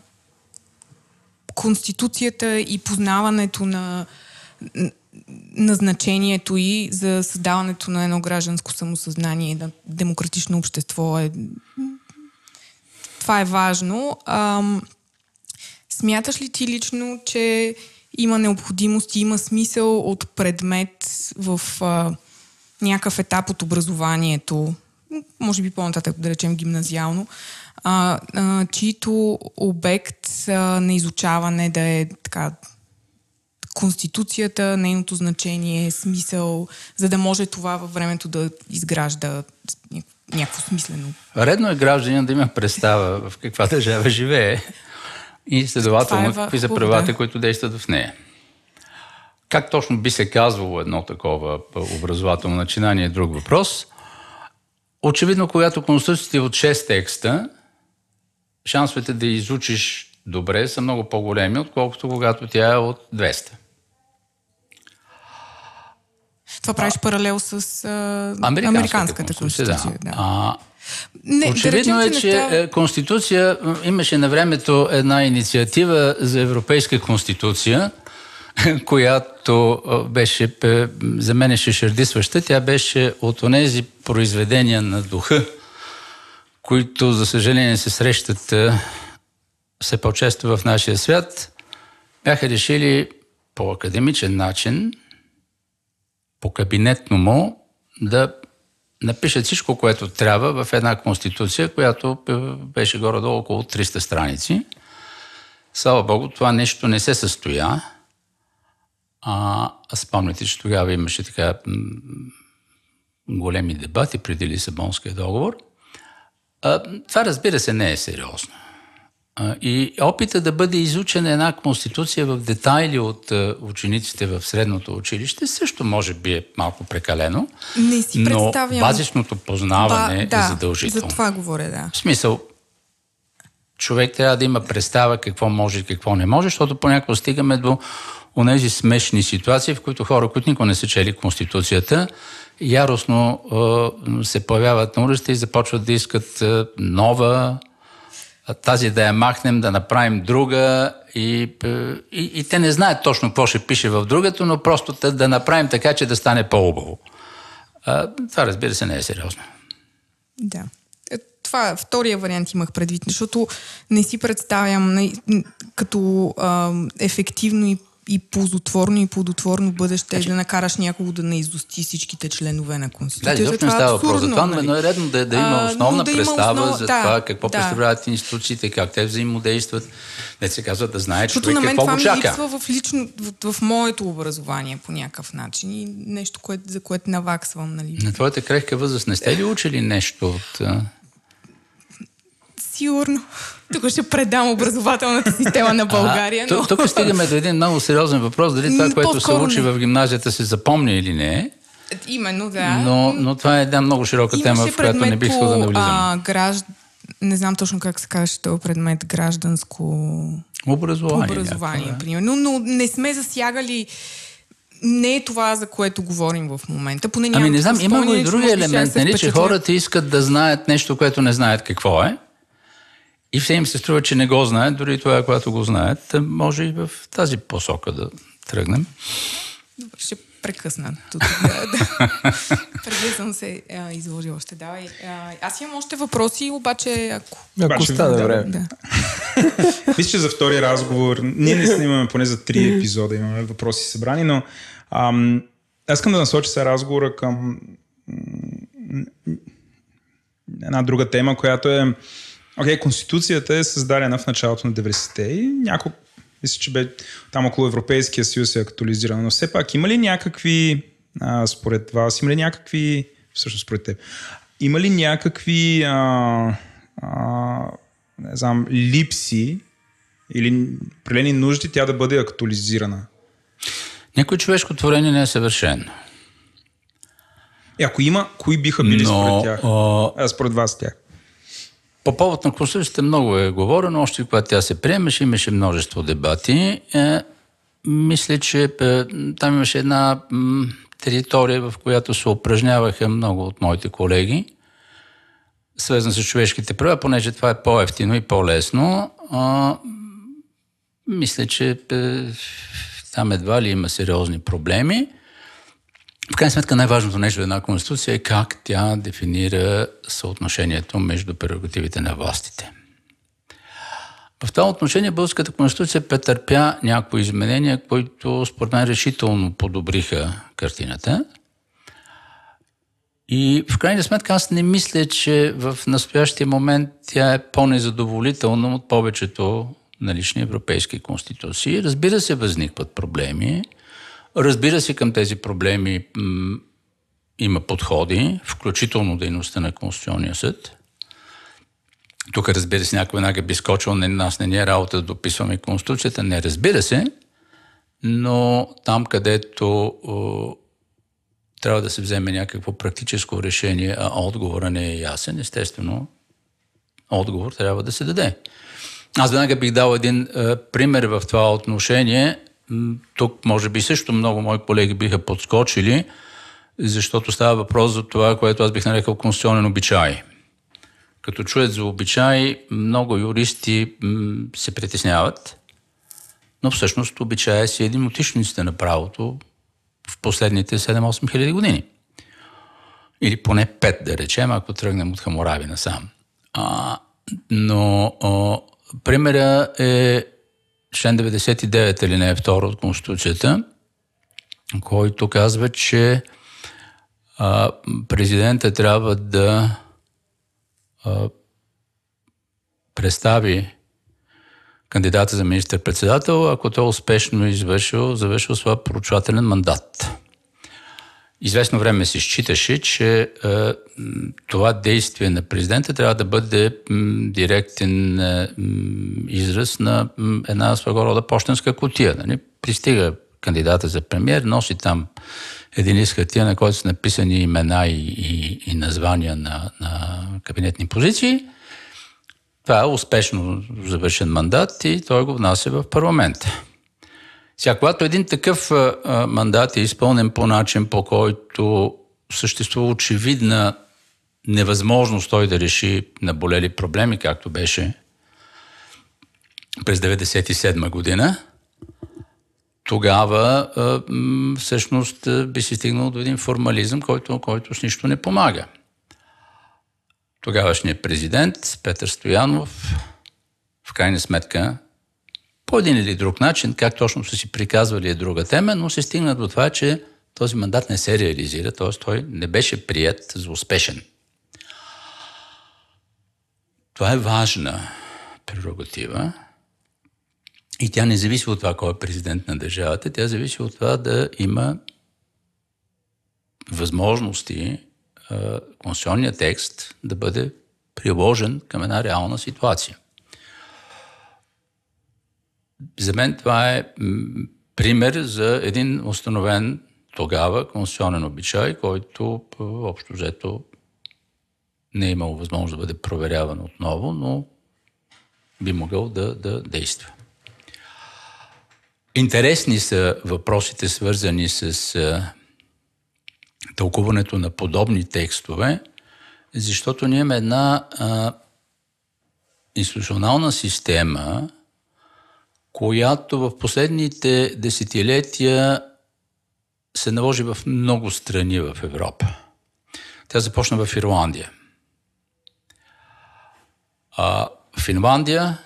Конституцията и познаването на назначението и за създаването на едно гражданско самосъзнание, на демократично общество е... Това е важно. Ам, Смяташ ли ти лично, че има необходимост и има смисъл от предмет в а, някакъв етап от образованието, може би по-нататък, да речем гимназиално, а, а, чието обект а, на изучаване да е така конституцията, нейното значение, смисъл, за да може това във времето да изгражда някакво смислено. Редно е гражданин да има представа в каква държава живее и следователно е какви са правата, да. които действат в нея. Как точно би се казвало едно такова образователно начинание е друг въпрос. Очевидно, когато Конституцията от 6 текста, шансовете да изучиш добре са много по-големи, отколкото когато тя е от 200. Това правиш а, паралел с а, американската, американската конституция. конституция да. Да. А, не, Очевидно да е, че, неща... Конституция имаше на времето една инициатива за Европейска конституция, която беше за мен шешердисваща. Тя беше от онези произведения на духа, които, за съжаление, се срещат все по-често в нашия свят, бяха решили по академичен начин, по кабинетно му, да напишат всичко, което трябва в една конституция, която беше горе-долу около 300 страници. Слава Богу, това нещо не се състоя. А, спомняте, че тогава имаше така големи дебати преди Лисабонския договор. А, това, разбира се, не е сериозно. И опита да бъде изучена една конституция в детайли от учениците в средното училище също може би е малко прекалено. Не си представям. Но базисното познаване ба, да, е задължително. За това говоря, да. В смисъл, човек трябва да има представа какво може и какво не може, защото понякога стигаме до онези смешни ситуации, в които хора, които никога не са чели Конституцията, яростно се появяват на улицата и започват да искат нова, тази да я махнем, да направим друга и, и, и те не знаят точно какво ще пише в другата, но просто да направим така, че да стане по-убаво. Това разбира се не е сериозно. Да. Е, това втория вариант имах предвид, защото не си представям като а, ефективно и и ползотворно и плодотворно бъдеще значи, да накараш някого да не изости всичките членове на Конституцията. Да, изобщо не става въпрос за това, нали? но е редно да, да има основна а, да представа основ... за да, това какво да. представляват институциите, как те взаимодействат. Не се казва да знае човек на мен какво това го чака. ми липсва в, лично, в, в, моето образование по някакъв начин и нещо, кое, за което наваксвам. Нали? На твоята крехка възраст не сте ли учили нещо от... Сигурно. Тук ще предам образователната система на България. Но... Тук стигаме до един много сериозен въпрос. Дали това, което се учи в гимназията, се запомня или не. Именно, да. Но, но това е една много широка Имаше тема, в която не бих искал да навлизам. А, гражд... Не знам точно как се казва този предмет. Гражданско... Образование. Образование, примерно. Но не сме засягали не е това, за което говорим в момента. Поне ами не знам, има и други елемент, нали, че хората искат да знаят нещо, което не знаят какво е. И все им се струва, че не го знаят, дори това, когато го знаят, може и в тази посока да тръгнем. Добре, ще прекъсна. Да, да. Преди съм се а, изложил още. Давай. А, аз имам още въпроси, обаче ако... Ако стане да, време. Да. Мисля, че за втори разговор, ние не снимаме поне за три епизода, имаме въпроси събрани, но ам, аз искам да насоча се разговора към една друга тема, която е Окей, okay, Конституцията е създадена в началото на 90-те и няколко, мисля, че бе там около Европейския съюз е актуализирана, но все пак има ли някакви, а, според вас, има ли някакви, всъщност според теб, има ли някакви, а, а, не знам, липси или определени нужди тя да бъде актуализирана? Някой човешко творение не е съвършено. И ако има, кои биха били Но, според тях? А... Според вас тях. По повод на Конституцията много е говорено, още когато тя се приемаше, имаше множество дебати. Е, мисля, че е, там имаше една м, територия, в която се упражняваха много от моите колеги, свързан с човешките права, понеже това е по-ефтино и по-лесно. А, мисля, че е, там едва ли има сериозни проблеми. В крайна сметка най-важното нещо в една конституция е как тя дефинира съотношението между прерогативите на властите. В това отношение Българската конституция претърпя някои изменения, които според мен решително подобриха картината. И в крайна сметка аз не мисля, че в настоящия момент тя е по-незадоволителна от повечето налични европейски конституции. Разбира се, възникват проблеми. Разбира се, към тези проблеми м- има подходи, включително дейността на Конституционния съд. Тук, разбира се, някой веднага би скочил, не, нас не ни е работа да дописваме Конституцията. Не, разбира се, но там, където трябва да се вземе някакво практическо решение, а отговора не е ясен, естествено, отговор трябва да се даде. Аз веднага бих дал един е, пример в това отношение. Тук, може би, също много мои колеги биха подскочили, защото става въпрос за това, което аз бих нарекал конституционен обичай. Като чуят за обичай, много юристи се притесняват, но всъщност обичая си е един от източниците на правото, в последните 7-8 хиляди години. Или поне 5, да речем, ако тръгнем от Хамораби насам. А, но а, е член 99 или не е второ от Конституцията, който казва, че президента трябва да представи кандидата за министър-председател, ако той е успешно извършил, завършил своя поручвателен мандат. Известно време се считаше, че е, това действие на президента трябва да бъде м, директен е, израз на м, една своего рода почтенска котия. Нали? Пристига кандидата за премьер, носи там един лист хартия, на който са написани имена и, и, и названия на, на кабинетни позиции – това е успешно завършен мандат и той го внася в парламента. Сега, когато един такъв а, мандат е изпълнен по начин, по който съществува очевидна невъзможност той да реши наболели проблеми, както беше през 1997 година, тогава а, всъщност би се стигнал до един формализъм, който, който с нищо не помага. Тогавашният президент Петър Стоянов в крайна сметка по един или друг начин, как точно са си приказвали е друга тема, но се стигна до това, че този мандат не се реализира, т.е. той не беше прият за успешен. Това е важна прерогатива и тя не зависи от това кой е президент на държавата, тя зависи от това да има възможности конституционният текст да бъде приложен към една реална ситуация. За мен това е пример за един установен тогава конституционен обичай, който общо взето не е имал възможност да бъде проверяван отново, но би могъл да, да действа. Интересни са въпросите, свързани с тълкуването на подобни текстове, защото ние имаме една а, институционална система, която в последните десетилетия се наложи в много страни в Европа. Тя започна в Ирландия. А, Финландия,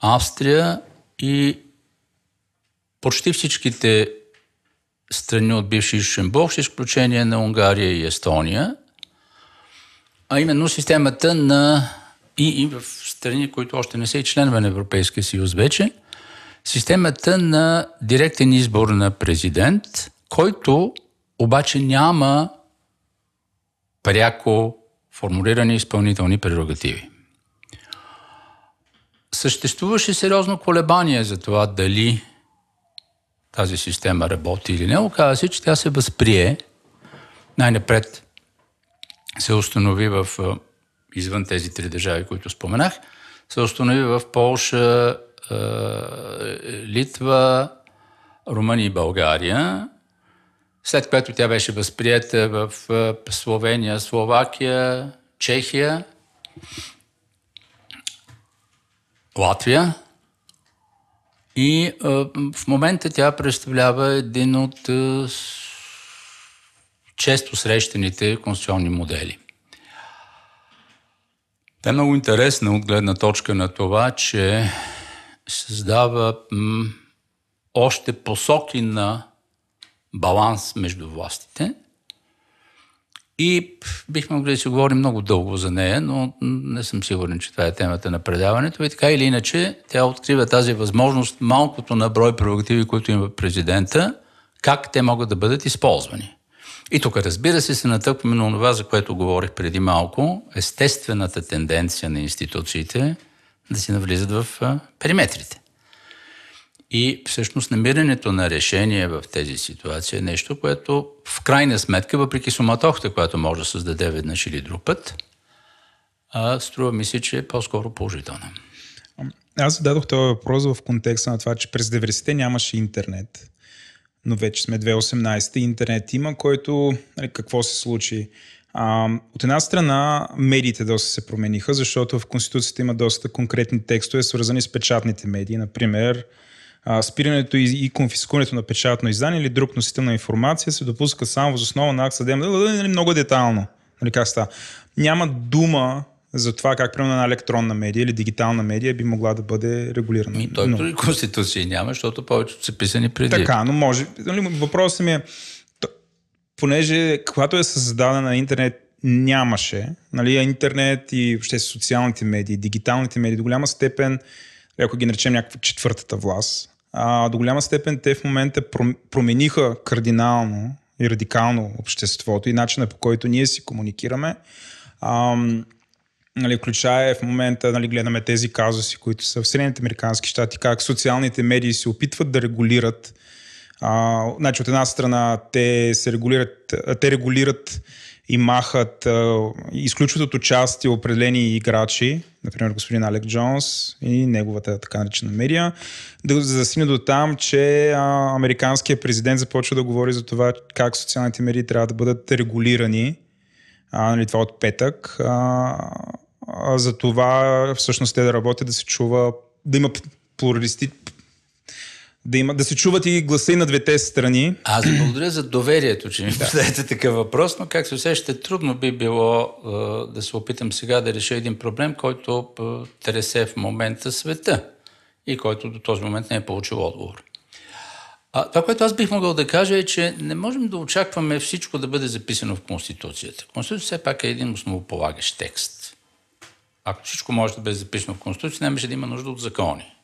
Австрия и почти всичките страни от бивши Шенбок, с изключение на Унгария и Естония, а именно системата на и, и в страни, които още не са и членове на Европейския съюз вече, системата на директен избор на президент, който обаче няма пряко формулирани изпълнителни прерогативи. Съществуваше сериозно колебание за това дали тази система работи или не. Оказва се, че тя се възприе. Най-напред се установи в извън тези три държави, които споменах, се установи в Полша, Литва, Румъния и България, след което тя беше възприета в Словения, Словакия, Чехия, Латвия. И в момента тя представлява един от често срещаните конституционни модели. Тя е много интересна от гледна точка на това, че създава м, още посоки на баланс между властите, И бихме могли да си говорим много дълго за нея, но не съм сигурен, че това е темата на предаването. И така или иначе, тя открива тази възможност малкото на брой прерогативи, които има президента, как те могат да бъдат използвани. И тук, разбира се, се натъкваме на това, за което говорих преди малко, естествената тенденция на институциите да си навлизат в периметрите. И всъщност намирането на решение в тези ситуации е нещо, което в крайна сметка, въпреки суматохта, която може да създаде веднъж или друг път, струва ми се, че е по-скоро положителна. Аз зададох този въпрос в контекста на това, че през 90-те нямаше интернет, но вече сме 2018 интернет има, който нали, какво се случи? А, от една страна, медиите доста се промениха, защото в Конституцията има доста конкретни текстове, свързани с печатните медии. Например, спирането и, и конфискуването на печатно издание или друг носител на информация се допуска само въз основа на акт съдебна. Нали, много детайлно. Нали, как става? Няма дума за това как примерно една електронна медия или дигитална медия би могла да бъде регулирана. И той но... конституции няма, защото повечето са писани преди. Така, но може. Нали, въпросът ми е, понеже когато е създадена интернет нямаше, нали, интернет и въобще социалните медии, дигиталните медии до голяма степен, ако ги наречем някаква четвъртата власт, а, до голяма степен те в момента промениха кардинално и радикално обществото и начина по който ние си комуникираме. А, нали, включая в момента, нали, гледаме тези казуси, които са в Съединените Американски щати, как социалните медии се опитват да регулират. А, значи от една страна те се регулират, те регулират и махат, изключват от участие определени играчи, например господин Алек Джонс и неговата така наречена медия, да засине до там, че а, американският президент започва да говори за това как социалните медии трябва да бъдат регулирани. А, нали, това от петък. А, а, за това всъщност те да работят, да се чува, да има плуралисти, да, има, да се чуват и гласа и на двете страни. Аз благодаря за доверието, че ми зададете такъв въпрос, но как се усещате, трудно би било да се опитам сега да реша един проблем, който тресе в момента света и който до този момент не е получил отговор. А, това, което аз бих могъл да кажа е, че не можем да очакваме всичко да бъде записано в Конституцията. Конституцията все пак е един основополагащ текст. Ако всичко може да бъде записано в Конституцията, нямаше да има нужда от закони.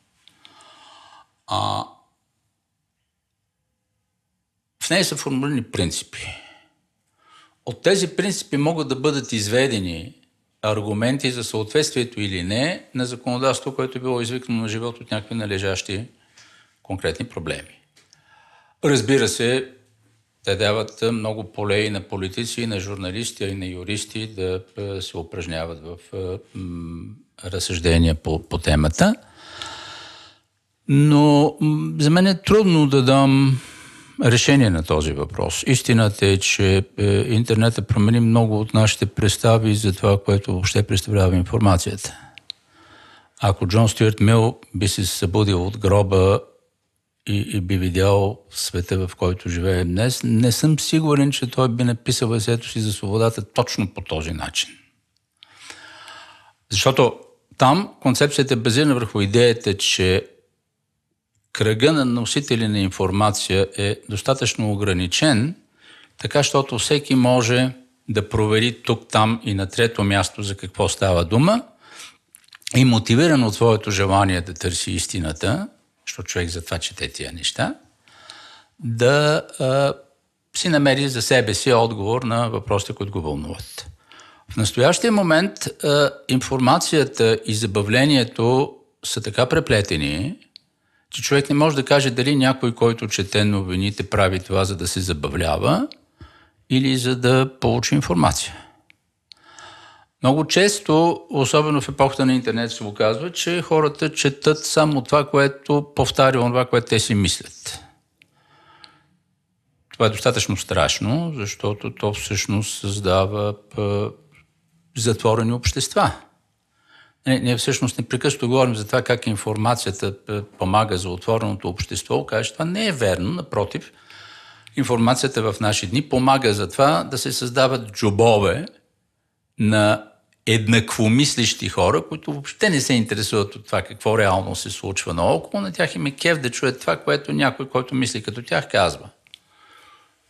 А, в нея са формулирани принципи. От тези принципи могат да бъдат изведени аргументи за съответствието или не на законодателство, което е било извикано на живот от някакви належащи конкретни проблеми. Разбира се, те дават много поле и на политици, и на журналисти, и на юристи да се упражняват в разсъждения по, по темата. Но за мен е трудно да дам решение на този въпрос. Истината е, че е, интернетът промени много от нашите представи за това, което въобще представлява информацията. Ако Джон Стюарт Мил би се събудил от гроба и, и би видял света, в който живеем днес, не съм сигурен, че той би написал есето си за свободата точно по този начин. Защото там концепцията е базирана върху идеята, че кръга на носители на информация е достатъчно ограничен, така, защото всеки може да провери тук, там и на трето място за какво става дума и мотивиран от своето желание да търси истината, защото човек затова чете тия неща, да а, си намери за себе си отговор на въпросите, които го вълнуват. В настоящия момент а, информацията и забавлението са така преплетени, че човек не може да каже дали някой, който чете новините, прави това, за да се забавлява или за да получи информация. Много често, особено в епохата на интернет, се оказва, че хората четат само това, което повтаря това, което те си мислят. Това е достатъчно страшно, защото то всъщност създава затворени общества. Ние, ние всъщност непрекъснато говорим за това как информацията помага за отвореното общество. Окаже, това не е верно. Напротив, информацията в наши дни помага за това да се създават джобове на еднаквомислещи хора, които въобще не се интересуват от това какво реално се случва наоколо. На тях им е кев да чуят това, което някой, който мисли като тях, казва.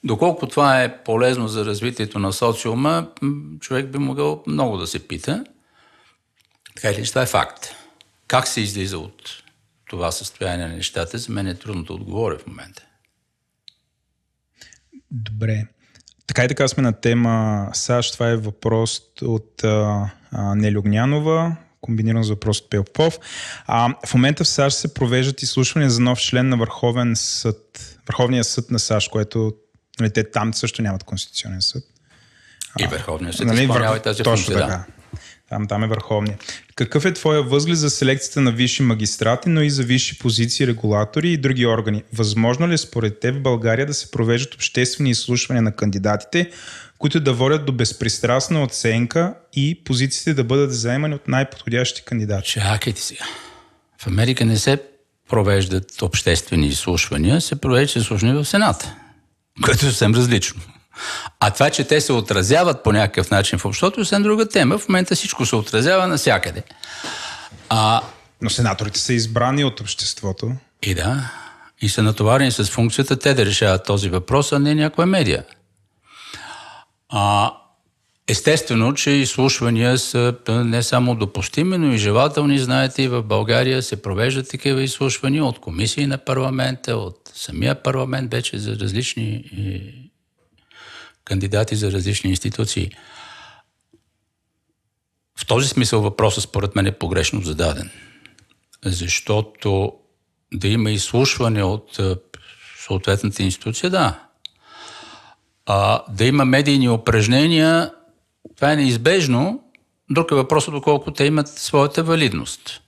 Доколко това е полезно за развитието на социума, човек би могъл много да се пита. Така или това е факт. Как се излиза от това състояние на нещата, за мен е трудно да отговоря в момента. Добре. Така и така сме на тема САЩ. Това е въпрос от а, а, Нели Огнянова, комбиниран с въпрос от Пелпов. А, в момента в САЩ се провеждат изслушвания за нов член на Върховен съд, Върховния съд на САЩ, което нали, те там също нямат конституционен съд. И Върховния съд нали, изпълнява върх... тази точно функция, така. Да. Там, там е върховния. Какъв е твоя възглед за селекцията на висши магистрати, но и за висши позиции, регулатори и други органи? Възможно ли е според теб в България да се провеждат обществени изслушвания на кандидатите, които да водят до безпристрастна оценка и позициите да бъдат заемани от най-подходящите кандидати? Чакайте сега. В Америка не се провеждат обществени изслушвания, се провеждат изслушвания в Сената, което е съвсем различно. А това, че те се отразяват по някакъв начин в обществото, е съвсем друга тема. В момента всичко се отразява навсякъде. А... Но сенаторите са избрани от обществото. И да. И са натоварени с функцията те да решават този въпрос, а не някоя медия. А, естествено, че изслушвания са не само допустими, но и желателни. Знаете, и в България се провеждат такива изслушвания от комисии на парламента, от самия парламент вече за различни кандидати за различни институции. В този смисъл въпросът според мен е погрешно зададен. Защото да има изслушване от съответната институция, да. А, да има медийни упражнения, това е неизбежно. Друг е въпросът, доколко те имат своята валидност.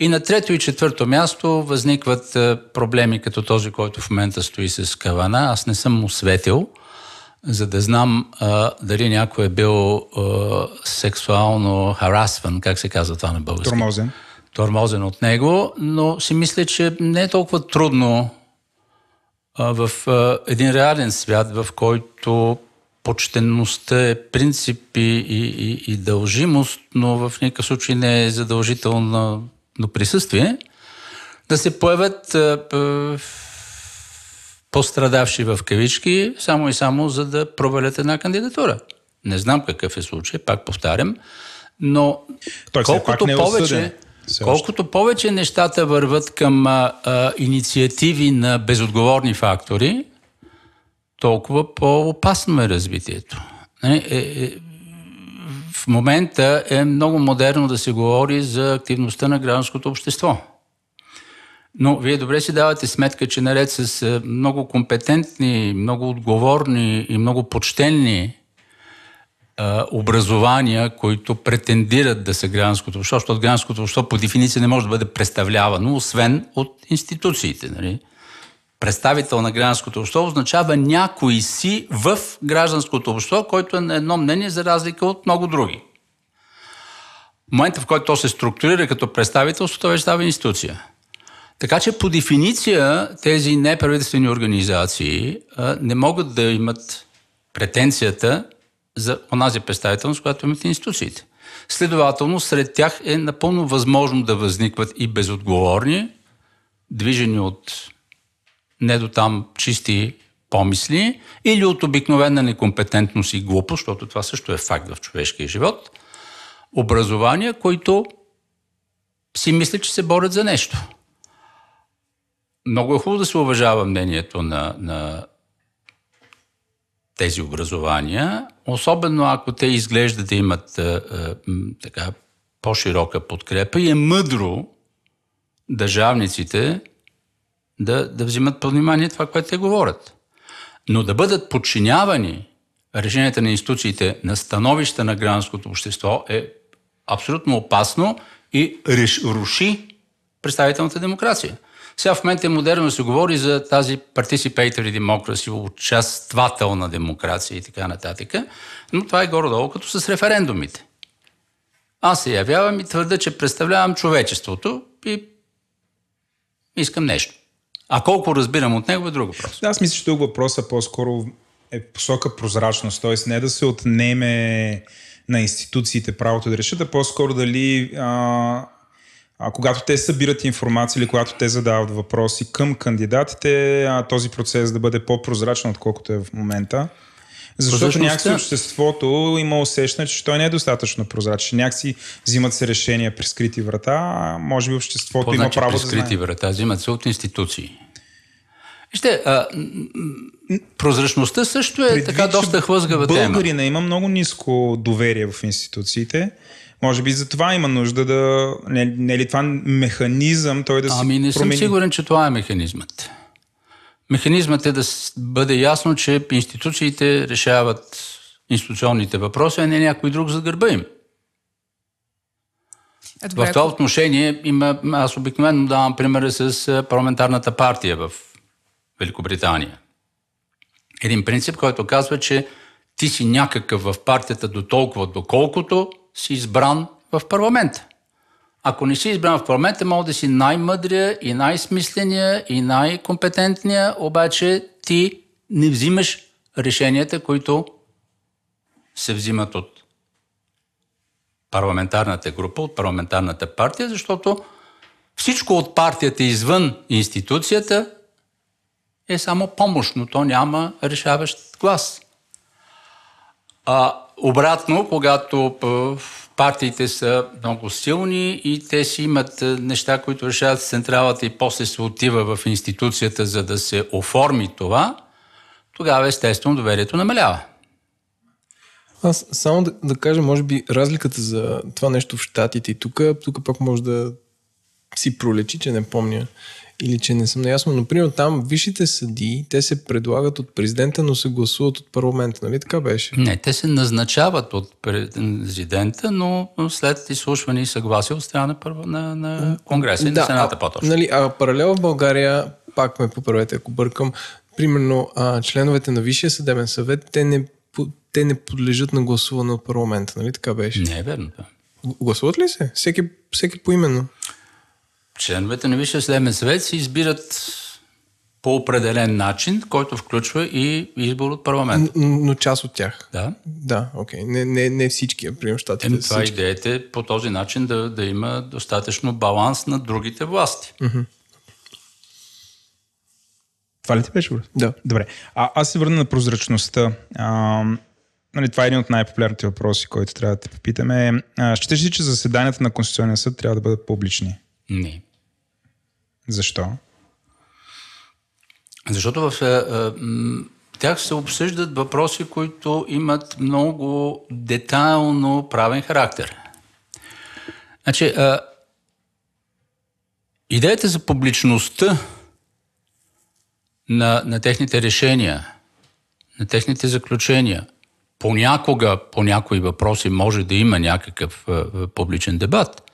И на трето и четвърто място възникват проблеми като този, който в момента стои с кавана. Аз не съм му светил – за да знам а, дали някой е бил а, сексуално харасван, как се казва това на български? Тормозен. Тормозен от него, но си мисля, че не е толкова трудно а, в а, един реален свят, в който почтенността е принцип и, и, и дължимост, но в никакъв случай не е задължително присъствие, да се появят а, а, пострадавши в кавички, само и само за да провалят една кандидатура. Не знам какъв е случай, пак повтарям, но Той колкото, е повече, колкото повече нещата върват към а, а, инициативи на безотговорни фактори, толкова по-опасно е развитието. Е, е, е, в момента е много модерно да се говори за активността на гражданското общество. Но вие добре си давате сметка, че наред с е, много компетентни, много отговорни и много почтенни а, е, образования, които претендират да са гражданското общество, защото гражданското общество по дефиниция не може да бъде представлявано, освен от институциите. Нали? Представител на гражданското общество означава някой си в гражданското общество, който е на едно мнение за разлика от много други. В момента, в който то се структурира като представителство, то вече става институция. Така че по дефиниция тези неправителствени организации а, не могат да имат претенцията за онази представителност, която имат институциите. Следователно, сред тях е напълно възможно да възникват и безотговорни, движени от не до там чисти помисли или от обикновена некомпетентност и глупост, защото това също е факт в човешкия живот, образования, които си мислят, че се борят за нещо – много е хубаво да се уважава мнението на, на тези образования, особено ако те изглеждат да имат а, а, така по-широка подкрепа и е мъдро държавниците да, да взимат под внимание това, което те говорят. Но да бъдат подчинявани решенията на институциите на становища на гражданското общество е абсолютно опасно и реш, руши представителната демокрация. Сега в момента е модерно се говори за тази participatory democracy, участвателна демокрация и така нататък, но това е горе-долу като с референдумите. Аз се явявам и твърда, че представлявам човечеството и искам нещо. А колко разбирам от него е друг въпрос. Аз мисля, че тук въпросът по-скоро е посока прозрачност, т.е. не да се отнеме на институциите правото да решат, а по-скоро дали а, а, когато те събират информация или когато те задават въпроси към кандидатите, а, този процес да бъде по-прозрачен, отколкото е в момента. Защото някакси обществото има усещане, че той не е достатъчно прозрачен. Някакси взимат се решения при скрити врата, а може би обществото Какво има значи право при да скрити знае. врата? Взимат се от институции. Вижте, а, прозрачността също е Предвид, така доста хлъзгава тема. Българина има много ниско доверие в институциите. Може би за това има нужда да... Не, не е ли това механизъм той да се Ами не съм промени? сигурен, че това е механизмът. Механизмът е да бъде ясно, че институциите решават институционните въпроси, а не някой друг за гърба им. Е, добре, В това отношение има, аз обикновено давам примера с парламентарната партия в Великобритания. Един принцип, който казва, че ти си някакъв в партията до толкова, доколкото си избран в парламента. Ако не си избран в парламента, мога да си най-мъдрия и най-смисления и най-компетентния, обаче ти не взимаш решенията, които се взимат от парламентарната група, от парламентарната партия, защото всичко от партията извън институцията е само помощ, но то няма решаващ глас. А, обратно, когато партиите са много силни и те си имат неща, които решават централата и после се отива в институцията, за да се оформи това, тогава естествено доверието намалява. Аз само да, да кажа, може би, разликата за това нещо в Штатите и тук, тук пък може да си пролечи, че не помня или че не съм наясно. Например, там висшите съди, те се предлагат от президента, но се гласуват от парламента. Нали така беше? Не, те се назначават от президента, но след изслушване и съгласие от страна на, първо, на, на Конгреса и на Сената по-точно. Нали, а паралел в България, пак ме поправете, ако бъркам, примерно а, членовете на Висшия съдебен съвет, те не, те не подлежат на гласуване от парламента. Нали така беше? Не е верно Гласуват ли се? Всеки, всеки поименно. Членовете на Висшия съдебен съвет се избират по определен начин, който включва и избор от парламента. Н- но част от тях. Да. Да, окей. Не, не, не всички, например, щатите. Еми, това всички. идеята е по този начин да, да има достатъчно баланс на другите власти. Това ли ти беше? Борис? Да. Добре. А, аз се върна на прозрачността. А, нали, това е един от най-популярните въпроси, който трябва да те попитаме. Считаш ли, че заседанията на Конституционния съд трябва да бъдат публични? Не. Защо? Защото в е, е, тях се обсъждат въпроси, които имат много детайлно правен характер. Значи, е, идеята за публичността на, на техните решения, на техните заключения, понякога по някои въпроси може да има някакъв е, е, публичен дебат,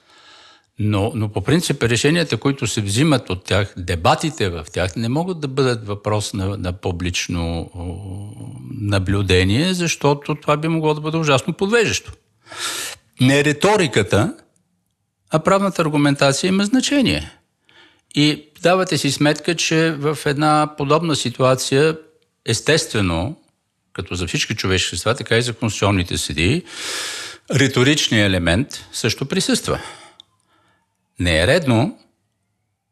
но, но по принцип решенията, които се взимат от тях, дебатите в тях не могат да бъдат въпрос на, на публично наблюдение, защото това би могло да бъде ужасно подвеждащо. Не риториката, а правната аргументация има значение. И давате си сметка, че в една подобна ситуация, естествено, като за всички човешки същества, така и за конституционните съдии, риторичният елемент също присъства. Не е редно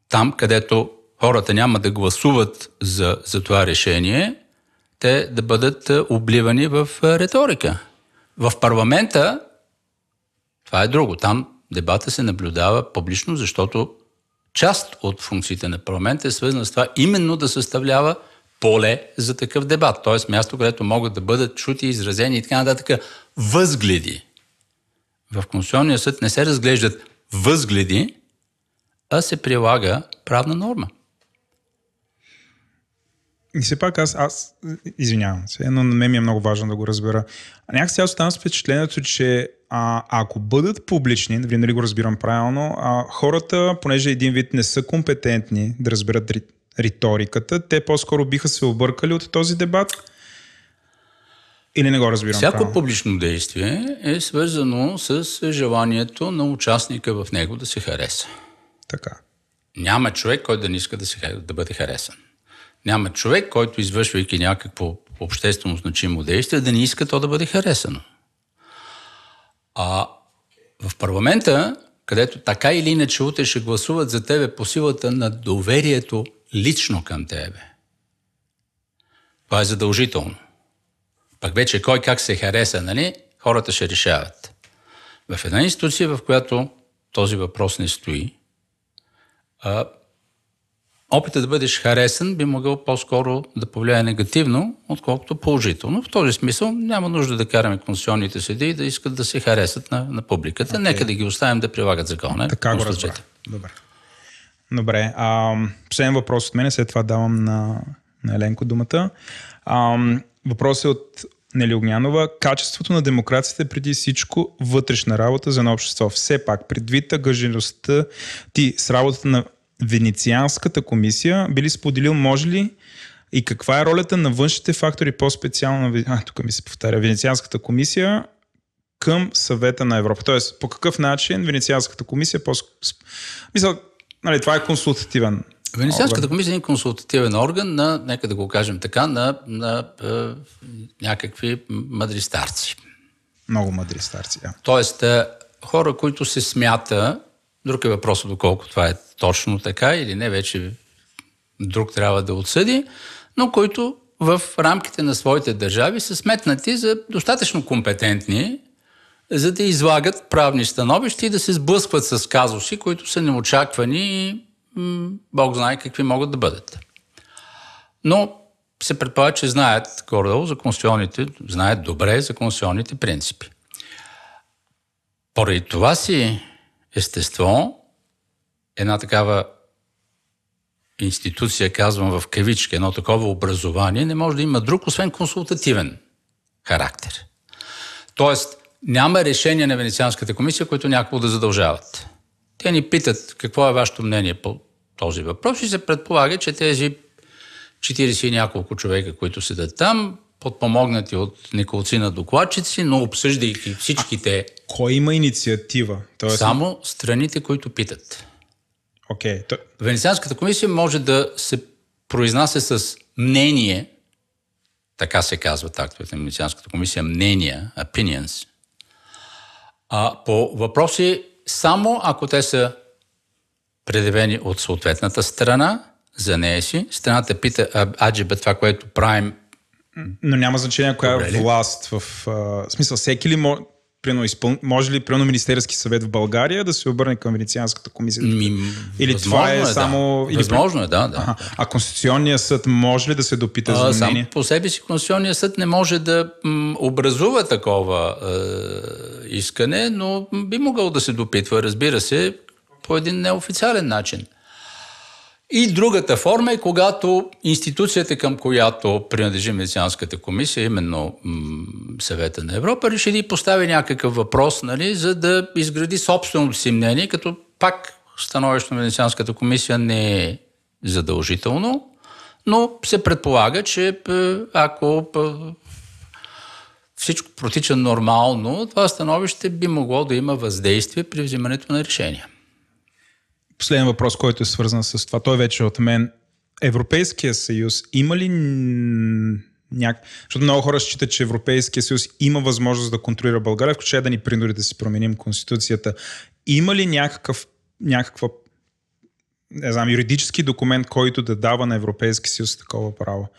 там, където хората няма да гласуват за, за това решение, те да бъдат е, обливани в е, риторика. В парламента това е друго. Там дебата се наблюдава публично, защото част от функциите на парламента е свързана с това именно да съставлява поле за такъв дебат. Т.е. място, където могат да бъдат чути, изразени и така нататък възгледи. В Конституционния съд не се разглеждат възгледи, а се прилага правна норма. И все пак аз, аз извинявам се, но на мен ми е много важно да го разбера. А някакси аз оставам с впечатлението, че а, ако бъдат публични, нали, нали го разбирам правилно, а, хората, понеже един вид не са компетентни да разберат ри- риториката, те по-скоро биха се объркали от този дебат. Или не го разбирам Всяко правилно? публично действие е свързано с желанието на участника в него да се хареса. Така. Няма човек, който да не иска да, се, да бъде харесан. Няма човек, който извършвайки някакво обществено значимо действие, да не иска то да бъде харесано. А в парламента, където така или иначе утре ще гласуват за тебе по силата на доверието лично към тебе. Това е задължително. Пък вече кой как се хареса, нали, хората ще решават. В една институция, в която този въпрос не стои, а, опита да бъдеш харесан би могъл по-скоро да повлияе негативно, отколкото положително. В този смисъл няма нужда да караме конституционните съди и да искат да се харесат на, на публиката. Okay. Нека да ги оставим да прилагат закона. Така го разбрах. Добре. Добре. А, последен въпрос от мен, след това давам на, на Еленко думата. А, въпрос е от Нели Огнянова. Качеството на демокрацията е преди всичко вътрешна работа за на общество. Все пак, предвид ангажираността ти с работата на Венецианската комисия, били споделил, може ли и каква е ролята на външните фактори, по-специално. А, тук ми се повтаря. Венецианската комисия към съвета на Европа. Тоест, по какъв начин Венецианската комисия по... Мисля, нали, това е консултативен Венецианската комисия е един консултативен орган на, нека да го кажем така, на, на е, някакви мъдри старци. Много мъдри старци, да. Тоест, е, хора, които се смята, друг е въпросът доколко това е точно така или не, вече друг трябва да отсъди, но които в рамките на своите държави са сметнати за достатъчно компетентни, за да излагат правни становища и да се сблъскват с казуси, които са неочаквани Бог знае какви могат да бъдат. Но се предполага, че знаят горе за конституционните, знаят добре за конституционните принципи. Поради това си естество, една такава институция, казвам в кавички, едно такова образование, не може да има друг, освен консултативен характер. Тоест, няма решение на Венецианската комисия, които някакво да задължават. Те ни питат какво е вашето мнение по този въпрос и се предполага, че тези 40 и няколко човека, които седат там, подпомогнати от неколцина докладчици, но обсъждайки всичките... А, кой има инициатива? Тоест... Само страните, които питат. Okay, то... Венецианската комисия може да се произнася с мнение, така се казва актовете на Венецианската комисия, мнения, opinions, а, по въпроси само ако те са предявени от съответната страна за нея си. Страната пита, аджиба това, което правим. Но няма значение коя е власт. В, а, смисъл, всеки ли може, Прино, изпъл... може ли прино Министерски съвет в България да се обърне към Венецианската комисия? Ми, Или това е, е само... Да. Или... Възможно е, да. да. А Конституционният съд може ли да се допита а, за мнение? Сам по себе си Конституционният съд не може да м, образува такова е, искане, но би могъл да се допитва, разбира се, по един неофициален начин. И другата форма е когато институцията, към която принадлежи Медицинската комисия, именно м- съвета на Европа, реши да постави някакъв въпрос, нали, за да изгради собственото си мнение, като пак становището на Медицинската комисия не е задължително, но се предполага, че ако всичко протича нормално, това становище би могло да има въздействие при взимането на решения. Последен въпрос, който е свързан с това, той вече е от мен. Европейския съюз има ли няк... Защото много хора считат, че Европейския съюз има възможност да контролира България, включая да ни принуди да си променим Конституцията. Има ли някакъв, някаква не знам, юридически документ, който да дава на Европейския съюз такова право?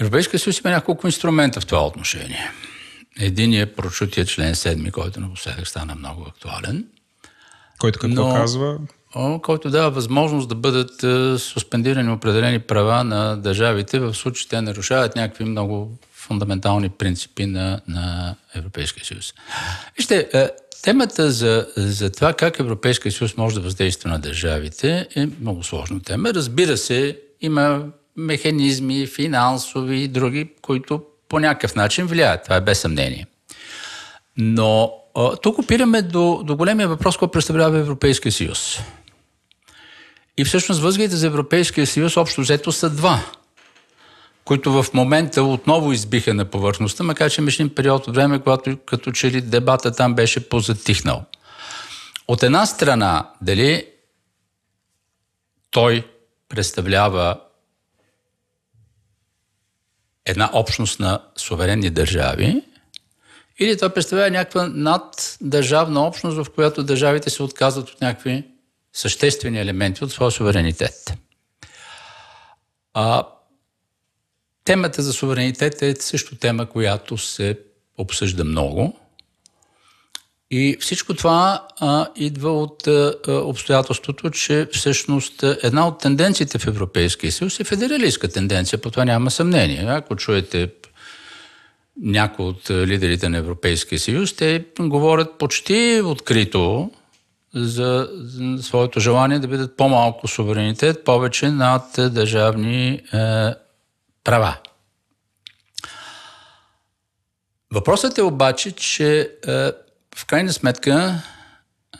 Европейския съюз има няколко инструмента в това отношение. Единият е прочутия член 7, който напоследък стана много актуален – който какво Но, казва? Който дава възможност да бъдат е, суспендирани определени права на държавите в случай, те нарушават някакви много фундаментални принципи на, на Европейския съюз. Вижте, е, темата за, за това как Европейския съюз може да въздейства на държавите е много сложна тема. Разбира се, има механизми, финансови и други, които по някакъв начин влияят. Това е без съмнение. Но тук опираме до, до големия въпрос, който представлява Европейския съюз. И всъщност възгледите за Европейския съюз общо взето са два, които в момента отново избиха на повърхността, макар че имаше период от време, когато като че ли дебата там беше позатихнал. От една страна, дали той представлява една общност на суверенни държави, или той представлява някаква наддържавна общност, в която държавите се отказват от някакви съществени елементи от своя суверенитет. А, темата за суверенитет е също тема, която се обсъжда много. И всичко това а, идва от а, обстоятелството, че всъщност една от тенденциите в Европейския съюз е федералистка тенденция, по това няма съмнение. Ако чуете някои от лидерите на Европейския съюз, те говорят почти открито за, за своето желание да бъдат по-малко суверенитет, повече над държавни е, права. Въпросът е обаче, че е, в крайна сметка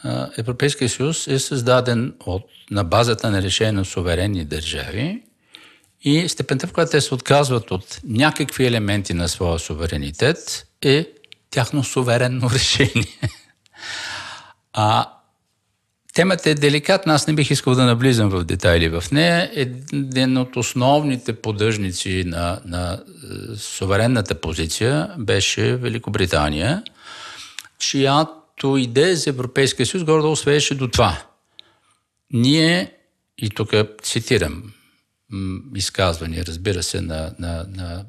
е, Европейския съюз е създаден от, на базата на решение на суверенни държави и степента, в която те се отказват от някакви елементи на своя суверенитет, е тяхно суверенно решение. А темата е деликатна, аз не бих искал да навлизам в детайли в нея. Един от основните поддържници на, на е, суверенната позиция беше Великобритания, чиято идея за Европейския съюз гордо свееше до това. Ние, и тук цитирам, изказвания, разбира се, на, на, на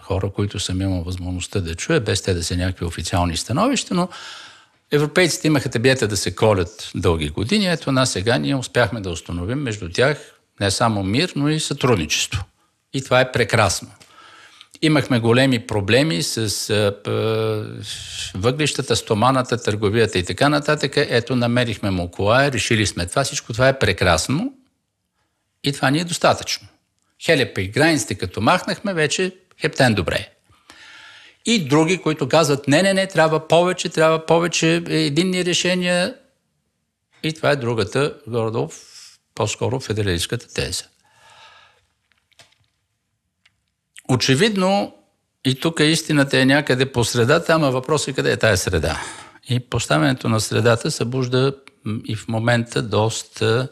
хора, които съм имал възможността да чуя, без те да са някакви официални становища, но европейците имаха табията да се колят дълги години. Ето на сега ние успяхме да установим между тях не само мир, но и сътрудничество. И това е прекрасно. Имахме големи проблеми с въглищата, стоманата, търговията и така нататък. Ето, намерихме му кола, решили сме това. Всичко това е прекрасно. И това ни е достатъчно. Хелепа и границите, като махнахме, вече хептен добре. И други, които казват, не, не, не, трябва повече, трябва повече единни решения. И това е другата, гордо, по-скоро федералистската теза. Очевидно, и тук истината е някъде по средата, ама въпросът е къде е тая среда. И поставянето на средата събужда и в момента доста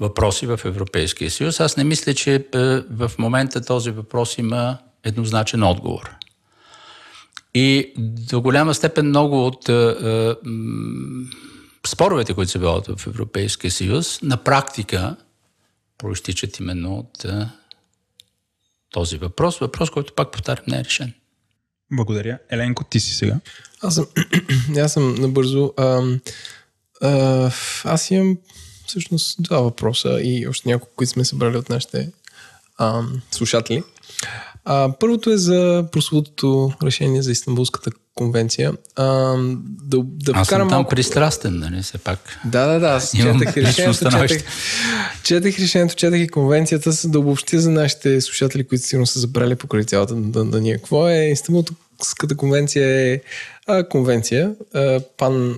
въпроси в Европейския съюз. Аз не мисля, че е, в момента този въпрос има еднозначен отговор. И до голяма степен много от е, е, споровете, които се водят в Европейския съюз, на практика проистичат именно от е, този въпрос. Въпрос, който пак повтарям, не е решен. Благодаря. Еленко, ти си сега. Аз съм, аз съм набързо. А, а, аз имам всъщност два въпроса и още няколко, които сме събрали от нашите а, слушатели. А, първото е за прослутото решение за Истанбулската конвенция. А, да, да Аз съм там малко... пристрастен, нали, все пак. Да, да, да. Аз четах решението, четах, четах решението, четах и конвенцията, за да обобщя за нашите слушатели, които сигурно са забрали покрай цялата да, да, ние. Какво е Истанбулската конвенция? Е а, конвенция, а, пан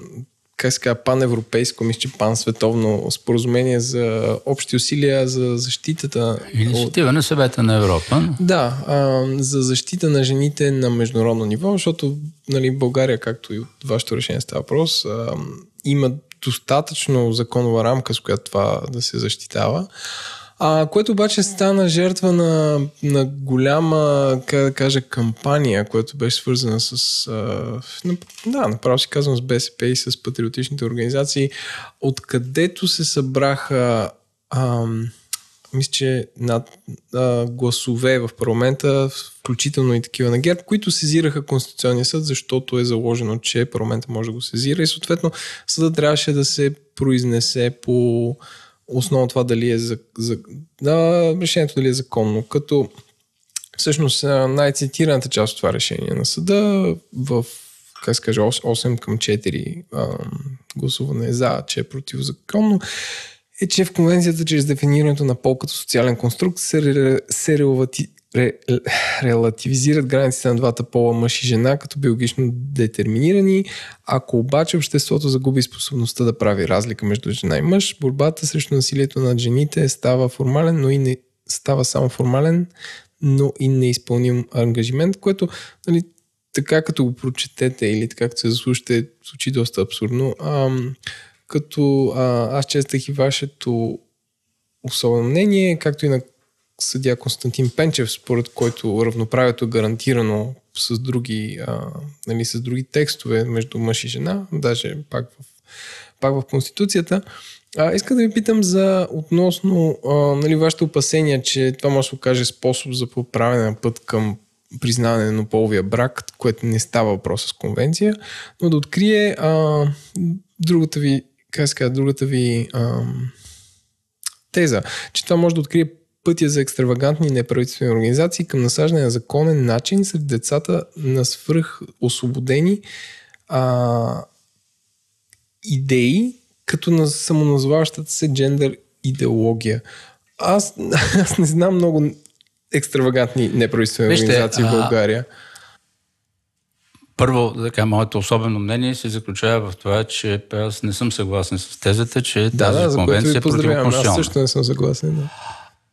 как се казва, паневропейско, мисля, че пансветовно споразумение за общи усилия за защитата. Инициатива от... на съвета на Европа. Да, а, за защита на жените на международно ниво, защото нали, България, както и от вашето решение става въпрос, а, има достатъчно законова рамка, с която това да се защитава а, което обаче стана жертва на, на голяма, как да кажа, кампания, която беше свързана с, а, да, направо си казвам, с БСП и с патриотичните организации, откъдето се събраха а, мисля, че над а, гласове в парламента, включително и такива на ГЕРБ, които сезираха Конституционния съд, защото е заложено, че парламента може да го сезира и съответно съда трябваше да се произнесе по основно това дали е за, за да, решението дали е законно, като всъщност най-цитираната част от това решение на съда в как се каже, 8 към 4 а, гласуване за, че е противозаконно, е, че в конвенцията чрез дефинирането на пол като социален конструкт се, се ре, релативизират границите на двата пола мъж и жена като биологично детерминирани. Ако обаче обществото загуби способността да прави разлика между жена и мъж, борбата срещу насилието над жените става формален, но и не става само формален, но и неизпълним ангажимент, което нали, така като го прочетете или така като се заслушате, звучи доста абсурдно. А, като а, аз честах и вашето особено мнение, както и на съдя Константин Пенчев, според който равноправието е гарантирано с други, а, нали, с други текстове между мъж и жена, даже пак в, пак в Конституцията. А, искам да ви питам за относно а, нали, вашето опасения, че това може да окаже способ за поправяне на път към признаване на половия брак, което не става въпрос с конвенция, но да открие а, другата ви, как казва, другата ви а, теза, че това може да открие пътя за екстравагантни неправителствени организации към насаждане на законен начин сред децата на свръх освободени а, идеи, като на самоназваващата се джендър идеология. Аз, аз не знам много екстравагантни неправителствени Вижте, организации в а- България. Първо, така, моето особено мнение се заключава в това, че аз не съм съгласен с тезата, че Да, тази да, конвенция е поздравявам. Аз противоконституционна. също не съм съгласен. Да.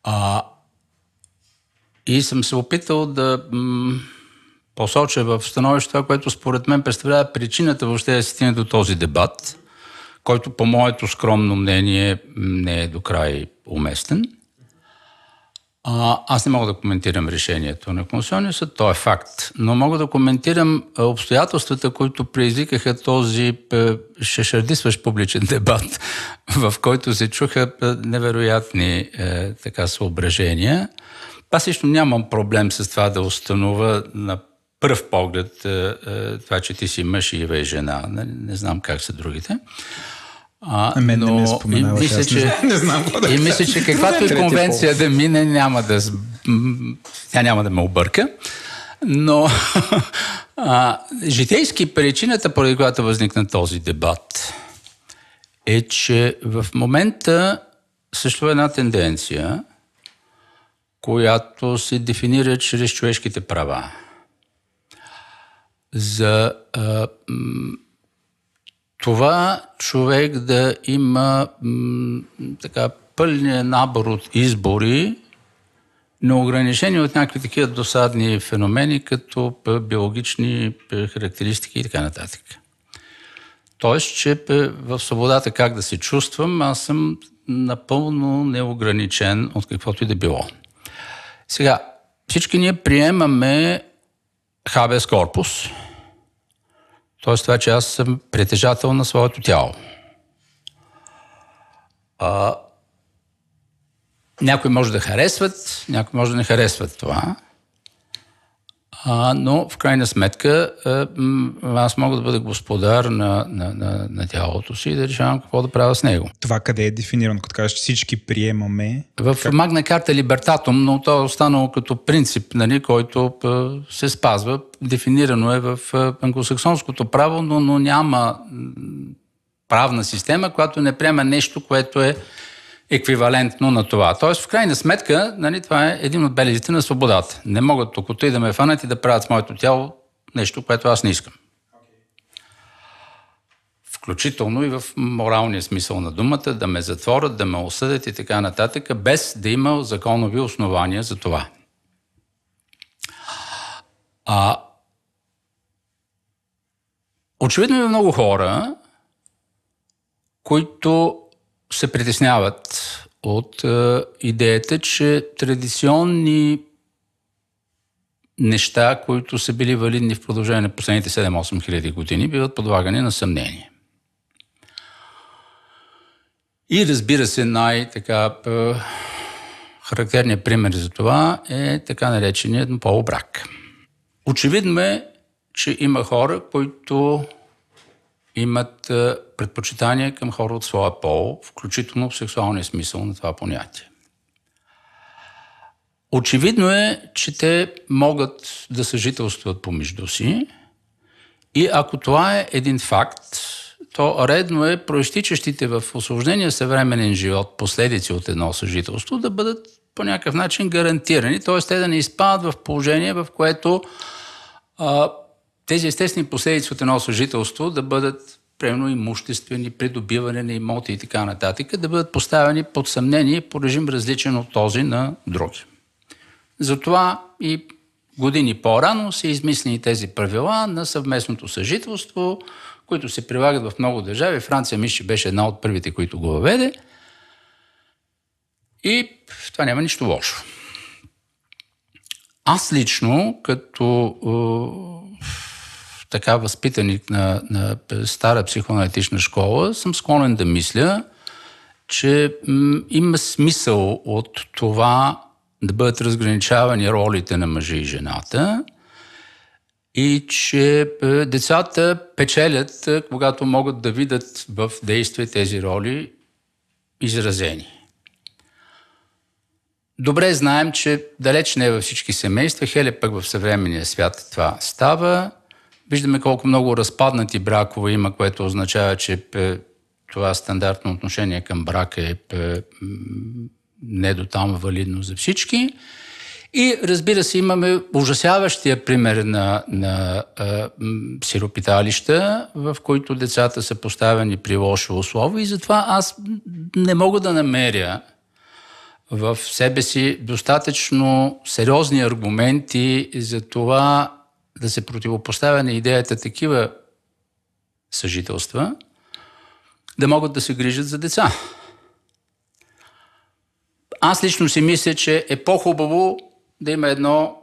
А, и съм се опитал да м- посоча в становище това, което според мен представлява причината въобще да се стигне до този дебат, който по моето скромно мнение не е до край уместен. А, аз не мога да коментирам решението на Конституционния съд, то е факт. Но мога да коментирам обстоятелствата, които предизвикаха този шешардисващ публичен дебат, в който се чуха невероятни а, така съображения. Аз лично нямам проблем с това да установя на пръв поглед а, а, това, че ти си мъж и Ива е жена. Не, не знам как са другите. А, На мен не ме но споменаваш, и мисля, не че, знам- не знам да и мисля, че каквато и конвенция да мине, няма да, тя няма да ме обърка. Но а, житейски причината, поради която възникна този дебат, е, че в момента съществува една тенденция, която се дефинира чрез човешките права. За а, това човек да има м, така пълния набор от избори, неограничени от някакви такива досадни феномени, като биологични характеристики и така нататък. Тоест, че в свободата как да се чувствам, аз съм напълно неограничен от каквото и да било. Сега, всички ние приемаме хабес корпус, т.е. това, че аз съм притежател на своето тяло. А, някои може да харесват, някои може да не харесват това. А, но в крайна сметка м, аз мога да бъда господар на, на, на, на тялото си и да решавам какво да правя с него. Това къде е дефинирано, като кажеш, всички приемаме. В Магна карта Либертатум, но то е останало като принцип, нали, който а, се спазва. Дефинирано е в а, англосаксонското право, но, но няма правна система, която не приема нещо, което е еквивалентно на това. Тоест, в крайна сметка, нали, това е един от белезите на свободата. Не могат тук и да ме фанат и да правят с моето тяло нещо, което аз не искам. Включително и в моралния смисъл на думата, да ме затворят, да ме осъдят и така нататък, без да има законови основания за това. А, очевидно има много хора, които се притесняват от е, идеята, че традиционни неща, които са били валидни в продължение на последните 7-8 хиляди години, биват подлагани на съмнение. И разбира се, най-така е, характерният пример за това е така нареченият полубрак. Очевидно е, че има хора, които имат предпочитание към хора от своя пол, включително в сексуалния смисъл на това понятие. Очевидно е, че те могат да съжителстват помежду си и ако това е един факт, то редно е проистичащите в осложнения съвременен живот последици от едно съжителство да бъдат по някакъв начин гарантирани, т.е. те да не изпадат в положение, в което а, тези естествени последици от едно съжителство да бъдат примерно имуществени, придобиване на имоти и така нататък, да бъдат поставени под съмнение по режим различен от този на други. Затова и години по-рано са измислени тези правила на съвместното съжителство, които се прилагат в много държави. Франция, мисля, беше една от първите, които го въведе. И това няма нищо лошо. аз лично, като така възпитаник на, на стара психоаналитична школа, съм склонен да мисля, че има смисъл от това да бъдат разграничавани ролите на мъжа и жената и че е, децата печелят, е, когато могат да видят в действие тези роли изразени. Добре знаем, че далеч не във всички семейства, хеле пък в съвременния свят това става. Виждаме колко много разпаднати бракове има, което означава, че е, това стандартно отношение към брака е не до там валидно за всички. И разбира се, имаме ужасяващия пример на, на а, сиропиталища, в които децата са поставени при лошо условие и затова аз не мога да намеря в себе си достатъчно сериозни аргументи за това да се противопоставя на идеята такива съжителства, да могат да се грижат за деца. Аз лично си мисля, че е по-хубаво да има едно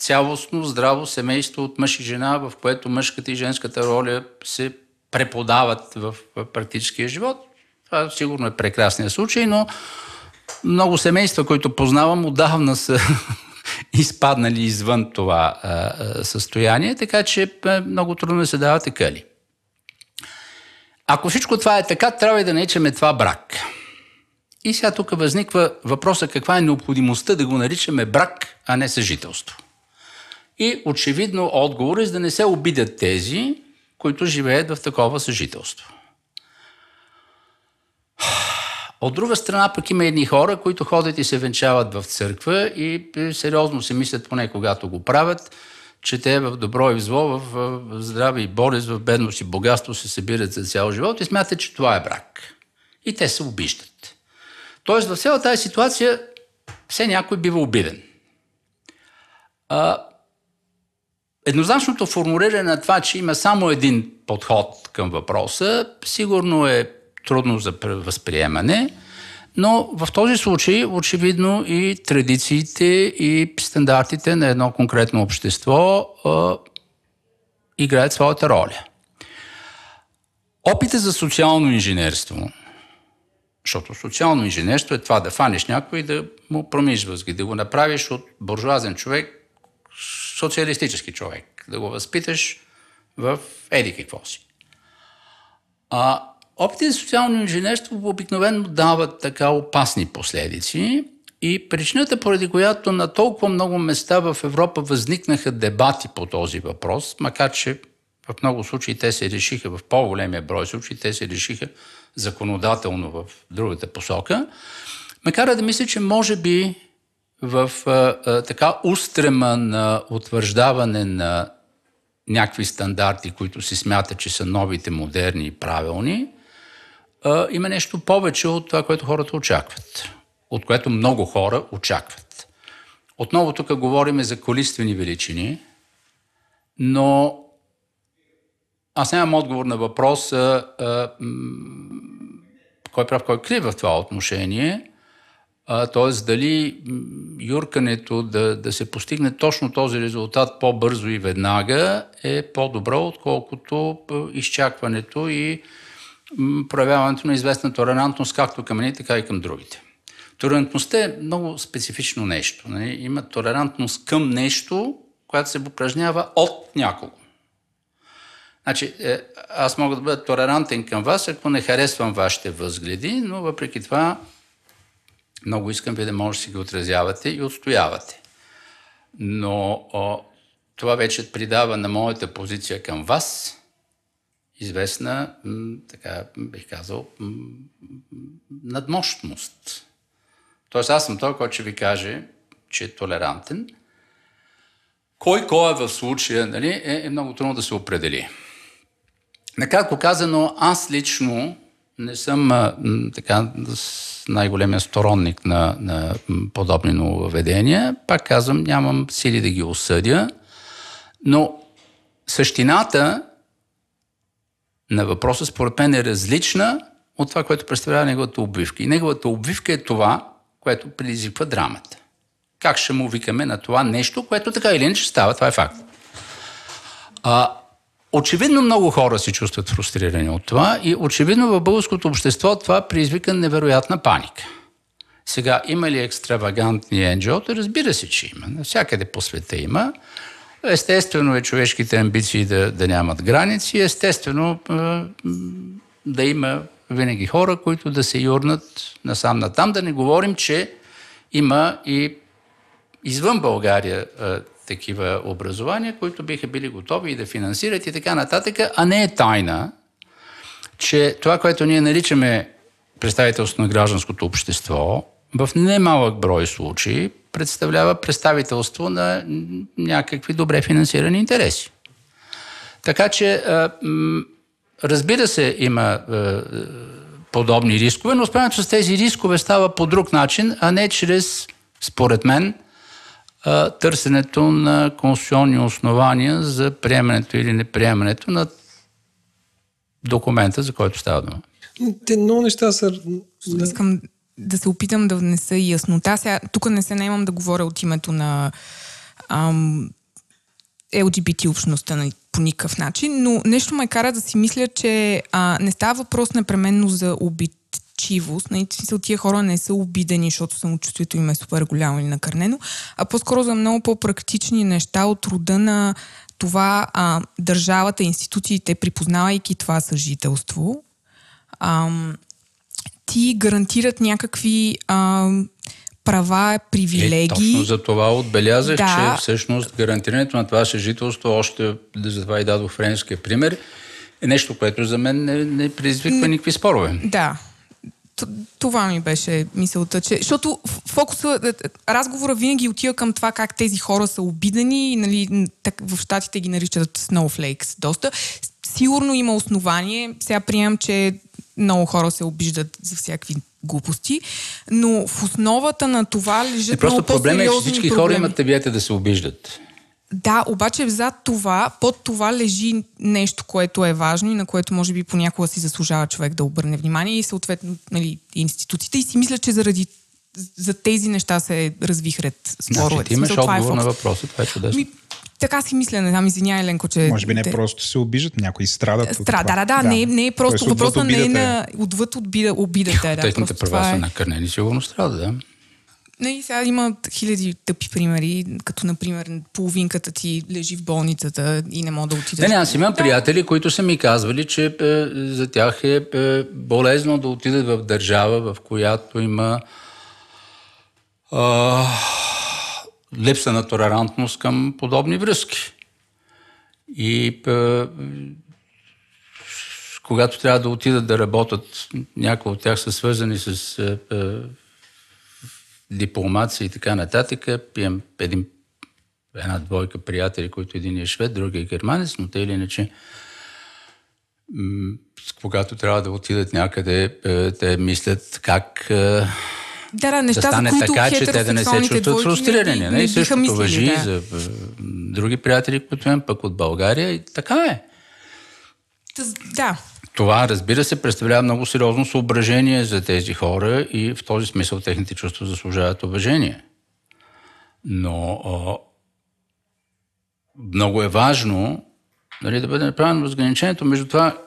цялостно, здраво семейство от мъж и жена, в което мъжката и женската роля се преподават в практическия живот. Това сигурно е прекрасният случай, но много семейства, които познавам, отдавна са изпаднали извън това състояние, така че много трудно се давате къли. Ако всичко това е така, трябва и да наричаме това брак. И сега тук възниква въпроса каква е необходимостта да го наричаме брак, а не съжителство. И очевидно отговор е за да не се обидят тези, които живеят в такова съжителство. От друга страна пък има едни хора, които ходят и се венчават в църква и сериозно се мислят, поне когато го правят, че те в добро и в зло, в здраве и болест, в бедност и богатство се събират за цял живот и смятат, че това е брак. И те се обиждат. Тоест в цялата тази ситуация все някой бива обиден. А, еднозначното формулиране на това, че има само един подход към въпроса, сигурно е трудно за възприемане, но в този случай очевидно и традициите и стандартите на едно конкретно общество а, играят своята роля. Опита за социално инженерство, защото социално инженерство е това да фанеш някой и да му промиш възги, да го направиш от буржуазен човек социалистически човек, да го възпиташ в еди какво си. А, Опити за социално инженерство обикновено дават така опасни последици и причината, поради която на толкова много места в Европа възникнаха дебати по този въпрос, макар че в много случаи те се решиха, в по-големия брой случаи те се решиха законодателно в другата посока, макар да мисля, че може би в а, а, така устрема на утвърждаване на някакви стандарти, които се смятат, че са новите, модерни и правилни, има нещо повече от това, което хората очакват. От което много хора очакват. Отново тук говорим за количествени величини, но аз нямам отговор на въпроса а, кой е прав, кой е крив в това отношение. Т.е. дали юркането да, да се постигне точно този резултат по-бързо и веднага е по-добро, отколкото изчакването и проявяването на известна толерантност както към едни, така и към другите. Толерантността е много специфично нещо. Не? Нали? Има толерантност към нещо, която се упражнява от някого. Значи, е, аз мога да бъда толерантен към вас, ако не харесвам вашите възгледи, но въпреки това много искам ви да може да си ги отразявате и отстоявате. Но о, това вече придава на моята позиция към вас известна, така бих казал, надмощност. Тоест аз съм той, който ще ви каже, че е толерантен. Кой кой е в случая, нали, е, е много трудно да се определи. Накратко казано, аз лично не съм така най-големия сторонник на, на подобни нововведения. Пак казвам, нямам сили да ги осъдя, но същината на въпроса, според мен е различна от това, което представлява неговата обвивка. И неговата обвивка е това, което предизвиква драмата. как ще му викаме на това нещо, което така или иначе става, това е факт. А, очевидно много хора се чувстват фрустрирани от това и очевидно в българското общество това предизвика невероятна паника. Сега, има ли екстравагантни NGO? Разбира се, че има. Навсякъде по света има. Естествено е човешките амбиции да, да нямат граници. Естествено да има винаги хора, които да се юрнат насам натам. Да не говорим, че има и извън България такива образования, които биха били готови и да финансират и така нататък, а не е тайна, че това, което ние наричаме представителство на гражданското общество, в немалък брой случаи представлява представителство на някакви добре финансирани интереси. Така че, разбира се, има подобни рискове, но справянето с тези рискове става по друг начин, а не чрез, според мен, търсенето на конституционни основания за приемането или неприемането на документа, за който става дума. Те много неща са... Искам да се опитам да внеса яснота. Сега, тук не се наемам да говоря от името на ам, LGBT общността на, по никакъв начин, но нещо ме кара да си мисля, че а, не става въпрос непременно за обидчивост. Нали, в смисъл, тия хора не са обидени, защото самочувствието им е супер голямо или накърнено, а по-скоро за много по-практични неща от рода на това а, държавата, институциите, припознавайки това съжителство, ам, ти гарантират някакви а, права, привилегии. Е, точно за това отбелязах, да. че всъщност гарантирането на това съжителство, още за това и дадох френския пример, е нещо, което за мен не, не предизвиква никакви спорове. Да. Това ми беше мисълта, че... Защото фокуса, е, е, разговора винаги отива към това как тези хора са обидени, нали, так, в щатите ги наричат snowflakes доста. Сигурно има основание. Сега приемам, че много хора се обиждат за всякакви глупости, но в основата на това лежат е, просто много проблем е, че всички проблеми. хора имат табията да се обиждат. Да, обаче зад това, под това лежи нещо, което е важно и на което може би понякога си заслужава човек да обърне внимание и съответно нали, институциите. И си мисля, че заради за тези неща се развихрят споровете. Значи, ти имаш Смисъл, отговор е на въпроса, това е чудесно. Ми, така си мисля, не знам, извинявай, Ленко, че... Може би не те... просто се обиждат, някои страдат. Страда, да, да, да, не, не е просто въпроса не е на отвъд обида, обидата. Да, Техните права са е... накърнени, сигурно страда, да. Не, сега има хиляди тъпи примери, като например половинката ти лежи в болницата и не мога да отидеш. Не, не, аз имам да. приятели, които са ми казвали, че е, за тях е, е болезно да отидат в държава, в която има е, липса на толерантност към подобни връзки. И е, когато трябва да отидат да работят, някои от тях са свързани с е, дипломация и така нататък. Пием един, една двойка приятели, които един е швед, другия е германец, но те или иначе когато трябва да отидат някъде, те мислят как да, неща, да стане за които така, че те да не се чувстват фрустрирани. Не, не, същото мислили, въжи да. за други приятели, които имам пък от България и така е. Да. Това, разбира се, представлява много сериозно съображение за тези хора и в този смисъл техните чувства заслужават уважение. Но а, много е важно нали, да бъде направено разграничението между това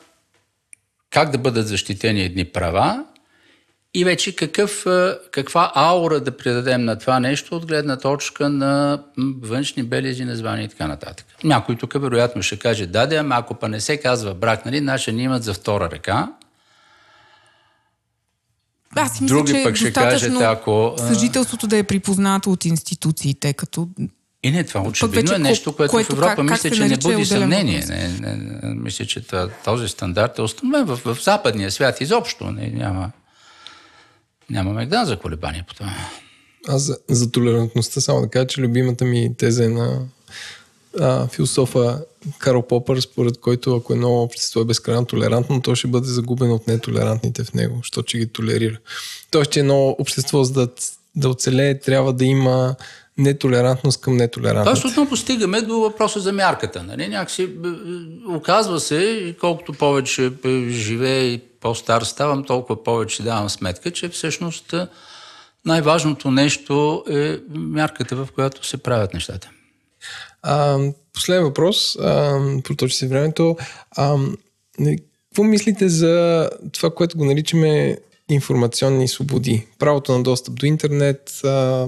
как да бъдат защитени едни права и вече какъв, каква аура да придадем на това нещо от гледна точка на външни белези, названия и така нататък. Някой тук вероятно ще каже, да, да, ама ако па не се казва брак, нали, наши ни имат за втора ръка. Аз мисля, Други че пък ще кажете, ако... Съжителството да е припознато от институциите, като и не, това очевидно е нещо, което, което в Европа как, мисля, как че не буди съмнение. Не, не, не, мисля, че този стандарт е установен в, в западния свят изобщо. Не, няма, нямаме гдан за колебания по това. Аз за, за толерантността само да кажа, че любимата ми теза е на а, философа Карл Попър, според който ако едно общество е безкрайно толерантно, то ще бъде загубено от нетолерантните в него, защото ще ги толерира. Тоест, че едно общество, за да, да оцелее, трябва да има нетолерантност към нетолерантност. Тоест отново стигаме до въпроса за мярката. Нали? Някакси, е, е, оказва се, колкото повече живее и по-стар ставам, толкова повече давам сметка, че всъщност най-важното нещо е мярката, в която се правят нещата. А, последен въпрос, а, проточи се времето. А, нали, какво мислите за това, което го наричаме информационни свободи? Правото на достъп до интернет, а,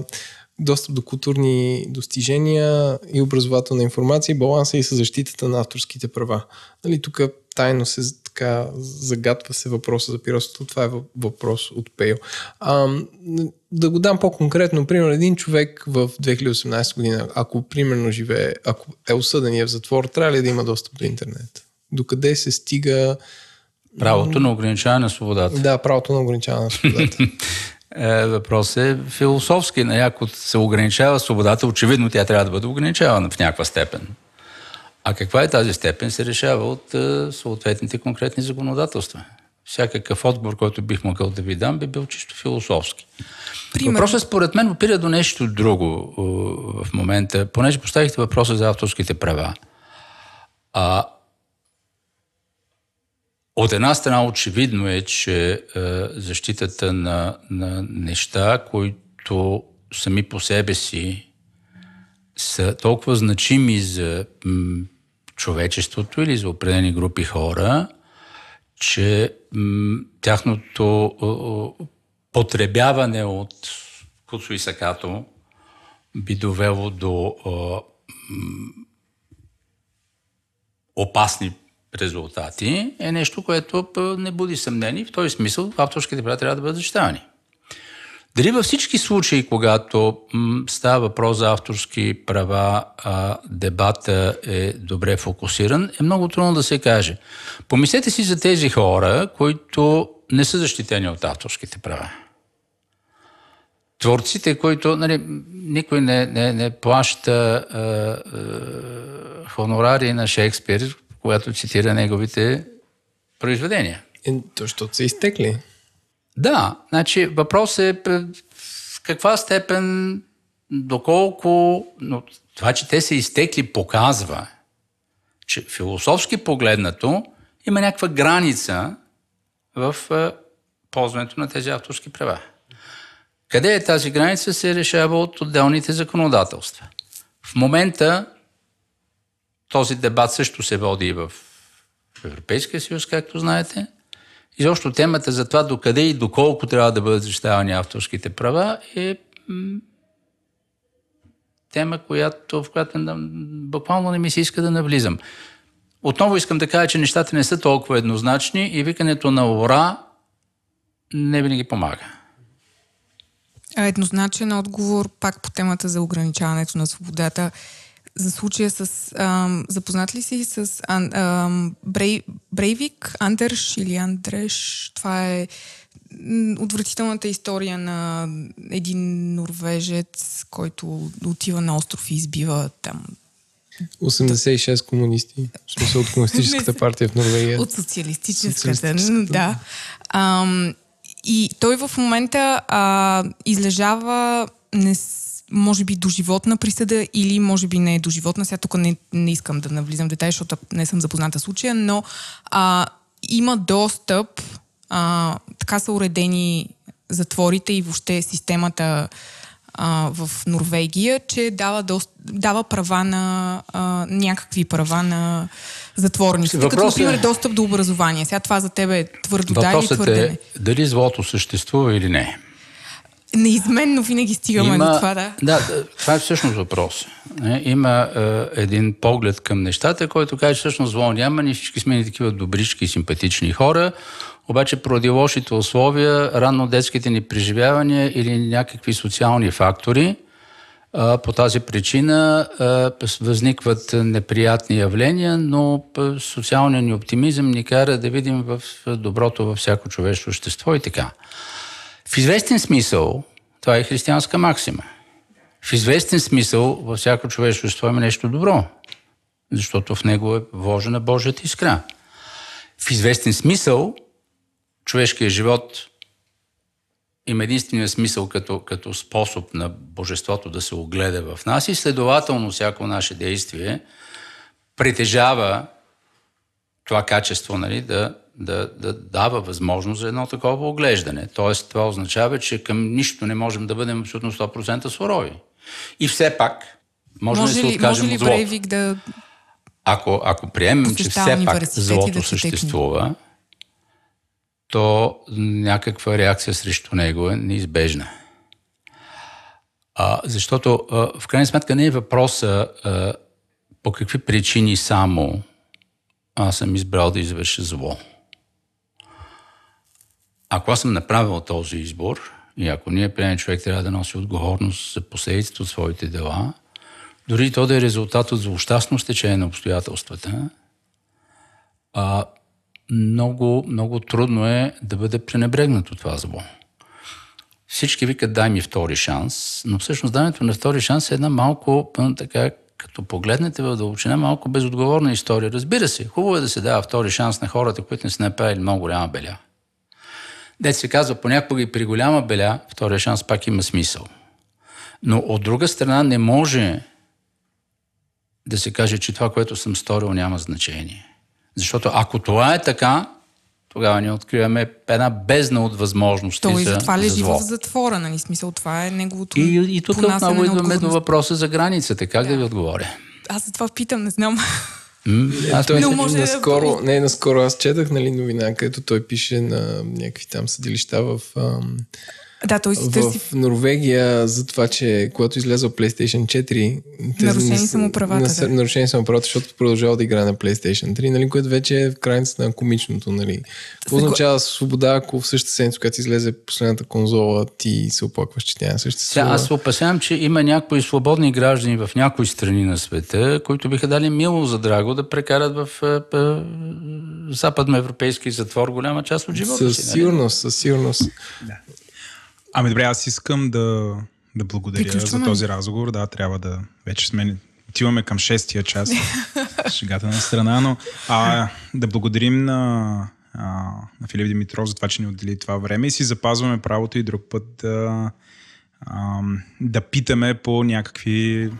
достъп до културни достижения и образователна информация, баланса и със защитата на авторските права. Нали, тук тайно се така загатва се въпроса за пиротството. Това е въпрос от Пейл. А, да го дам по-конкретно. Примерно, един човек в 2018 година, ако примерно живее, ако е осъден и е в затвор, трябва ли да има достъп до интернет? Докъде се стига... Правото на ограничаване на свободата. Да, правото на ограничаване на свободата. Е, въпрос е философски. Ако се ограничава свободата, очевидно тя трябва да бъде ограничавана в някаква степен. А каква е тази степен, се решава от е, съответните конкретни законодателства. Всякакъв отговор, който бих могъл да ви дам, би бил чисто философски. Пример. Въпросът според мен опира до нещо друго е, в момента, понеже поставихте въпроса за авторските права. А, от една страна очевидно е, че е, защитата на, на неща, които сами по себе си са толкова значими за м, човечеството или за определени групи хора, че м, тяхното о, потребяване от куцо и сакато би довело до м, опасни резултати, е нещо, което не буди съмнение. В този смисъл авторските права трябва да бъдат защитавани. Дали във всички случаи, когато става въпрос за авторски права, а, дебата е добре фокусиран, е много трудно да се каже. Помислете си за тези хора, които не са защитени от авторските права. Творците, които нали, никой не, не, не плаща а, а, хонорари на Шекспир, когато цитира неговите произведения. Е, то, защото са изтекли. Да, значи въпрос е в каква степен, доколко, но това, че те са изтекли, показва, че философски погледнато има някаква граница в ползването на тези авторски права. Къде е тази граница, се решава от отделните законодателства. В момента този дебат също се води и в Европейския съюз, както знаете. Изобщо темата за това докъде и доколко трябва да бъдат защитавани авторските права е тема, която, в която буквално не ми се иска да навлизам. Отново искам да кажа, че нещата не са толкова еднозначни и викането на ура не винаги помага. Еднозначен отговор пак по темата за ограничаването на свободата за случая с... Ам, запознат ли си с ан, ам, Брей, Брейвик, Андерш или Андреш? Това е отвратителната история на един норвежец, който отива на остров и избива там 86 комунисти. В смисъл от комунистическата партия в Норвегия. От социалистическата, да. Ам, и той в момента а, излежава не може би доживотна присъда или може би не е доживотна. Сега тук не, не искам да навлизам в детайли, защото не съм запозната случая, но а, има достъп, а, така са уредени затворите и въобще системата а, в Норвегия, че дава, дост, дава права на а, някакви права на затворниците, като например е... достъп до образование. Сега това за тебе е твърдо да или твърде е дали злото съществува или не. Неизменно винаги стигаме има, до това, да. Да, това е всъщност въпрос. Има е, един поглед към нещата, който каже, всъщност зло няма, ние всички сме такива добрички и симпатични хора, обаче поради лошите условия, ранно детските ни преживявания или някакви социални фактори, е, по тази причина е, възникват неприятни явления, но е, социалният ни оптимизъм ни кара да видим в доброто във всяко човешко общество и така. В известен смисъл, това е християнска максима. В известен смисъл, във всяко човечество има нещо добро, защото в него е вложена Божията искра. В известен смисъл, човешкият живот има единствения смисъл като, като способ на Божеството да се огледа в нас и следователно всяко наше действие притежава това качество нали, да да, да дава възможност за едно такова оглеждане. Тоест, това означава, че към нищо не можем да бъдем абсолютно 100% сурови. И все пак, може, Може да се ли, откажем може ли от злото. Брейвик да... Ако, ако приемем, че все пак злото да съществува, то някаква реакция срещу него е неизбежна. А, защото а, в крайна сметка не е въпроса а, по какви причини само аз съм избрал да извърша зло. Ако аз съм направил този избор и ако ние приемем човек трябва да носи отговорност за последиците от своите дела, дори то да е резултат от злощастно стечение на обстоятелствата, а, много, много трудно е да бъде пренебрегнато това зло. Всички викат дай ми втори шанс, но всъщност даването на втори шанс е една малко, така, като погледнете в дълбочина, малко безотговорна история. Разбира се, хубаво е да се дава втори шанс на хората, които не са направили много голяма беля. Дет се казва, понякога и при голяма беля, втория шанс пак има смисъл. Но от друга страна не може да се каже, че това, което съм сторил, няма значение. Защото ако това е така, тогава ние откриваме една бездна от възможности Той за, затова лежи за зло. в затвора, нали? Смисъл, това е неговото И, и тук отново идваме до въпроса за границата. Как да, ви отговоря? Аз за това питам, не знам. М? Аз Той Но но може да- наскоро, не, наскоро аз четах нали, новина, където той пише на някакви там съдилища в, ам, да, той си търси в Норвегия за това, че когато излязъл PlayStation 4, те Нарушени са- му правата, не са- да. Нарушени са му правата, защото продължава да играе на PlayStation 3, нали, което вече е в крайницата на комичното. Нали. Какво означава свобода, ако в същата седмица, когато излезе последната конзола, ти се оплакваш, че тя не съществува? Сега, аз се опасявам, че има някои свободни граждани в някои страни на света, които биха дали мило за драго да прекарат в е, е, западноевропейски затвор голяма част от живота Със си. нали? сигурност, със сигурност. Ами добре, аз искам да, да благодаря Приключваме. за този разговор. Да, трябва да... Вече сме... Отиваме към шестия час. Шегата на страна, но а, да благодарим на, а, на Филип Димитров за това, че ни отдели това време и си запазваме правото и друг път да, а, да питаме по някакви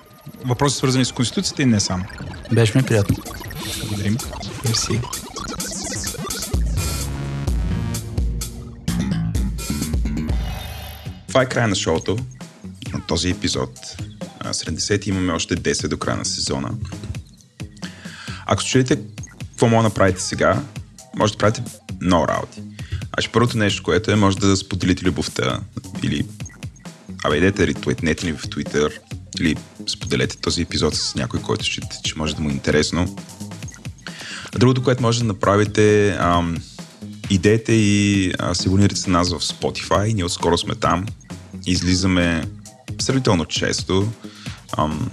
въпроси, свързани с Конституцията и не само. Беше ми приятно. Благодарим. Мерси. Това е края на шоуто, на този епизод. А, 70 имаме още 10 до края на сезона. Ако се чудите какво мога да направите сега, може да правите много работи. Значи първото нещо, което е, може да споделите любовта или абе идете, ретуитнете ни в Twitter или споделете този епизод с някой, който считате, че може да му е интересно. А другото, което може да направите, ам, идете и а, се нас в Spotify. Ние отскоро сме там. Излизаме сравнително често, ам,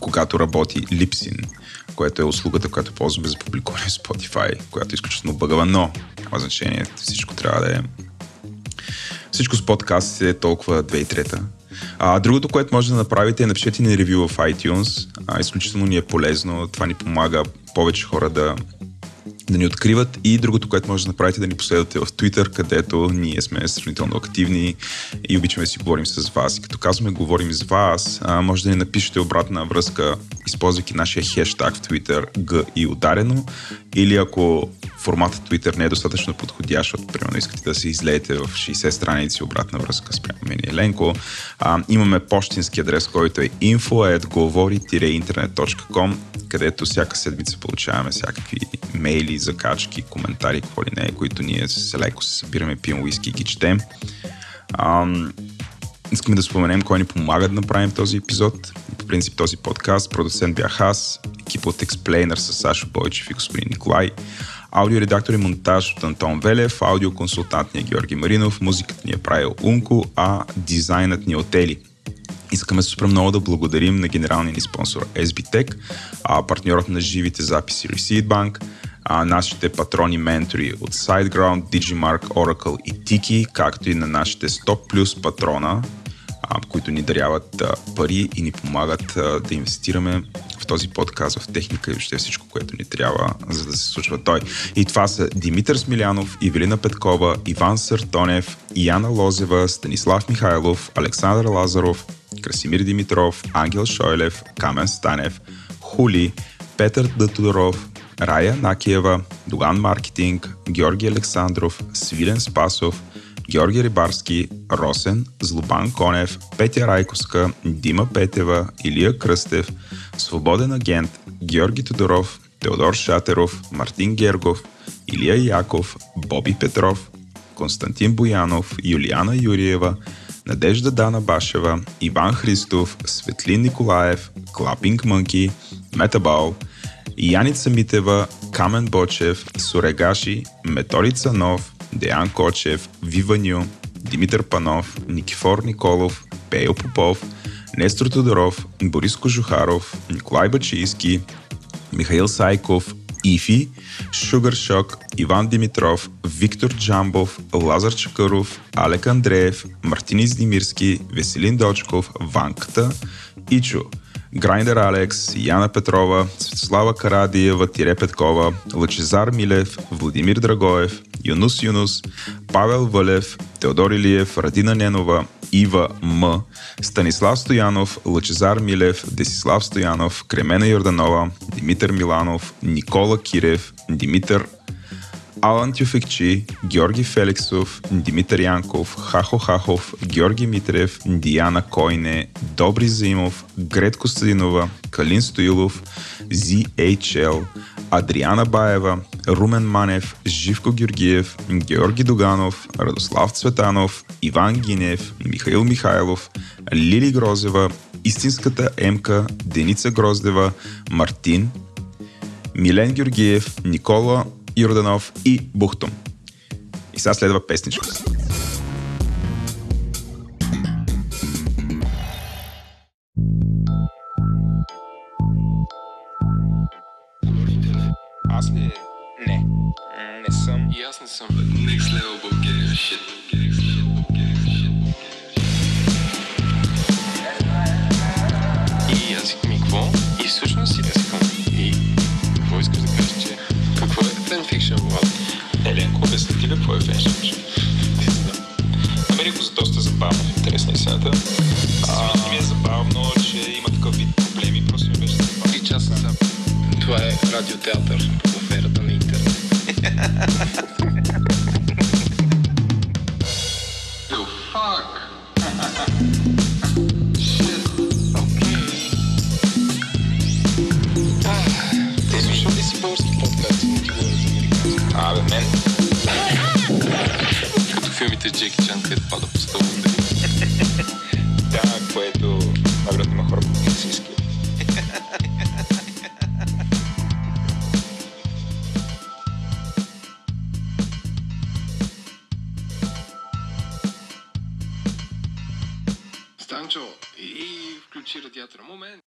когато работи Lipsin, което е услугата, която ползваме за публикуване в Spotify, която е изключително бъгава, но няма значение. Всичко трябва да е всичко с подкастите е толкова 2003. А, другото, което може да направите е напишете ни ревю в iTunes. А, изключително ни е полезно. Това ни помага повече хора да, да ни откриват. И другото, което може да направите е да ни последвате в Twitter, където ние сме сравнително активни и обичаме да си говорим с вас. И като казваме говорим с вас, може да ни напишете обратна връзка, използвайки нашия хештаг в Twitter Г и ударено. Или ако форматът Twitter не е достатъчно подходящ, защото примерно искате да се излеете в 60 страници обратна връзка спрямо мен и Еленко, имаме почтински адрес, който е info.govori-internet.com, където всяка седмица получаваме всякакви мейли, закачки, коментари, какво ли не, които ние с леко се събираме, пием уиски и ги четем. Ам, Искаме да споменем кой ни помага да направим този епизод. По принцип този подкаст. Продуцент бях аз, екип от Explainer с Сашо Бойчев и господин Николай. Аудиоредактор и монтаж от Антон Велев, аудиоконсултант ни е Георги Маринов, музиката ни е правил Унко, а дизайнът ни е от Ели. Искаме супер много да благодарим на генералния ни спонсор SBTech, партньорът на живите записи Receipt Bank, а, нашите патрони ментори от SiteGround, Digimark, Oracle и Tiki, както и на нашите 100 плюс патрона, а, които ни даряват а, пари и ни помагат а, да инвестираме в този подкаст, в техника и въобще всичко, което ни трябва, за да се случва той. И това са Димитър Смилянов, Ивелина Петкова, Иван Съртонев, Яна Лозева, Станислав Михайлов, Александър Лазаров, Красимир Димитров, Ангел Шойлев, Камен Станев, Хули, Петър Датудоров, Рая Накиева, Доган Маркетинг, Георги Александров, Свилен Спасов, Георги Рибарски, Росен, Злобан Конев, Петя Райковска, Дима Петева, Илия Кръстев, Свободен агент, Георги Тодоров, Теодор Шатеров, Мартин Гергов, Илия Яков, Боби Петров, Константин Боянов, Юлиана Юриева, Надежда Дана Башева, Иван Христов, Светлин Николаев, Клапинг Мънки, Метабал, Яница Митева, Камен Бочев, Сурегаши, Методица Нов, Деян Кочев, Виваню, Димитър Панов, Никифор Николов, Пейо Попов, Нестор Тодоров, Борис Кожухаров, Николай Бачийски, Михаил Сайков, Ифи, Шугър Шок, Иван Димитров, Виктор Джамбов, Лазар Чакъров, Алек Андреев, Мартин Издимирски, Веселин Дочков, Ванката, Ичо, Грайндер Алекс, Яна Петрова, Светослава Карадиева, Тире Петкова, Лъчезар Милев, Владимир Драгоев, Юнус Юнус, Павел Вълев, Теодор Илиев, Радина Ненова, Ива М, Станислав Стоянов, Лъчезар Милев, Десислав Стоянов, Кремена Йорданова, Димитър Миланов, Никола Кирев, Димитър Алан Тюфекчи, Георги Феликсов, Димитър Янков, Хахо Хахов, Георги Митрев, Диана Койне, Добри Заимов, Грет Костадинова, Калин Стоилов, ZHL, Адриана Баева, Румен Манев, Живко Георгиев, Георги Доганов, Радослав Цветанов, Иван Гинев, Михаил Михайлов, Лили Грозева, Истинската Емка, Деница Гроздева, Мартин, Милен Георгиев, Никола Йорданов и Бухтом. И сега следва песничка. Аз ли? Не. Не съм. И аз не съм. Next level Bulgaria shit. Bulgaria shit. И аз ми какво? И всъщност си си И какво искаш да кажеш, фенфикшн, Влад? Еленко, обясни ти какво е феншн? Намерих го за доста забавно интересна истината. А, ми е забавно, че има такъв вид проблеми, просто ми беше забавно. И часа са. Това е радиотеатър в ерата на интернет. филмите Джеки Чан, където пада по стълбите. Да, което най-вероятно има хора, които не си искали. Станчо, и включи радиатора. Момент.